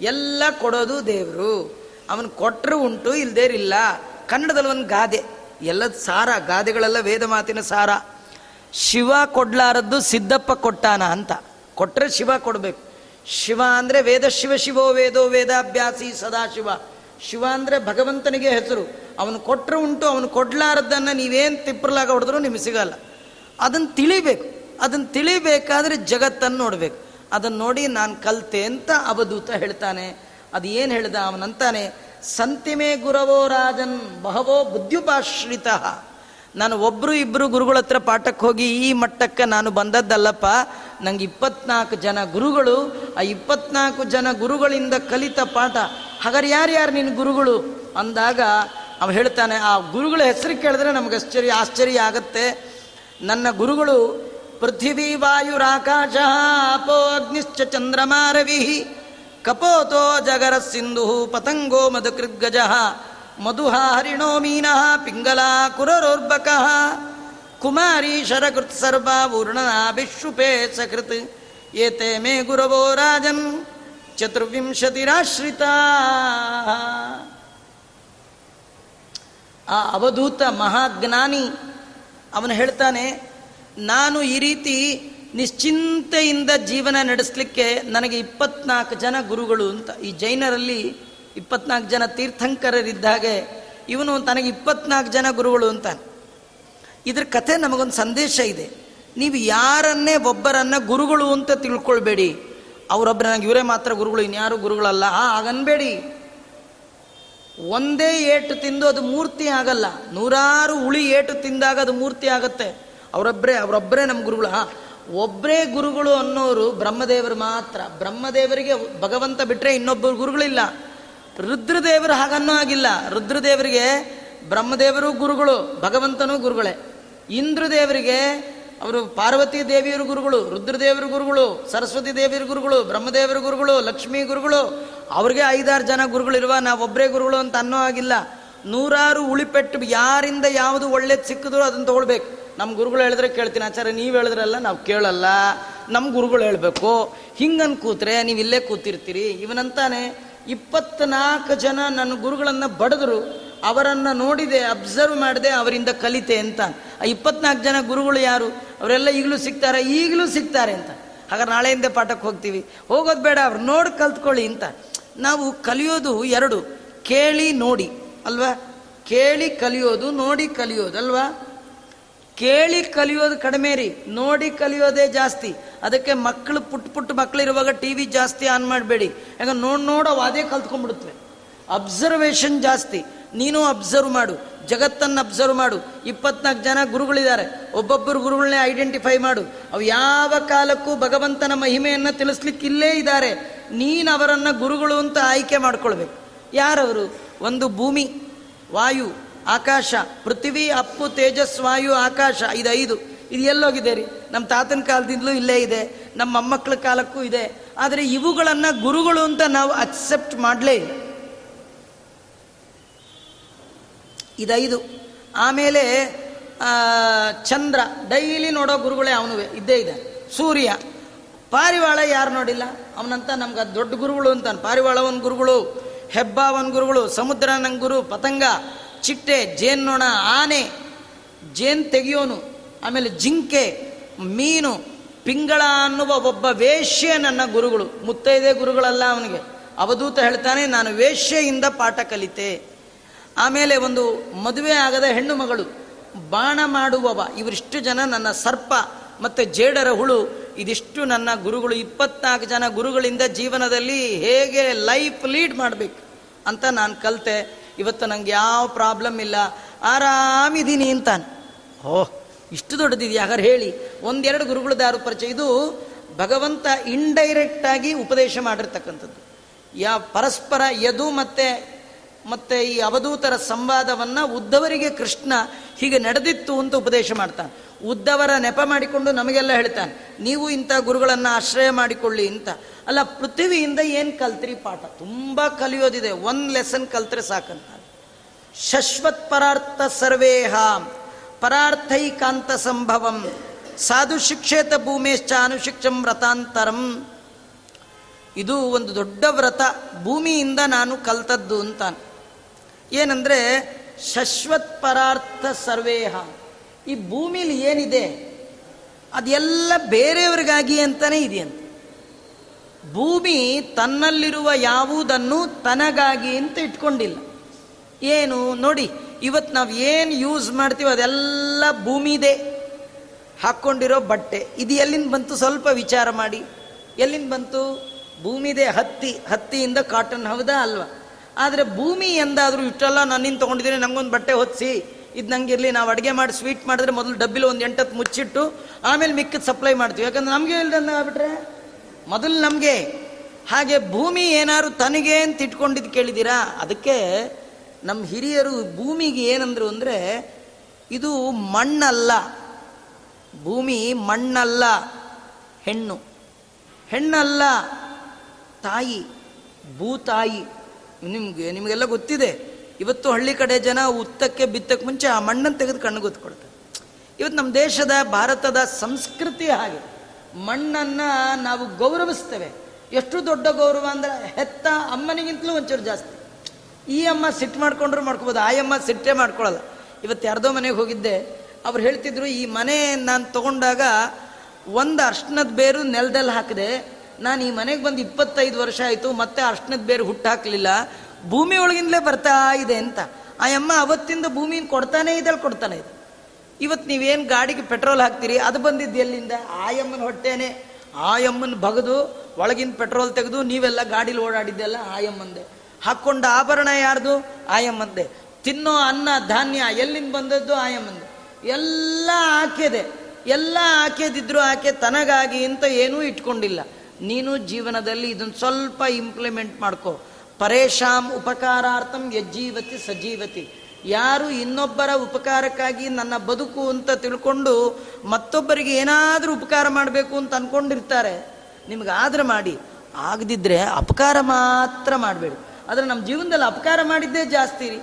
ಎಲ್ಲ ಕೊಡೋದು ದೇವರು. ಅವನು ಕೊಟ್ಟರು ಉಂಟು ಇಲ್ಲದೇ ಇರಲಿಲ್ಲ ಕನ್ನಡದಲ್ಲಿ ಒಂದು ಗಾದೆ. ಎಲ್ಲದ ಸಾರ, ಗಾದೆಗಳೆಲ್ಲ ವೇದ ಮಾತಿನ ಸಾರ. ಶಿವ ಕೊಡ್ಲಾರದ್ದು ಸಿದ್ದಪ್ಪ ಕೊಟ್ಟಾನ ಅಂತ. ಕೊಟ್ಟರೆ ಶಿವ ಕೊಡಬೇಕು. ಶಿವ ಅಂದರೆ ವೇದ ಶಿವ ಶಿವೋ ವೇದೋ ವೇದಾಭ್ಯಾಸಿ ಸದಾಶಿವ ಶಿವ. ಅಂದರೆ ಭಗವಂತನಿಗೆ ಹೆಸರು. ಅವನು ಕೊಟ್ಟರೆ ಉಂಟು, ಅವನು ಕೊಡ್ಲಾರದ್ದನ್ನು ನೀವೇನು ತಿಪ್ಪರ್ಲಾಗ ಹೊಡೆದ್ರೂ ನಿಮಗೆ ಸಿಗಲ್ಲ. ಅದನ್ನು ತಿಳಿಬೇಕು. ಅದನ್ನು ತಿಳಿಬೇಕಾದ್ರೆ ಜಗತ್ತನ್ನು ನೋಡಬೇಕು. ಅದನ್ನು ನೋಡಿ ನಾನು ಕಲ್ತೆ ಅಂತ ಅವಧೂತ ಹೇಳ್ತಾನೆ. ಅದು ಏನು ಹೇಳ್ದ ಅವನಂತಾನೆ? ಸಂತಿಮೇ ಗುರವೋ ರಾಜನ್ ಬಹವೋ ಬುದ್ಧುಪಾಶ್ರಿತ. ನಾನು ಒಬ್ಬರು ಇಬ್ಬರು ಗುರುಗಳ ಹತ್ರ ಪಾಠಕ್ಕೆ ಹೋಗಿ ಈ ಮಟ್ಟಕ್ಕೆ ನಾನು ಬಂದದ್ದಲ್ಲಪ್ಪ. ನಂಗೆ ಇಪ್ಪತ್ನಾಲ್ಕು ಜನ ಗುರುಗಳು, ಆ ಇಪ್ಪತ್ನಾಲ್ಕು ಜನ ಗುರುಗಳಿಂದ ಕಲಿತ ಪಾಠ. ಹಾಗಾದ್ರೆ ಯಾರ್ಯಾರು ನಿನ್ನ ಗುರುಗಳು? ಅಂದಾಗ ಅವ ಹೇಳ್ತಾನೆ, ಆ ಗುರುಗಳ ಹೆಸರು ಕೇಳಿದ್ರೆ ನಮ್ಗೆ ಆಶ್ಚರ್ಯ ಆಶ್ಚರ್ಯ ಆಗತ್ತೆ. ನನ್ನ ಗುರುಗಳು, ಪೃಥ್ವಿ ವಾಯುರಾಕಾಶ ಅಪೋ ಅಗ್ನಿಶ್ಚ ಚಂದ್ರಮಾ ರವಿ ಕಪೋತೋ ಜಗರ ಸಿಂಧು ಪತಂಗೋ ಮಧುಕೃದ್ಗಜ ಮಧುಹ ಹರಿಣೋ ಮೀನಃ ಪಿಂಗಲ ಕುರರೋರ್ಬಕ, ಕುಮಾರಿ ಶರಕೃತ್ ಸರ್ವ ಊರ್ಣನಾಭಿಶುಪೇ ಸಕೃತ್, ಏತೆ ಮೇ ಗುರವೋ ರಾಜನ್ ಚತುರ್ವಿಂಶತಿರಾಶ್ರಿತ. ಆ ಅವಧೂತ ಮಹಾಜ್ಞಾನಿ ಅವನು ಹೇಳ್ತಾನೆ, ನಾನು ಈ ರೀತಿ ನಿಶ್ಚಿಂತೆಯಿಂದ ಜೀವನ ನಡೆಸಲಿಕ್ಕೆ ನನಗೆ ಇಪ್ಪತ್ನಾಲ್ಕು ಜನ ಗುರುಗಳು ಅಂತ. ಈ ಜೈನರಲ್ಲಿ ಇಪ್ಪತ್ನಾಲ್ಕು ಜನ ತೀರ್ಥಂಕರರಿದ್ದಾಗೆ ಇವನು ತನಗೆ ಇಪ್ಪತ್ನಾಲ್ಕು ಜನ ಗುರುಗಳು ಅಂತ. ಇದ್ರ ಕಥೆ ನಮಗೊಂದು ಸಂದೇಶ ಇದೆ. ನೀವು ಯಾರನ್ನೇ ಒಬ್ಬರನ್ನ ಗುರುಗಳು ಅಂತ ತಿಳ್ಕೊಳ್ಬೇಡಿ. ಅವರೊಬ್ಬರ ನನಗೆ ಇವರೇ ಮಾತ್ರ ಗುರುಗಳು, ಇನ್ಯಾರು ಗುರುಗಳಲ್ಲ. ಆ, ಹಾಗನ್ಬೇಡಿ. ಒಂದೇ ಏಟು ತಿಂದು ಅದು ಮೂರ್ತಿ ಆಗಲ್ಲ. ನೂರಾರು ಉಳಿ ಏಟು ತಿಂದಾಗ ಅದು ಮೂರ್ತಿ ಆಗತ್ತೆ. ಅವರೊಬ್ಬರೇ ಅವರೊಬ್ಬರೇ ನಮ್ಮ ಗುರುಗಳು. ಒಬ್ಬರೇ ಗುರುಗಳು ಅನ್ನೋರು ಬ್ರಹ್ಮದೇವರು ಮಾತ್ರ. ಬ್ರಹ್ಮದೇವರಿಗೆ ಭಗವಂತ ಬಿಟ್ಟರೆ ಇನ್ನೊಬ್ಬರು ಗುರುಗಳಿಲ್ಲ. ರುದ್ರದೇವರು ಹಾಗನ್ನೂ ಆಗಿಲ್ಲ. ರುದ್ರದೇವರಿಗೆ ಬ್ರಹ್ಮದೇವರು ಗುರುಗಳು, ಭಗವಂತನೂ ಗುರುಗಳೇ. ಇಂದ್ರದೇವರಿಗೆ ಅವರು ಪಾರ್ವತಿ ದೇವಿಯರು ಗುರುಗಳು, ರುದ್ರದೇವರು ಗುರುಗಳು, ಸರಸ್ವತಿ ದೇವಿಯರ ಗುರುಗಳು, ಬ್ರಹ್ಮದೇವರ ಗುರುಗಳು, ಲಕ್ಷ್ಮೀ ಗುರುಗಳು, ಅವ್ರಿಗೆ ಐದಾರು ಜನ ಗುರುಗಳಿರುವ ನಾವು ಒಬ್ಬರೇ ಗುರುಗಳು ಅಂತ ಅನ್ನೋ ಆಗಿಲ್ಲ. ನೂರಾರು ಉಳಿಪೆಟ್ಟು ಯಾರಿಂದ ಯಾವುದು ಒಳ್ಳೇದು ಸಿಕ್ಕಿದ್ರು ಅದನ್ನು ತಗೊಳ್ಬೇಕು. ನಮ್ಮ ಗುರುಗಳು ಹೇಳಿದ್ರೆ ಕೇಳ್ತೀನಿ ಆಚಾರ್ಯ, ನೀವು ಹೇಳಿದ್ರಲ್ಲ ನಾವು ಕೇಳಲ್ಲ. ನಮ್ಮ ಗುರುಗಳು ಹೇಳಬೇಕು, ಹಿಂಗನ್ ಕೂತ್ರೆ ನೀವು ಇಲ್ಲೇ ಕೂತಿರ್ತೀರಿ. ಇವನಂತಾನೆ ಇಪ್ಪತ್ನಾಲ್ಕು ಜನ ನನ್ನ ಗುರುಗಳನ್ನು ಬಡಿದ್ರು, ಅವರನ್ನು ನೋಡಿದೆ, ಅಬ್ಸರ್ವ್ ಮಾಡಿದೆ, ಅವರಿಂದ ಕಲಿತೆ ಅಂತ. ಆ ಇಪ್ಪತ್ನಾಲ್ಕು ಜನ ಗುರುಗಳು ಯಾರು? ಅವರೆಲ್ಲ ಈಗಲೂ ಸಿಗ್ತಾರೆ ಈಗಲೂ ಸಿಗ್ತಾರೆ ಅಂತ. ಹಾಗಾದ್ರೆ ನಾಳೆಯಿಂದ ಪಾಠಕ್ಕೆ ಹೋಗ್ತೀವಿ. ಹೋಗೋದು ಬೇಡ, ಅವ್ರು ನೋಡಿ ಕಲ್ತ್ಕೊಳ್ಳಿ ಅಂತ. ನಾವು ಕಲಿಯೋದು ಎರಡು, ಕೇಳಿ ನೋಡಿ, ಅಲ್ವಾ? ಕೇಳಿ ಕಲಿಯೋದು, ನೋಡಿ ಕಲಿಯೋದು, ಅಲ್ವಾ? ಕೇಳಿ ಕಲಿಯೋದು ಕಡಿಮೆ ರೀ. ನೋಡಿ ಕಲಿಯೋದೇ ಜಾಸ್ತಿ. ಅದಕ್ಕೆ ಮಕ್ಕಳು ಪುಟ್ಟ ಪುಟ್ಟ ಮಕ್ಕಳು ಇರುವಾಗ ಟಿ ವಿ ಜಾಸ್ತಿ ಆನ್ ಮಾಡಬೇಡಿ. ಯಾಕಂದ್ರೆ ನೋಡಿ ನೋಡೋ ಅದೇ ಕಲ್ತ್ಕೊಂಡ್ಬಿಡುತ್ತವೆ. ಅಬ್ಸರ್ವೇಷನ್ ಜಾಸ್ತಿ. ನೀನು ಅಬ್ಸರ್ವ್ ಮಾಡು. ಜಗತ್ತನ್ನು ಅಬ್ಸರ್ವ್ ಮಾಡು. ಇಪ್ಪತ್ನಾಲ್ಕು ಜನ ಗುರುಗಳಿದ್ದಾರೆ. ಒಬ್ಬೊಬ್ಬರು ಗುರುಗಳನ್ನೇ ಐಡೆಂಟಿಫೈ ಮಾಡು. ಅವು ಯಾವ ಕಾಲಕ್ಕೂ ಭಗವಂತನ ಮಹಿಮೆಯನ್ನು ತಿಳಿಸ್ಲಿಕ್ಕೆ ಇಲ್ಲೇ ಇದ್ದಾರೆ. ನೀನು ಅವರನ್ನು ಗುರುಗಳು ಅಂತ ಆಯ್ಕೆ ಮಾಡ್ಕೊಳ್ಬೇಕು. ಯಾರವರು? ಒಂದು ಭೂಮಿ, ವಾಯು. ಆಕಾಶ, ಪೃಥ್ವಿ, ಅಪ್ಪು ತೇಜಸ್ವಾಯು ಆಕಾಶ ಇದು ಐದು ಇದು ಎಲ್ಲೋಗಿದೆ ರೀ? ನಮ್ಮ ತಾತನ ಕಾಲದಿಂದಲೂ ಇಲ್ಲೇ ಇದೆ. ನಮ್ಮ ಮೊಮ್ಮಕ್ಕಳ ಕಾಲಕ್ಕೂ ಇದೆ. ಆದರೆ ಇವುಗಳನ್ನು ಗುರುಗಳು ಅಂತ ನಾವು ಅಕ್ಸೆಪ್ಟ್ ಮಾಡಲೇ ಇಲ್ಲ. ಇದೈದು. ಆಮೇಲೆ ಚಂದ್ರ. ಡೈಲಿ ನೋಡೋ ಗುರುಗಳೇ ಅವನು ಇದ್ದೇ ಇದೆ. ಸೂರ್ಯ. ಪಾರಿವಾಳ ಯಾರು ನೋಡಿಲ್ಲ? ಅವನಂತ ನಮ್ಗೆ ದೊಡ್ಡ ಗುರುಗಳು ಅಂತಾನೆ. ಪಾರಿವಾಳ ಒಂದು ಗುರುಗಳು ಹೆಬ್ಬ ಒಂದು ಗುರುಗಳು, ಸಮುದ್ರ ಗುರು, ಪತಂಗ. ಚಿಟ್ಟೆ, ಜೇನ್ನೊಣ, ಆನೆ, ಜೇನ್ ತೆಗೆಯೋನು, ಆಮೇಲೆ ಜಿಂಕೆ, ಮೀನು, ಪಿಂಗಳ ಅನ್ನುವ ಒಬ್ಬ ವೇಶ್ಯೆ ನನ್ನ ಗುರುಗಳು. ಮುತ್ತೈದೆ ಗುರುಗಳಲ್ಲ ಅವನಿಗೆ. ಅವಧೂತ ಹೇಳ್ತಾನೆ, ನಾನು ವೇಶ್ಯೆಯಿಂದ ಪಾಠ ಕಲಿತೆ. ಆಮೇಲೆ ಒಂದು ಮದುವೆ ಆಗದ ಹೆಣ್ಣು ಮಗಳು. ಬಾಣ ಮಾಡುವವ. ಇವರಿಷ್ಟು ಜನ ನನ್ನ ಸರ್ಪ ಮತ್ತು ಜೇಡರ ಹುಳು. ಇದಿಷ್ಟು ನನ್ನ ಗುರುಗಳು. ಇಪ್ಪತ್ನಾಲ್ಕು ಜನ ಗುರುಗಳಿಂದ ಜೀವನದಲ್ಲಿ ಹೇಗೆ ಲೈಫ್ ಲೀಡ್ ಮಾಡಬೇಕು? ಅಂತ ನಾನು ಕಲಿತೆ. ಇವತ್ತು ನನಗೆ ಯಾವ ಪ್ರಾಬ್ಲಮ್ ಇಲ್ಲ. ಆರಾಮಿದ್ದೀನಿ ಅಂತಾನೆ. ಓಹ್ ಇಷ್ಟು ದೊಡ್ಡದಿದೆಯಾ ಹಾಗಾದ್ರೆ ಹೇಳಿ. ಒಂದೆರಡು ಗುರುಗಳದಾರು ಪರಿಚಯ. ಇದು ಭಗವಂತ ಇಂಡೈರೆಕ್ಟ್ ಆಗಿ ಉಪದೇಶ ಮಾಡಿರ್ತಕ್ಕಂಥದ್ದು. ಯಾ ಪರಸ್ಪರ ಯದು ಮತ್ತೆ ಮತ್ತೆ ಈ ಅವಧೂತರ ಸಂವಾದವನ್ನ ಉದ್ದವರಿಗೆ ಕೃಷ್ಣ ಹೀಗೆ ನಡೆದಿತ್ತು ಅಂತ ಉಪದೇಶ ಮಾಡ್ತಾನೆ. ಉದ್ದವರ ನೆಪ ಮಾಡಿಕೊಂಡು ನಮಗೆಲ್ಲ ಹೇಳ್ತಾನೆ, ನೀವು ಇಂಥ ಗುರುಗಳನ್ನ ಆಶ್ರಯ ಮಾಡಿಕೊಳ್ಳಿ ಅಂತ. ಅಲ್ಲ, ಪೃಥ್ವಿಯಿಂದ ಏನು ಕಲ್ತ್ರಿ ಪಾಠ? ತುಂಬ ಕಲಿಯೋದಿದೆ. ಒಂದು ಲೆಸನ್ ಕಲ್ತ್ರೆ ಸಾಕಂತ. ಶಶ್ವತ್ ಪರಾರ್ಥ ಸರ್ವೇಹ, ಪರಾರ್ಥೈಕಾಂತ ಸಂಭವಂ, ಸಾಧು ಶಿಕ್ಷೇತ ಭೂಮೇಶ್ಚ ಅನುಶಿಕ್ಷಂ ವ್ರತಾಂತರಂ. ಇದು ಒಂದು ದೊಡ್ಡ ವ್ರತ. ಭೂಮಿಯಿಂದ ನಾನು ಕಲ್ತದ್ದು ಅಂತಾನೆ. ಏನಂದ್ರೆ ಶಶ್ವತ್ ಪರಾರ್ಥ ಸರ್ವೇಹ. ಈ ಭೂಮಿಲಿ ಏನಿದೆ? ಅದೆಲ್ಲ ಬೇರೆಯವ್ರಿಗಾಗಿ ಅಂತಲೇ ಇದೆಯಂತೆ. ಭೂಮಿ ತನ್ನಲ್ಲಿರುವ ಯಾವುದನ್ನು ತನಗಾಗಿ ಅಂತ ಇಟ್ಕೊಂಡಿಲ್ಲ. ಏನು? ನೋಡಿ ಇವತ್ತು ನಾವು ಏನು ಯೂಸ್ ಮಾಡ್ತೀವೋ ಅದೆಲ್ಲ ಭೂಮಿದೆ. ಹಾಕ್ಕೊಂಡಿರೋ ಬಟ್ಟೆ. ಇದು ಎಲ್ಲಿಂದ ಬಂತು? ಸ್ವಲ್ಪ ವಿಚಾರ ಮಾಡಿ. ಎಲ್ಲಿಂದ ಬಂತು? ಭೂಮಿದೆ ಹತ್ತಿ. ಹತ್ತಿಯಿಂದ ಕಾಟನ್. ಹೌದಾ ಅಲ್ವಾ? ಆದರೆ ಭೂಮಿ ಎಂದಾದರೂ ಇಷ್ಟೆಲ್ಲ ನನ್ನಿಂದ ತೊಗೊಂಡಿದ್ದೀನಿ, ನಂಗೊಂದು ಬಟ್ಟೆ ಹೊತ್ತಿಸಿ ಇದು ನಂಗಿರಲಿ, ನಾವು ಅಡುಗೆ ಮಾಡಿ ಸ್ವೀಟ್ ಮಾಡಿದ್ರೆ ಮೊದಲು ಡಬ್ಬಿಲಿ ಒಂದು ಎಂಟತ್ತು ಮುಚ್ಚಿಟ್ಟು ಆಮೇಲೆ ಮಿಕ್ಕದ ಸಪ್ಲೈ ಮಾಡ್ತೀವಿ. ಯಾಕಂದ್ರೆ ನಮಗೆ ಇಲ್ದಂಗೆ ಆಗ್ಬಿಟ್ರೆ? ಮೊದಲು ನಮಗೆ. ಹಾಗೆ ಭೂಮಿ ಏನಾದ್ರು ತನಗೆ ಅಂತ ಇಟ್ಕೊಂಡಿದ್ದು ಕೇಳಿದ್ದೀರಾ ಅದಕ್ಕೆ ನಮ್ಮ ಹಿರಿಯರು ಭೂಮಿಗೆ ಏನಂದ್ರು ಅಂದರೆ, ಇದು ಮಣ್ಣಲ್ಲ. ಭೂಮಿ ಮಣ್ಣಲ್ಲ. ಹೆಣ್ಣು. ಹೆಣ್ಣಲ್ಲ. ತಾಯಿ. ಭೂತಾಯಿ. ನಿಮಗೆ, ನಿಮಗೆಲ್ಲ ಗೊತ್ತಿದೆ. ಇವತ್ತು ಹಳ್ಳಿ ಕಡೆ ಜನ ಉತ್ತಕ್ಕೆ ಬಿತ್ತಕ್ಕೆ ಮುಂಚೆ ಆ ಮಣ್ಣನ್ನು ತೆಗೆದು ಕಣ್ಣು ಗೊತ್ಕೊಡ್ತಾರೆ ಇವತ್ತು ನಮ್ಮ ದೇಶದ, ಭಾರತದ ಸಂಸ್ಕೃತಿ ಹಾಗೆ. ಮಣ್ಣನ್ನು ನಾವು ಗೌರವಿಸ್ತೇವೆ. ಎಷ್ಟು ದೊಡ್ಡ ಗೌರವ ಅಂದ್ರೆ ಹೆತ್ತ ಅಮ್ಮನಿಗಿಂತಲೂ ಒಂಚೂರು ಜಾಸ್ತಿ. ಈ ಅಮ್ಮ ಸಿಟ್ಟು ಮಾಡ್ಕೊಂಡ್ರು ಮಾಡ್ಕೋಬೋದು, ಆ ಅಮ್ಮ ಸಿಟ್ಟೇ ಮಾಡ್ಕೊಳ್ಳಲ್ಲ ಇವತ್ತು ಯಾರ್ದೋ ಮನೆಗೆ ಹೋಗಿದ್ದೆ, ಅವ್ರು ಹೇಳ್ತಿದ್ರು, ಈ ಮನೆ ನಾನು ತಗೊಂಡಾಗ ಒಂದು ಅರ್ಶನದ ಬೇರು ನೆಲದಲ್ಲಿ ಹಾಕಿದೆ ನಾನು ಈ ಮನೆಗೆ ಬಂದು ಇಪ್ಪತ್ತೈದು ವರ್ಷ ಆಯಿತು, ಮತ್ತೆ ಅರ್ಶನದ ಬೇರೆ ಹುಟ್ಟಾಕಲಿಲ್ಲ ಭೂಮಿ ಒಳಗಿಂದಲೇ ಬರ್ತಾ ಇದೆ ಅಂತ. ಆ ಅಮ್ಮ ಅವತ್ತಿಂದ ಭೂಮಿನ ಕೊಡ್ತಾನೆ ಇದೆ ಕೊಡ್ತಾನೆ ಇದೆ. ಇವತ್ತು ನೀವೇನು ಗಾಡಿಗೆ ಪೆಟ್ರೋಲ್ ಹಾಕ್ತೀರಿ? ಅದು ಬಂದಿದ್ದು ಎಲ್ಲಿಂದ? ಆಯಮ್ಮನ ಹೊಟ್ಟೆನೆ. ಆಯಮ್ಮನ ಬಗದು ಒಳಗಿನ ಪೆಟ್ರೋಲ್ ತೆಗೆದು, ನೀವೆಲ್ಲ ಗಾಡೀಲಿ ಓಡಾಡಿದ್ದೆಲ್ಲ ಆಯಮ್ಮಂದೆ ಹಾಕ್ಕೊಂಡ ಆಭರಣ ಯಾರ್ದು? ಆಯಮ್ಮಂದೆ ತಿನ್ನೋ ಅನ್ನ, ಧಾನ್ಯ ಎಲ್ಲಿಂದ ಬಂದದ್ದು? ಆಯಮ್ಮಂದೆ ಎಲ್ಲ ಆಕೆದೆ. ಎಲ್ಲ ಆಕೆದಿದ್ರು ಆಕೆ ತನಗಾಗಿ ಅಂತ ಏನೂ ಇಟ್ಕೊಂಡಿಲ್ಲ. ನೀನು ಜೀವನದಲ್ಲಿ ಇದನ್ನು ಸ್ವಲ್ಪ ಇಂಪ್ಲಿಮೆಂಟ್ ಮಾಡ್ಕೋ. ಪರೇಶಾಮ್ ಉಪಕಾರಾರ್ಥಂ ಯಜ್ಜೀವತಿ ಸಜೀವತಿ. ಯಾರು ಇನ್ನೊಬ್ಬರ ಉಪಕಾರಕ್ಕಾಗಿ ನನ್ನ ಬದುಕು ಅಂತ ತಿಳ್ಕೊಂಡು ಮತ್ತೊಬ್ಬರಿಗೆ ಏನಾದರೂ ಉಪಕಾರ ಮಾಡಬೇಕು ಅಂತ ಅನ್ಕೊಂಡಿರ್ತಾರೆ ನಿಮಗಾದ್ರೆ ಮಾಡಿ. ಆಗದಿದ್ರೆ ಅಪಕಾರ ಮಾತ್ರ ಮಾಡಬೇಡಿ. ಆದರೆ ನಮ್ಮ ಜೀವನದಲ್ಲಿ ಅಪಕಾರ ಮಾಡಿದ್ದೇ ಜಾಸ್ತಿ ರೀ.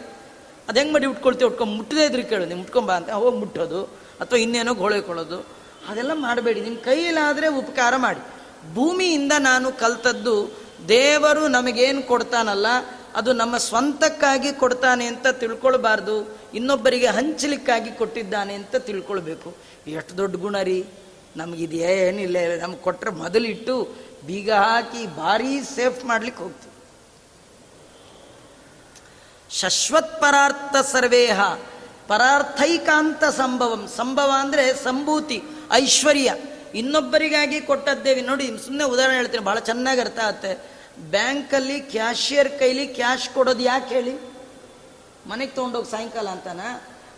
ಅದು ಹೆಂಗೆ ಮಾಡಿ ಉಟ್ಕೊಳ್ತೀವಿ ಉಟ್ಕೊಂಡು ಮುಟ್ಟದೇ ಇದ್ರಿ ಕೇಳು, ನೀವು ಮುಟ್ಕೊಂಬ ಅಂತ. ಹೋಗಿ ಮುಟ್ಟೋದು, ಅಥವಾ ಇನ್ನೇನೋ ಗೋಳೆಕೊಳ್ಳೋದು ಅದೆಲ್ಲ ಮಾಡಬೇಡಿ. ನಿಮ್ಮ ಕೈಯಲ್ಲಾದರೆ ಉಪಕಾರ ಮಾಡಿ. ಭೂಮಿಯಿಂದ ನಾನು ಕಲ್ತದ್ದು ದೇವರು ನಮಗೇನು ಕೊಡ್ತಾನಲ್ಲ, ಅದು ನಮ್ಮ ಸ್ವಂತಕ್ಕಾಗಿ ಕೊಡ್ತಾನೆ ಅಂತ ತಿಳ್ಕೊಳ್ಬಾರ್ದು, ಇನ್ನೊಬ್ಬರಿಗೆ ಹಂಚಲಿಕ್ಕಾಗಿ ಕೊಟ್ಟಿದ್ದಾನೆ ಅಂತ ತಿಳ್ಕೊಳ್ಬೇಕು. ಎಷ್ಟು ದೊಡ್ಡ ಗುಣ ರೀ, ನಮಗಿದೇನಿಲ್ಲ, ನಮ್ಗೆ ಕೊಟ್ಟರೆ ಮೊದಲಿಟ್ಟು ಬೀಗ ಹಾಕಿ ಭಾರೀ ಸೇಫ್ ಮಾಡ್ಲಿಕ್ಕೆ ಹೋಗ್ತೀವಿ. ಶಶ್ವತ್ ಪರಾರ್ಥ ಸರ್ವೇಹ, ಪರಾರ್ಥೈಕಾಂತ ಸಂಭವಂ, ಸಂಭವ ಅಂದರೆ ಸಂಭೂತಿ, ಐಶ್ವರ್ಯ. ಇನ್ನೊಬ್ಬರಿಗಾಗಿ ಕೊಟ್ಟದ್ದೇವಿ. ನೋಡಿ ಸುಮ್ಮನೆ ಉದಾಹರಣೆ ಹೇಳ್ತೀನಿ. ಭಾಳ ಚೆನ್ನಾಗಿ ಅರ್ಥ ಆಗುತ್ತೆ. ಬ್ಯಾಂಕಲ್ಲಿ ಕ್ಯಾಶಿಯರ್ ಕೈಲಿ ಕ್ಯಾಶ್ ಕೊಡೋದು ಯಾಕೆ ಹೇಳಿ? ಮನೆಗೆ ತೊಗೊಂಡೋಗಿ ಸಾಯಂಕಾಲ ಅಂತಾನ?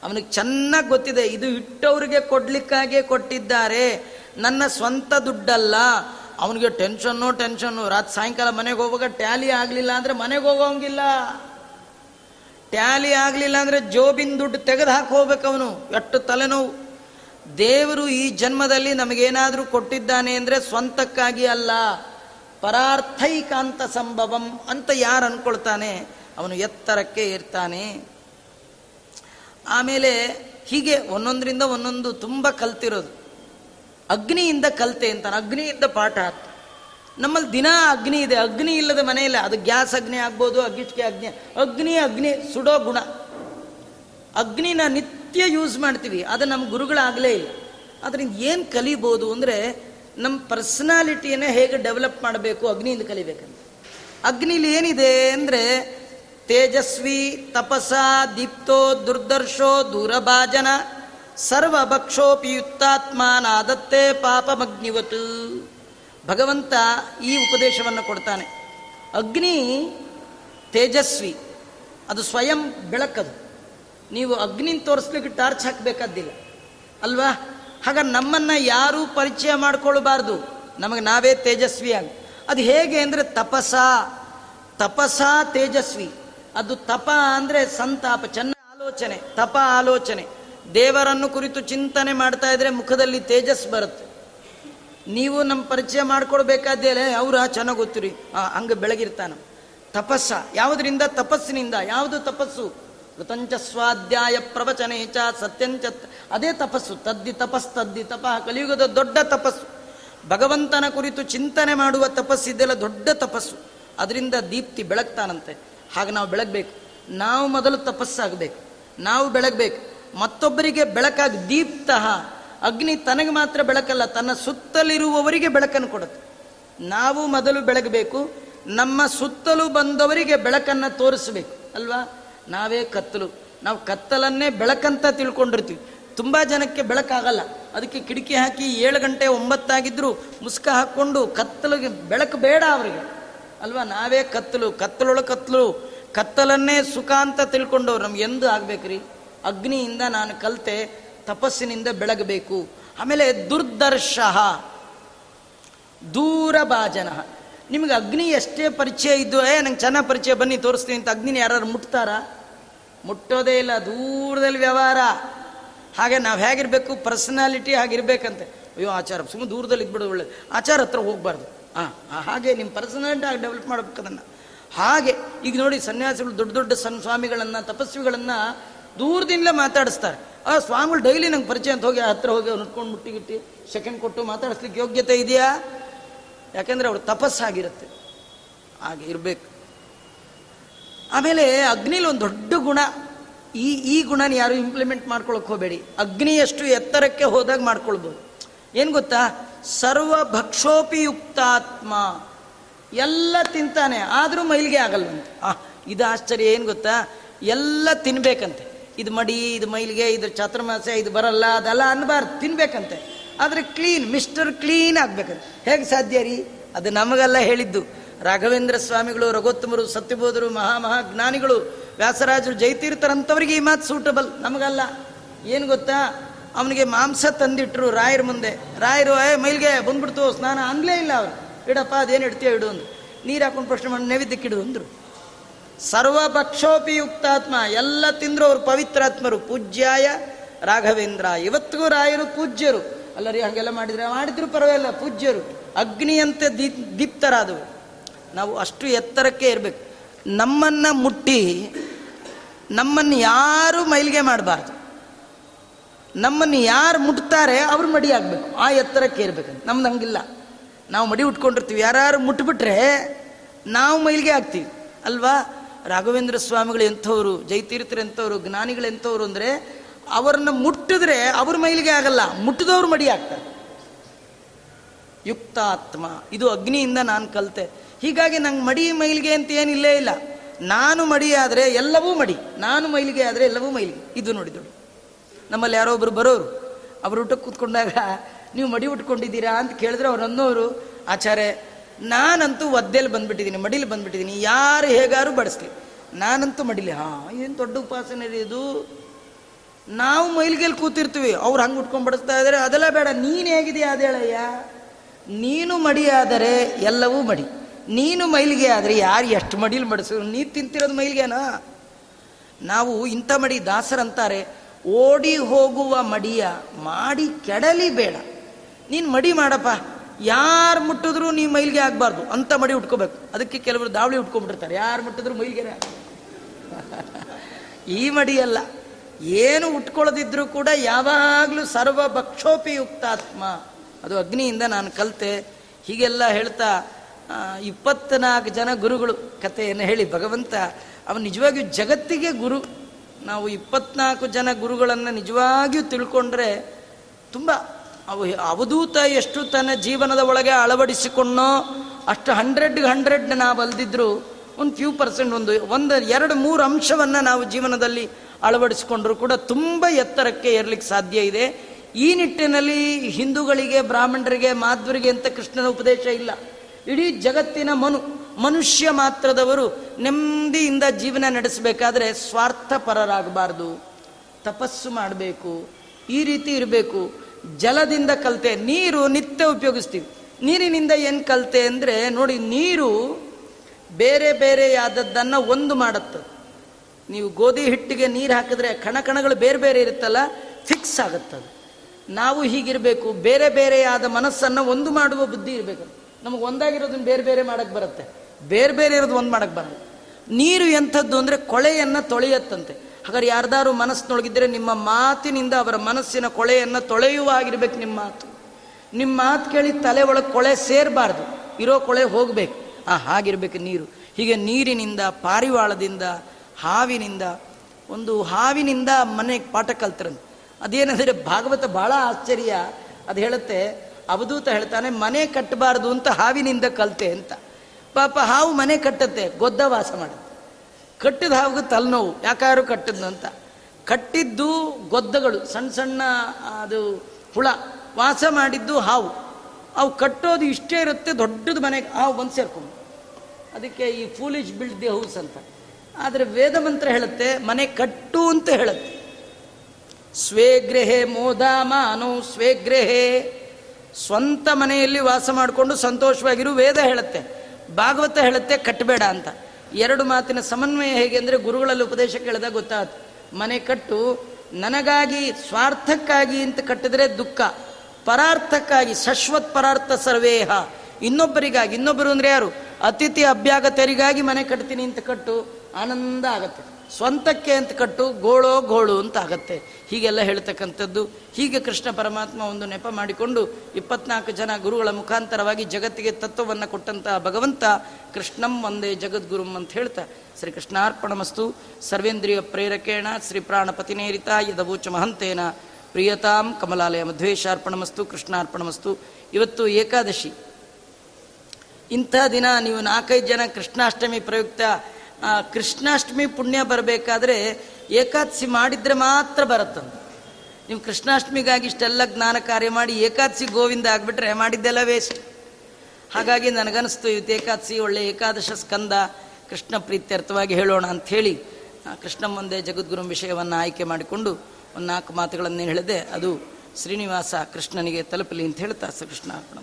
ಅವನಿಗೆ ಚೆನ್ನಾಗಿ ಗೊತ್ತಿದೆ. ಇದು ಇಟ್ಟವ್ರಿಗೆ ಕೊಡ್ಲಿಕ್ಕಾಗೆ ಕೊಟ್ಟಿದ್ದಾರೆ. ನನ್ನ ಸ್ವಂತ ದುಡ್ಡಲ್ಲ. ಅವನಿಗೆ ಟೆನ್ಷನ್ನು ಟೆನ್ಷನ್ನು. ರಾತ್ರಿ ಸಾಯಂಕಾಲ ಮನೆಗೆ ಹೋಗುವಾಗ ಟ್ಯಾಲಿ ಆಗಲಿಲ್ಲ ಅಂದರೆ ಮನೆಗೆ ಹೋಗೋಂಗಿಲ್ಲ. ಟ್ಯಾಲಿ ಆಗಲಿಲ್ಲ ಅಂದರೆ ಜೋಬಿನ ದುಡ್ಡು ತೆಗೆದು ಹಾಕಿ ಹೋಗ್ಬೇಕು ಅವನು. ಎಷ್ಟು ತಲೆನೋವು. ದೇವರು ಈ ಜನ್ಮದಲ್ಲಿ ನಮಗೇನಾದರೂ ಕೊಟ್ಟಿದ್ದಾನೆ ಅಂದರೆ ಸ್ವಂತಕ್ಕಾಗಿ ಅಲ್ಲ. ಪರಾರ್ಥೈಕಾಂತ ಸಂಭವಂ ಅಂತ ಯಾರು ಅನ್ಕೊಳ್ತಾನೆ? ಅವನು ಎತ್ತರಕ್ಕೆ ಇರ್ತಾನೆ. ಆಮೇಲೆ ಹೀಗೆ ಒಂದೊಂದರಿಂದ ಒಂದೊಂದು ತುಂಬ ಕಲ್ತಿರೋದು. ಅಗ್ನಿಯಿಂದ ಕಲ್ತೆ ಅಂತಾನೆ. ಅಗ್ನಿಯಿಂದ ಪಾಠ ನಮ್ಮಲ್ಲಿ ದಿನ ಅಗ್ನಿ ಇದೆ. ಅಗ್ನಿ ಇಲ್ಲದ ಮನೆಯಲ್ಲ, ಅದು ಗ್ಯಾಸ್ ಅಗ್ನಿ ಆಗ್ಬೋದು ಅಗ್ಗಿಟ್ಕೆ ಅಗ್ನಿ ಅಗ್ನಿ ಅಗ್ನಿ ಸುಡೋ ಗುಣ. ಅಗ್ನಿನ ನಿತ್ಯ ಯೂಸ್ ಮಾಡ್ತೀವಿ. ಅದು ನಮ್ಮ ಗುರುಗಳಾಗಲೇ ಇಲ್ಲ. ಅದರಿಂದ ಏನು ಕಲಿಬೋದು ಅಂದರೆ ನಮ್ಮ ಪರ್ಸನಾಲಿಟಿಯನ್ನು ಹೇಗೆ ಡೆವಲಪ್ ಮಾಡಬೇಕು, ಅಗ್ನಿಯಿಂದ ಕಲಿಬೇಕಂತ. ಅಗ್ನಿಲಿ ಏನಿದೆ ಅಂದರೆ ತೇಜಸ್ವಿ, ತಪಸ, ದೀಪ್ತೋ, ದುರ್ದರ್ಶೋ, ದೂರಭಾಜನ, ಸರ್ವಭಕ್ಷೋಪಿಯುಕ್ತಾತ್ಮಾನಾದತ್ತೆ ಪಾಪಮಗ್ನಿವತು. ಭಗವಂತ ಈ ಉಪದೇಶವನ್ನು ಕೊಡ್ತಾನೆ. ಅಗ್ನಿ ತೇಜಸ್ವಿ. ಅದು ಸ್ವಯಂ ಬೆಳಕದು. ನೀವು ಅಗ್ನಿನ ತೋರಿಸ್ಲಿಕ್ಕೆ ಟಾರ್ಚ್ ಹಾಕಬೇಕಾದ್ದಿಲ್ಲ. ಅಲ್ವಾ? ಹಾಗ ನಮ್ಮನ್ನು ಯಾರೂ ಪರಿಚಯ ಮಾಡ್ಕೊಳ್ಬಾರ್ದು. ನಮಗೆ ನಾವೇ ತೇಜಸ್ವಿ ತೇಜಸ್ವಿಯಾಗಿ. ಅದು ಹೇಗೆ ಅಂದರೆ ತಪಸ. ತಪಸ ತೇಜಸ್ವಿ. ಅದು ತಪ ಅಂದರೆ ಸಂತಾಪ, ಚೆನ್ನ ಆಲೋಚನೆ, ತಪ ಆಲೋಚನೆ. ದೇವರನ್ನು ಕುರಿತು ಚಿಂತನೆ ಮಾಡ್ತಾ ಇದ್ರೆ ಮುಖದಲ್ಲಿ ತೇಜಸ್ ಬರುತ್ತೆ. ನೀವು ನಮ್ಮ ಪರಿಚಯ ಮಾಡ್ಕೊಡ್ಬೇಕಾದ್ದೇಲೆ ಅವ್ರ ಚೆನ್ನಾಗಿ ಗೊತ್ತಿರಿ ಹಂಗೆ ಬೆಳಗಿರ್ತಾನ. ತಪಸ್ಸ. ಯಾವುದರಿಂದ? ತಪಸ್ಸಿನಿಂದ. ಯಾವುದು ತಪಸ್ಸು? ಕೃತಂಚ ಸ್ವಾಧ್ಯಾಯ ಪ್ರವಚನೆ ಚ ಸತ್ಯಂಚ ಅದೇ ತಪಸ್ಸು, ತದ್ದಿ ತಪಸ್, ತದ್ದಿ ತಪ, ಕಲಿಯುಗದ ದೊಡ್ಡ ತಪಸ್ಸು. ಭಗವಂತನ ಕುರಿತು ಚಿಂತನೆ ಮಾಡುವ ತಪಸ್ಸಿದೆಲ್ಲ ದೊಡ್ಡ ತಪಸ್ಸು. ಅದರಿಂದ ದೀಪ್ತಿ ಬೆಳಗ್ತಾನಂತೆ. ಹಾಗೆ ನಾವು ಬೆಳಗ್ಬೇಕು. ನಾವು ಮೊದಲು ತಪಸ್ಸಾಗಬೇಕು. ನಾವು ಬೆಳಗ್ಬೇಕು. ಮತ್ತೊಬ್ಬರಿಗೆ ಬೆಳಕಾಗಿ ದೀಪ್ತಃ ಅಗ್ನಿ ತನಗೆ ಮಾತ್ರ ಬೆಳಕಲ್ಲ, ತನ್ನ ಸುತ್ತಲಿರುವವರಿಗೆ ಬೆಳಕನ್ನು ಕೊಡುತ್ತೆ. ನಾವು ಮೊದಲು ಬೆಳಗಬೇಕು, ನಮ್ಮ ಸುತ್ತಲೂ ಬಂದವರಿಗೆ ಬೆಳಕನ್ನು ತೋರಿಸಬೇಕು. ಅಲ್ವಾ? ನಾವೇ ಕತ್ತಲು. ನಾವು ಕತ್ತಲನ್ನೇ ಬೆಳಕಂತ ತಿಳ್ಕೊಂಡಿರ್ತೀವಿ. ತುಂಬ ಜನಕ್ಕೆ ಬೆಳಕಾಗಲ್ಲ. ಅದಕ್ಕೆ ಕಿಟಕಿ ಹಾಕಿ ಏಳು ಗಂಟೆ ಒಂಬತ್ತಾಗಿದ್ರು ಮುಸ್ಕ ಹಾಕ್ಕೊಂಡು ಕತ್ತಲಿಗೆ ಬೆಳಕು ಬೇಡ ಅವರಿಗೆ. ಅಲ್ವಾ? ನಾವೇ ಕತ್ತಲು ಕತ್ತಲೊಳ ಕತ್ತಲು. ಕತ್ತಲನ್ನೇ ಸುಖ ಅಂತ ತಿಳ್ಕೊಂಡವ್ರು ನಮ್ಗೆ ಎಂದು ಆಗ್ಬೇಕ್ರಿ? ಅಗ್ನಿಯಿಂದ ನಾನು ಕಲ್ತೆ, ತಪಸ್ಸಿನಿಂದ ಬೆಳಗಬೇಕು. ಆಮೇಲೆ ದುರ್ದರ್ಶ. ದೂರ ಭಾಜನ ನಿಮ್ಗೆ ಅಗ್ನಿ ಎಷ್ಟೇ ಪರಿಚಯ ಇದ್ದು ಏ, ನಂಗೆ ಚೆನ್ನಾಗಿ ಪರಿಚಯ ಬನ್ನಿ, ತೋರಿಸ್ತೀನಿ ಅಂತ ಅಗ್ನಿನ ಯಾರು ಮುಟ್ತಾರಾ? ಮುಟ್ಟೋದೇ ಇಲ್ಲ, ದೂರದಲ್ಲಿ ವ್ಯವಹಾರ. ಹಾಗೆ ನಾವು ಹೇಗಿರಬೇಕು ಪರ್ಸನಾಲಿಟಿ ಹಾಗಿರ್ಬೇಕಂತೆ. ಅಯ್ಯೋ, ಆಚಾರ ಸುಮ್ಮನೆ ದೂರದಲ್ಲಿ ಇದ್ಬಿಡೋದು ಒಳ್ಳೇದು. ಆಚಾರ ಹತ್ರ ಹೋಗಬಾರ್ದು. ಹಾಂ ಹಾಗೆ ನಿಮ್ಮ ಪರ್ಸನಾಲಿಟಿ ಆಗಿ ಡೆವಲಪ್ ಮಾಡಬೇಕು ಅದನ್ನು. ಹಾಗೆ, ಈಗ ನೋಡಿ ಸನ್ಯಾಸಿಗಳು ದೊಡ್ಡ ದೊಡ್ಡ ಸನ್ ಸ್ವಾಮಿಗಳನ್ನು, ತಪಸ್ವಿಗಳನ್ನು ದೂರದಿಂದಲೇ ಮಾತಾಡಿಸ್ತಾರೆ. ಆ, ಸ್ವಾಮಿಗಳು ಡೈಲಿ ನಂಗೆ ಪರಿಚಯ ಅಂತ ಹೋಗಿ ಹತ್ರ ಹೋಗಿ ಅವ್ರು ಮುಟ್ಕೊಂಡು ಮುಟ್ಟಿಗಿಟ್ಟು ಸೆಕೆಂಡ್ ಕೊಟ್ಟು ಮಾತಾಡಿಸ್ಲಿಕ್ಕೆ ಯೋಗ್ಯತೆ ಇದೆಯಾ? ಯಾಕೆಂದರೆ ಅವ್ರು ತಪಸ್ಸಾಗಿರುತ್ತೆ. ಹಾಗೆ ಇರಬೇಕು. ಆಮೇಲೆ ಅಗ್ನಿಲಿ ಒಂದು ದೊಡ್ಡ ಗುಣ. ಈ ಈ ಗುಣನ ಯಾರು ಇಂಪ್ಲಿಮೆಂಟ್ ಮಾಡ್ಕೊಳಕ್ ಹೋಗಬೇಡಿ. ಅಗ್ನಿಯಷ್ಟು ಎತ್ತರಕ್ಕೆ ಹೋದಾಗ ಮಾಡ್ಕೊಳ್ಬೋದು. ಏನು ಗೊತ್ತಾ? ಸರ್ವ ಭಕ್ಷೋಪಿಯುಕ್ತಾತ್ಮ ಎಲ್ಲ ತಿಂತಾನೆ, ಆದರೂ ಮೈಲಿಗೆ ಅಂತ. ಆ, ಇದು ಆಶ್ಚರ್ಯ, ಏನು ಗೊತ್ತಾ? ಎಲ್ಲ ತಿನ್ಬೇಕಂತೆ. ಇದು ಮಡಿ, ಇದು ಮೈಲಿಗೆ, ಇದು ಚಾತುರ್ಮಾಸ ಇದು ಬರಲ್ಲ, ಅದೆಲ್ಲ ಅನ್ಬಾರ್ದು, ತಿನ್ಬೇಕಂತೆ. ಆದರೆ ಕ್ಲೀನ್ ಮಿಸ್ಟರ್ ಕ್ಲೀನ್ ಆಗ್ಬೇಕಂತೆ. ಹೇಗೆ ಸಾಧ್ಯ ರೀ? ಅದು ನಮಗೆಲ್ಲ ಹೇಳಿದ್ದು. ರಾಘವೇಂದ್ರ ಸ್ವಾಮಿಗಳು, ರಘೋತ್ತಮರು, ಸತ್ಯಬೋಧರು, ಮಹಾ ಮಹಾ ಜ್ಞಾನಿಗಳು ವ್ಯಾಸರಾಜರು, ಜೈತೀರ್ಥರಂಥವ್ರಿಗೆ ಈ ಮಾತು ಸೂಟಬಲ್ ನಮಗಲ್ಲ. ಏನು ಗೊತ್ತಾ? ಅವನಿಗೆ ಮಾಂಸ ತಂದಿಟ್ರು ರಾಯರ ಮುಂದೆ. ರಾಯರು, ಏ, ಮೈಲ್ಗೆ ಬಂದ್ಬಿಡ್ತು, ಸ್ನಾನ ಅನ್ಲೇ ಇಲ್ಲ ಅವರು. ಇಡಪ್ಪ, ಅದೇನು ಇಡ್ತೀಯ, ಇಡು ಅಂದ್ರು. ನೀರು ಹಾಕೊಂಡು ಪ್ರಶ್ನೆ ಮಾಡಿ, ನೈವೇದ್ಯಕ್ಕೆ ಇಡು ಅಂದರು. ಸರ್ವಪಕ್ಷೋಪಿಯುಕ್ತಾತ್ಮ ಎಲ್ಲ ತಿಂದರು ಅವರು ಪವಿತ್ರಾತ್ಮರು, ಪೂಜ್ಯಾಯ ರಾಘವೇಂದ್ರ. ಇವತ್ತಿಗೂ ರಾಯರು ಪೂಜ್ಯರು. ಅಲ್ಲರಿ, ಹಾಗೆಲ್ಲ ಮಾಡಿದರೆ ಮಾಡಿದ್ರು ಪರವಾಗಿಲ್ಲ, ಪೂಜ್ಯರು. ಅಗ್ನಿಯಂತೆ ದೀಪ್ ದೀಪ್ತರಾದವು ನಾವು ಅಷ್ಟು ಎತ್ತರಕ್ಕೆ ಇರಬೇಕು. ನಮ್ಮನ್ನ ಮುಟ್ಟಿ, ನಮ್ಮನ್ನು ಯಾರು ಮೈಲಿಗೆ ಮಾಡಬಾರ್ದು. ನಮ್ಮನ್ನು ಯಾರು ಮುಟ್ತಾರೆ ಅವ್ರು ಮಡಿ ಆಗಬೇಕು. ಆ ಎತ್ತರಕ್ಕೆ ಇರಬೇಕು. ನಮ್ದು ಹಂಗಿಲ್ಲ. ನಾವು ಮಡಿ ಉಟ್ಕೊಂಡಿರ್ತೀವಿ. ಯಾರು ಮುಟ್ಬಿಟ್ರೆ ನಾವು ಮೈಲಿಗೆ ಆಗ್ತೀವಿ. ಅಲ್ವಾ? ರಾಘವೇಂದ್ರ ಸ್ವಾಮಿಗಳು ಎಂಥವ್ರು, ಜೈತೀರ್ಥರು ಎಂಥವ್ರು, ಜ್ಞಾನಿಗಳು ಎಂಥವ್ರು ಅಂದರೆ ಅವರನ್ನ ಮುಟ್ಟಿದ್ರೆ ಅವ್ರ ಮೈಲಿಗೆ ಆಗಲ್ಲ. ಮುಟ್ಟಿದವ್ರು ಮಡಿ ಆಗ್ತಾರೆ. ಯುಕ್ತಾತ್ಮ. ಇದು ಅಗ್ನಿಯಿಂದ ನಾನು ಕಲಿತೆ. ಹೀಗಾಗಿ ನಂಗೆ ಮಡಿ ಮೈಲಿಗೆ ಅಂತ ಏನಿಲ್ಲೇ ಇಲ್ಲ ನಾನು ಮಡಿ ಆದರೆ ಎಲ್ಲವೂ ಮಡಿ. ನಾನು ಮೈಲಿಗೆ ಆದರೆ ಎಲ್ಲವೂ ಮೈಲಿಗೆ. ಇದು ನೋಡಿದಳು ನಮ್ಮಲ್ಲಿ ಯಾರೋ ಒಬ್ಬರು ಬರೋರು. ಅವರು ಊಟಕ್ಕೆ ಕೂತ್ಕೊಂಡಾಗ, ನೀವು ಮಡಿ ಉಟ್ಕೊಂಡಿದ್ದೀರಾ? ಅಂತ ಕೇಳಿದ್ರೆ ಅವ್ರು ಅನ್ನೋರು, ಆಚಾರ್ಯ, ನಾನಂತೂ ಒದ್ದೆಲ್ಲಿ ಬಂದ್ಬಿಟ್ಟಿದ್ದೀನಿ ಮಡಿಲಿ ಬಂದ್ಬಿಟ್ಟಿದ್ದೀನಿ ಯಾರು ಹೇಗಾರು ಬಡಿಸ್ಲಿ. ನಾನಂತೂ ಮಡಿಲಿ. ಹಾ, ಏನು ದೊಡ್ಡ ಉಪಾಸನೆ ರೀ ಇದು. ನಾವು ಮೈಲಿಗೆಲ್ಲಿ ಕೂತಿರ್ತೀವಿ. ಅವ್ರು ಹಂಗೆ ಉಟ್ಕೊಂಡು ಬಡಿಸ್ತಾ ಇದ್ದಾರೆ ಅದೆಲ್ಲ ಬೇಡ. ನೀನು ಹೇಗಿದೆಯಾ ಅದೇಳಯ್ಯ ನೀನು ಮಡಿಯಾದರೆ ಎಲ್ಲವೂ ಮಡಿ. ನೀನು ಮೈಲಿಗೆ ಆದರೆ ಯಾರು ಎಷ್ಟು ಮಡಿಲಿ ಮಡಿಸಿದ್ರು ನೀ ತಿಂತಿರೋದು ಮೈಲಿಗೆನಾ? ನಾವು ಇಂಥ ಮಡಿ ದಾಸರಂತಾರೆ, ಓಡಿ ಹೋಗುವ ಮಡಿಯ ಮಾಡಿ ಕೆಡಲಿ ಬೇಡ. ನೀನು ಮಡಿ ಮಾಡಪ್ಪ. ಯಾರು ಮುಟ್ಟಿದ್ರು ನೀ ಮೈಲಿಗೆ ಆಗಬಾರ್ದು. ಅಂತ ಮಡಿ ಉಟ್ಕೋಬೇಕು. ಅದಕ್ಕೆ ಕೆಲವರು ದಾವಳಿ ಉಟ್ಕೊಂಡ್ಬಿಟ್ಟಿರ್ತಾರೆ. ಯಾರು ಮುಟ್ಟಿದ್ರು ಮೈಲಿಗೆ ಈ ಮಡಿಯಲ್ಲ ಏನು ಉಟ್ಕೊಳ್ಳೋದಿದ್ರು ಕೂಡ ಯಾವಾಗಲೂ ಸರ್ವ ಭಕ್ಷೋಪಿಯುಕ್ತಾತ್ಮ ಅದು ಅಗ್ನಿಯಿಂದ ನಾನು ಕಲಿತೆ. ಹೀಗೆಲ್ಲ ಹೇಳ್ತಾ ಇಪ್ಪತ್ನಾಲ್ಕು ಜನ ಗುರುಗಳು ಕಥೆಯನ್ನು ಹೇಳಿ ಭಗವಂತ, ಅವನು ನಿಜವಾಗಿಯೂ ಜಗತ್ತಿಗೆ ಗುರು. ನಾವು ಇಪ್ಪತ್ನಾಲ್ಕು ಜನ ಗುರುಗಳನ್ನು ನಿಜವಾಗಿಯೂ ತಿಳ್ಕೊಂಡ್ರೆ ತುಂಬ ಅವು ಅವಧೂತ ಎಷ್ಟು ತನ್ನ ಜೀವನದ ಒಳಗೆ ಅಳವಡಿಸಿಕೊಂಡೋ ಅಷ್ಟು ಹಂಡ್ರೆಡ್ ಹಂಡ್ರೆಡ್ ನಾವು ಅಲ್ದಿದ್ರು ಒಂದು ಫ್ಯೂ ಪರ್ಸೆಂಟ್ ಒಂದು ಒಂದು, ಎರಡು, ಮೂರು ಅಂಶವನ್ನು ನಾವು ಜೀವನದಲ್ಲಿ ಅಳವಡಿಸಿಕೊಂಡ್ರೂ ಕೂಡ ತುಂಬ ಎತ್ತರಕ್ಕೆ ಏರ್ಲಿಕ್ಕೆ ಸಾಧ್ಯ ಇದೆ. ಈ ನಿಟ್ಟಿನಲ್ಲಿ ಹಿಂದೂಗಳಿಗೆ, ಬ್ರಾಹ್ಮಣರಿಗೆ, ಮಾಧ್ವರಿಗೆ ಅಂತ ಕೃಷ್ಣನ ಉಪದೇಶ ಇಲ್ಲ. ಇಡೀ ಜಗತ್ತಿನ ಮನು, ಮನುಷ್ಯ ಮಾತ್ರದವರು ನೆಮ್ಮದಿಯಿಂದ ಜೀವನ ನಡೆಸಬೇಕಾದ್ರೆ ಸ್ವಾರ್ಥಪರರಾಗಬಾರ್ದು. ತಪಸ್ಸು ಮಾಡಬೇಕು, ಈ ರೀತಿ ಇರಬೇಕು. ಜಲದಿಂದ ಕಲಿತೆ, ನೀರು, ನಿತ್ಯ ಉಪಯೋಗಿಸ್ತೀವಿ. ನೀರಿನಿಂದ ಏನು ಕಲಿತೆ ಅಂದರೆ, ನೋಡಿ, ನೀರು ಬೇರೆ ಬೇರೆಯಾದದ್ದನ್ನು ಒಂದು ಮಾಡುತ್ತೆ. ನೀವು ಗೋಧಿ ಹಿಟ್ಟಿಗೆ ನೀರು ಹಾಕಿದ್ರೆ ಕಣ ಕಣಗಳು ಬೇರೆ ಬೇರೆ ಇರುತ್ತಲ್ಲ ಫಿಕ್ಸ್ ಆಗುತ್ತದೆ. ನಾವು ಹೀಗಿರಬೇಕು, ಬೇರೆ ಬೇರೆಯಾದ ಮನಸ್ಸನ್ನು ಒಂದು ಮಾಡುವ ಬುದ್ಧಿ ಇರಬೇಕು. ನಮಗೆ ಒಂದಾಗಿರೋದನ್ನ ಬೇರೆ ಬೇರೆ ಮಾಡಕ್ಕೆ ಬರುತ್ತೆ. ಬೇರೆ ಬೇರೆ ಇರೋದು ಒಂದು ಮಾಡಕ್ಕೆ ಬರಲ್ಲ. ನೀರು ಎಂಥದ್ದು ಅಂದರೆ ಕೊಳೆಯನ್ನು ತೊಳೆಯತ್ತಂತೆ. ಹಾಗಾದ್ರೆ ಯಾರ್ದಾರು ಮನಸ್ಸಿನೊಳಗಿದ್ರೆ ನಿಮ್ಮ ಮಾತಿನಿಂದ ಅವರ ಮನಸ್ಸಿನ ಕೊಳೆಯನ್ನು ತೊಳೆಯುವ ಆಗಿರ್ಬೇಕು ನಿಮ್ಮ ಮಾತು. ನಿಮ್ಮ ಮಾತು ಕೇಳಿ ತಲೆ ಒಳಗೆ ಕೊಳೆ ಸೇರಬಾರ್ದು. ಇರೋ ಕೊಳೆ ಹೋಗಬೇಕು. ಆ ಹಾಗಿರ್ಬೇಕು ನೀರು. ಹೀಗೆ ನೀರಿನಿಂದ, ಪಾರಿವಾಳದಿಂದ, ಹಾವಿನಿಂದ, ಒಂದು ಹಾವಿನಿಂದ ಮನೆಗೆ ಪಾಠ ಕಲ್ತಿರಂತೆ. ಅದೇನಂದರೆ ಭಾಗವತ ಭಾಳ ಆಶ್ಚರ್ಯ. ಅದು ಹೇಳುತ್ತೆ ಅವಧೂತ ಹೇಳ್ತಾನೆ, ಮನೆ ಕಟ್ಟಬಾರ್ದು ಅಂತ ಹಾವಿನಿಂದ ಕಲ್ತೆ ಅಂತ. ಪಾಪ ಹಾವು ಮನೆ ಕಟ್ಟತ್ತೆ, ಗೊದ್ದ ವಾಸ ಮಾಡುತ್ತೆ. ಕಟ್ಟಿದ ಹಾವಿಗೆ ತಲೆನೋವು ಯಾಕಾರು ಕಟ್ಟಿದ್ನು ಅಂತ. ಕಟ್ಟಿದ್ದು ಗೊದ್ದಗಳು, ಸಣ್ಣ ಸಣ್ಣ, ಅದು ಹುಳ, ವಾಸ ಮಾಡಿದ್ದು ಹಾವು. ಅವು ಕಟ್ಟೋದು ಇಷ್ಟೇ ಇರುತ್ತೆ, ದೊಡ್ಡದು ಮನೆ, ಹಾವು ಬಂದು ಸೇರ್ಕೊಂಡು. ಅದಕ್ಕೆ ಈ ಫೂಲಿಶ್ ಬಿಲ್ಡ್ ದಿ ಹೌಸ್ ಅಂತ. ಆದರೆ ವೇದ ಮಂತ್ರ ಹೇಳುತ್ತೆ, ಮನೆ ಕಟ್ಟು ಅಂತ ಹೇಳುತ್ತೆ. ಸ್ವೇಗ್ರಹೆ ಮೋದಾಮಾನು ಸ್ವೇಗ್ರಹೆ ಸ್ವಂತ ಮನೆಯಲ್ಲಿ ವಾಸ ಮಾಡಿಕೊಂಡು ಸಂತೋಷವಾಗಿರು ವೇದ ಹೇಳುತ್ತೆ. ಭಾಗವತ ಹೇಳುತ್ತೆ ಕಟ್ಟಬೇಡ ಅಂತ. ಎರಡು ಮಾತಿನ ಸಮನ್ವಯ ಹೇಗೆ ಅಂದರೆ ಗುರುಗಳಲ್ಲಿ ಉಪದೇಶ ಕೇಳಿದಾಗ ಗೊತ್ತಾಗುತ್ತೆ ಮನೆ ಕಟ್ಟು, ನನಗಾಗಿ ಸ್ವಾರ್ಥಕ್ಕಾಗಿ ಅಂತ ಕಟ್ಟಿದ್ರೆ ದುಃಖ, ಪರಾರ್ಥಕ್ಕಾಗಿ ಶಶ್ವತ್ ಪರಾರ್ಥ ಸರ್ವೇಹ. ಇನ್ನೊಬ್ಬರಿಗಾಗಿ, ಇನ್ನೊಬ್ಬರು ಅಂದರೆ ಯಾರು? ಅತಿಥಿ ಅಭ್ಯಾಗತರಿಗಾಗಿ ಮನೆ ಕಟ್ತೀನಿ ಅಂತ ಕಟ್ಟು, ಆನಂದ ಆಗತ್ತೆ. ಸ್ವಂತಕ್ಕೆ ಅಂತ ಕಟ್ಟು, ಗೋಳೋ ಗೋಳು ಅಂತ ಆಗತ್ತೆ. ಹೀಗೆಲ್ಲ ಹೇಳ್ತಕ್ಕಂಥದ್ದು. ಹೀಗೆ ಕೃಷ್ಣ ಪರಮಾತ್ಮ ಒಂದು ನೆಪ ಮಾಡಿಕೊಂಡು ಇಪ್ಪತ್ನಾಲ್ಕು ಜನ ಗುರುಗಳ ಮುಖಾಂತರವಾಗಿ ಜಗತ್ತಿಗೆ ತತ್ವವನ್ನು ಕೊಟ್ಟಂತಹ ಭಗವಂತ ಕೃಷ್ಣಂ ಒಂದೇ ಜಗದ್ಗುರುಂ ಅಂತ ಹೇಳ್ತಾ, ಶ್ರೀ ಕೃಷ್ಣಾರ್ಪಣಮಸ್ತು, ಸರ್ವೇಂದ್ರಿಯ ಪ್ರೇರಕೇಣ, ಶ್ರೀ ಪ್ರಾಣಪತಿನೇರಿತ ಯದವೋಚ ಮಹಂತೇನ, ಪ್ರಿಯತಾಂ ಕಮಲಾಲಯ ಮಧ್ವೇಶಾರ್ಪಣಮಸ್ತು, ಕೃಷ್ಣಾರ್ಪಣಮಸ್ತು. ಇವತ್ತು ಏಕಾದಶಿ. ಇಂಥ ದಿನ ನೀವು ನಾಲ್ಕೈದು ಜನ ಕೃಷ್ಣಾಷ್ಟಮಿ ಪ್ರಯುಕ್ತ ಕೃಷ್ಣಾಷ್ಟಮಿ ಪುಣ್ಯ ಬರಬೇಕಾದ್ರೆ ಏಕಾದಶಿ ಮಾಡಿದ್ರೆ ಮಾತ್ರ ಬರುತ್ತಂತ. ನೀವು ಕೃಷ್ಣಾಷ್ಟಮಿಗಾಗಿ ಇಷ್ಟೆಲ್ಲ ಜ್ಞಾನ ಕಾರ್ಯ ಮಾಡಿ ಏಕಾದಶಿ ಗೋವಿಂದ ಆಗಿಬಿಟ್ರೆ ಮಾಡಿದ್ದೆಲ್ಲ ವೇಸ್ಟ್. ಹಾಗಾಗಿ ನನಗನ್ನಿಸ್ತು ಇವತ್ತು ಏಕಾದಶಿ, ಒಳ್ಳೆ ಏಕಾದಶ ಸ್ಕಂದ, ಕೃಷ್ಣ ಪ್ರೀತ್ಯರ್ಥವಾಗಿ ಹೇಳೋಣ ಅಂಥೇಳಿ ಕೃಷ್ಣ ಮುಂದೆ ಜಗದ್ಗುರು ವಿಷಯವನ್ನು ಆಯ್ಕೆ ಮಾಡಿಕೊಂಡು ಒಂದು ನಾಲ್ಕು ಮಾತುಗಳನ್ನೇನು ಹೇಳಿದೆ, ಅದು ಶ್ರೀನಿವಾಸ ಕೃಷ್ಣನಿಗೆ ತಲುಪಲಿ ಅಂತ ಹೇಳ್ತಾ ಸರ್ ಕೃಷ್ಣ ಅರ್ಪಣ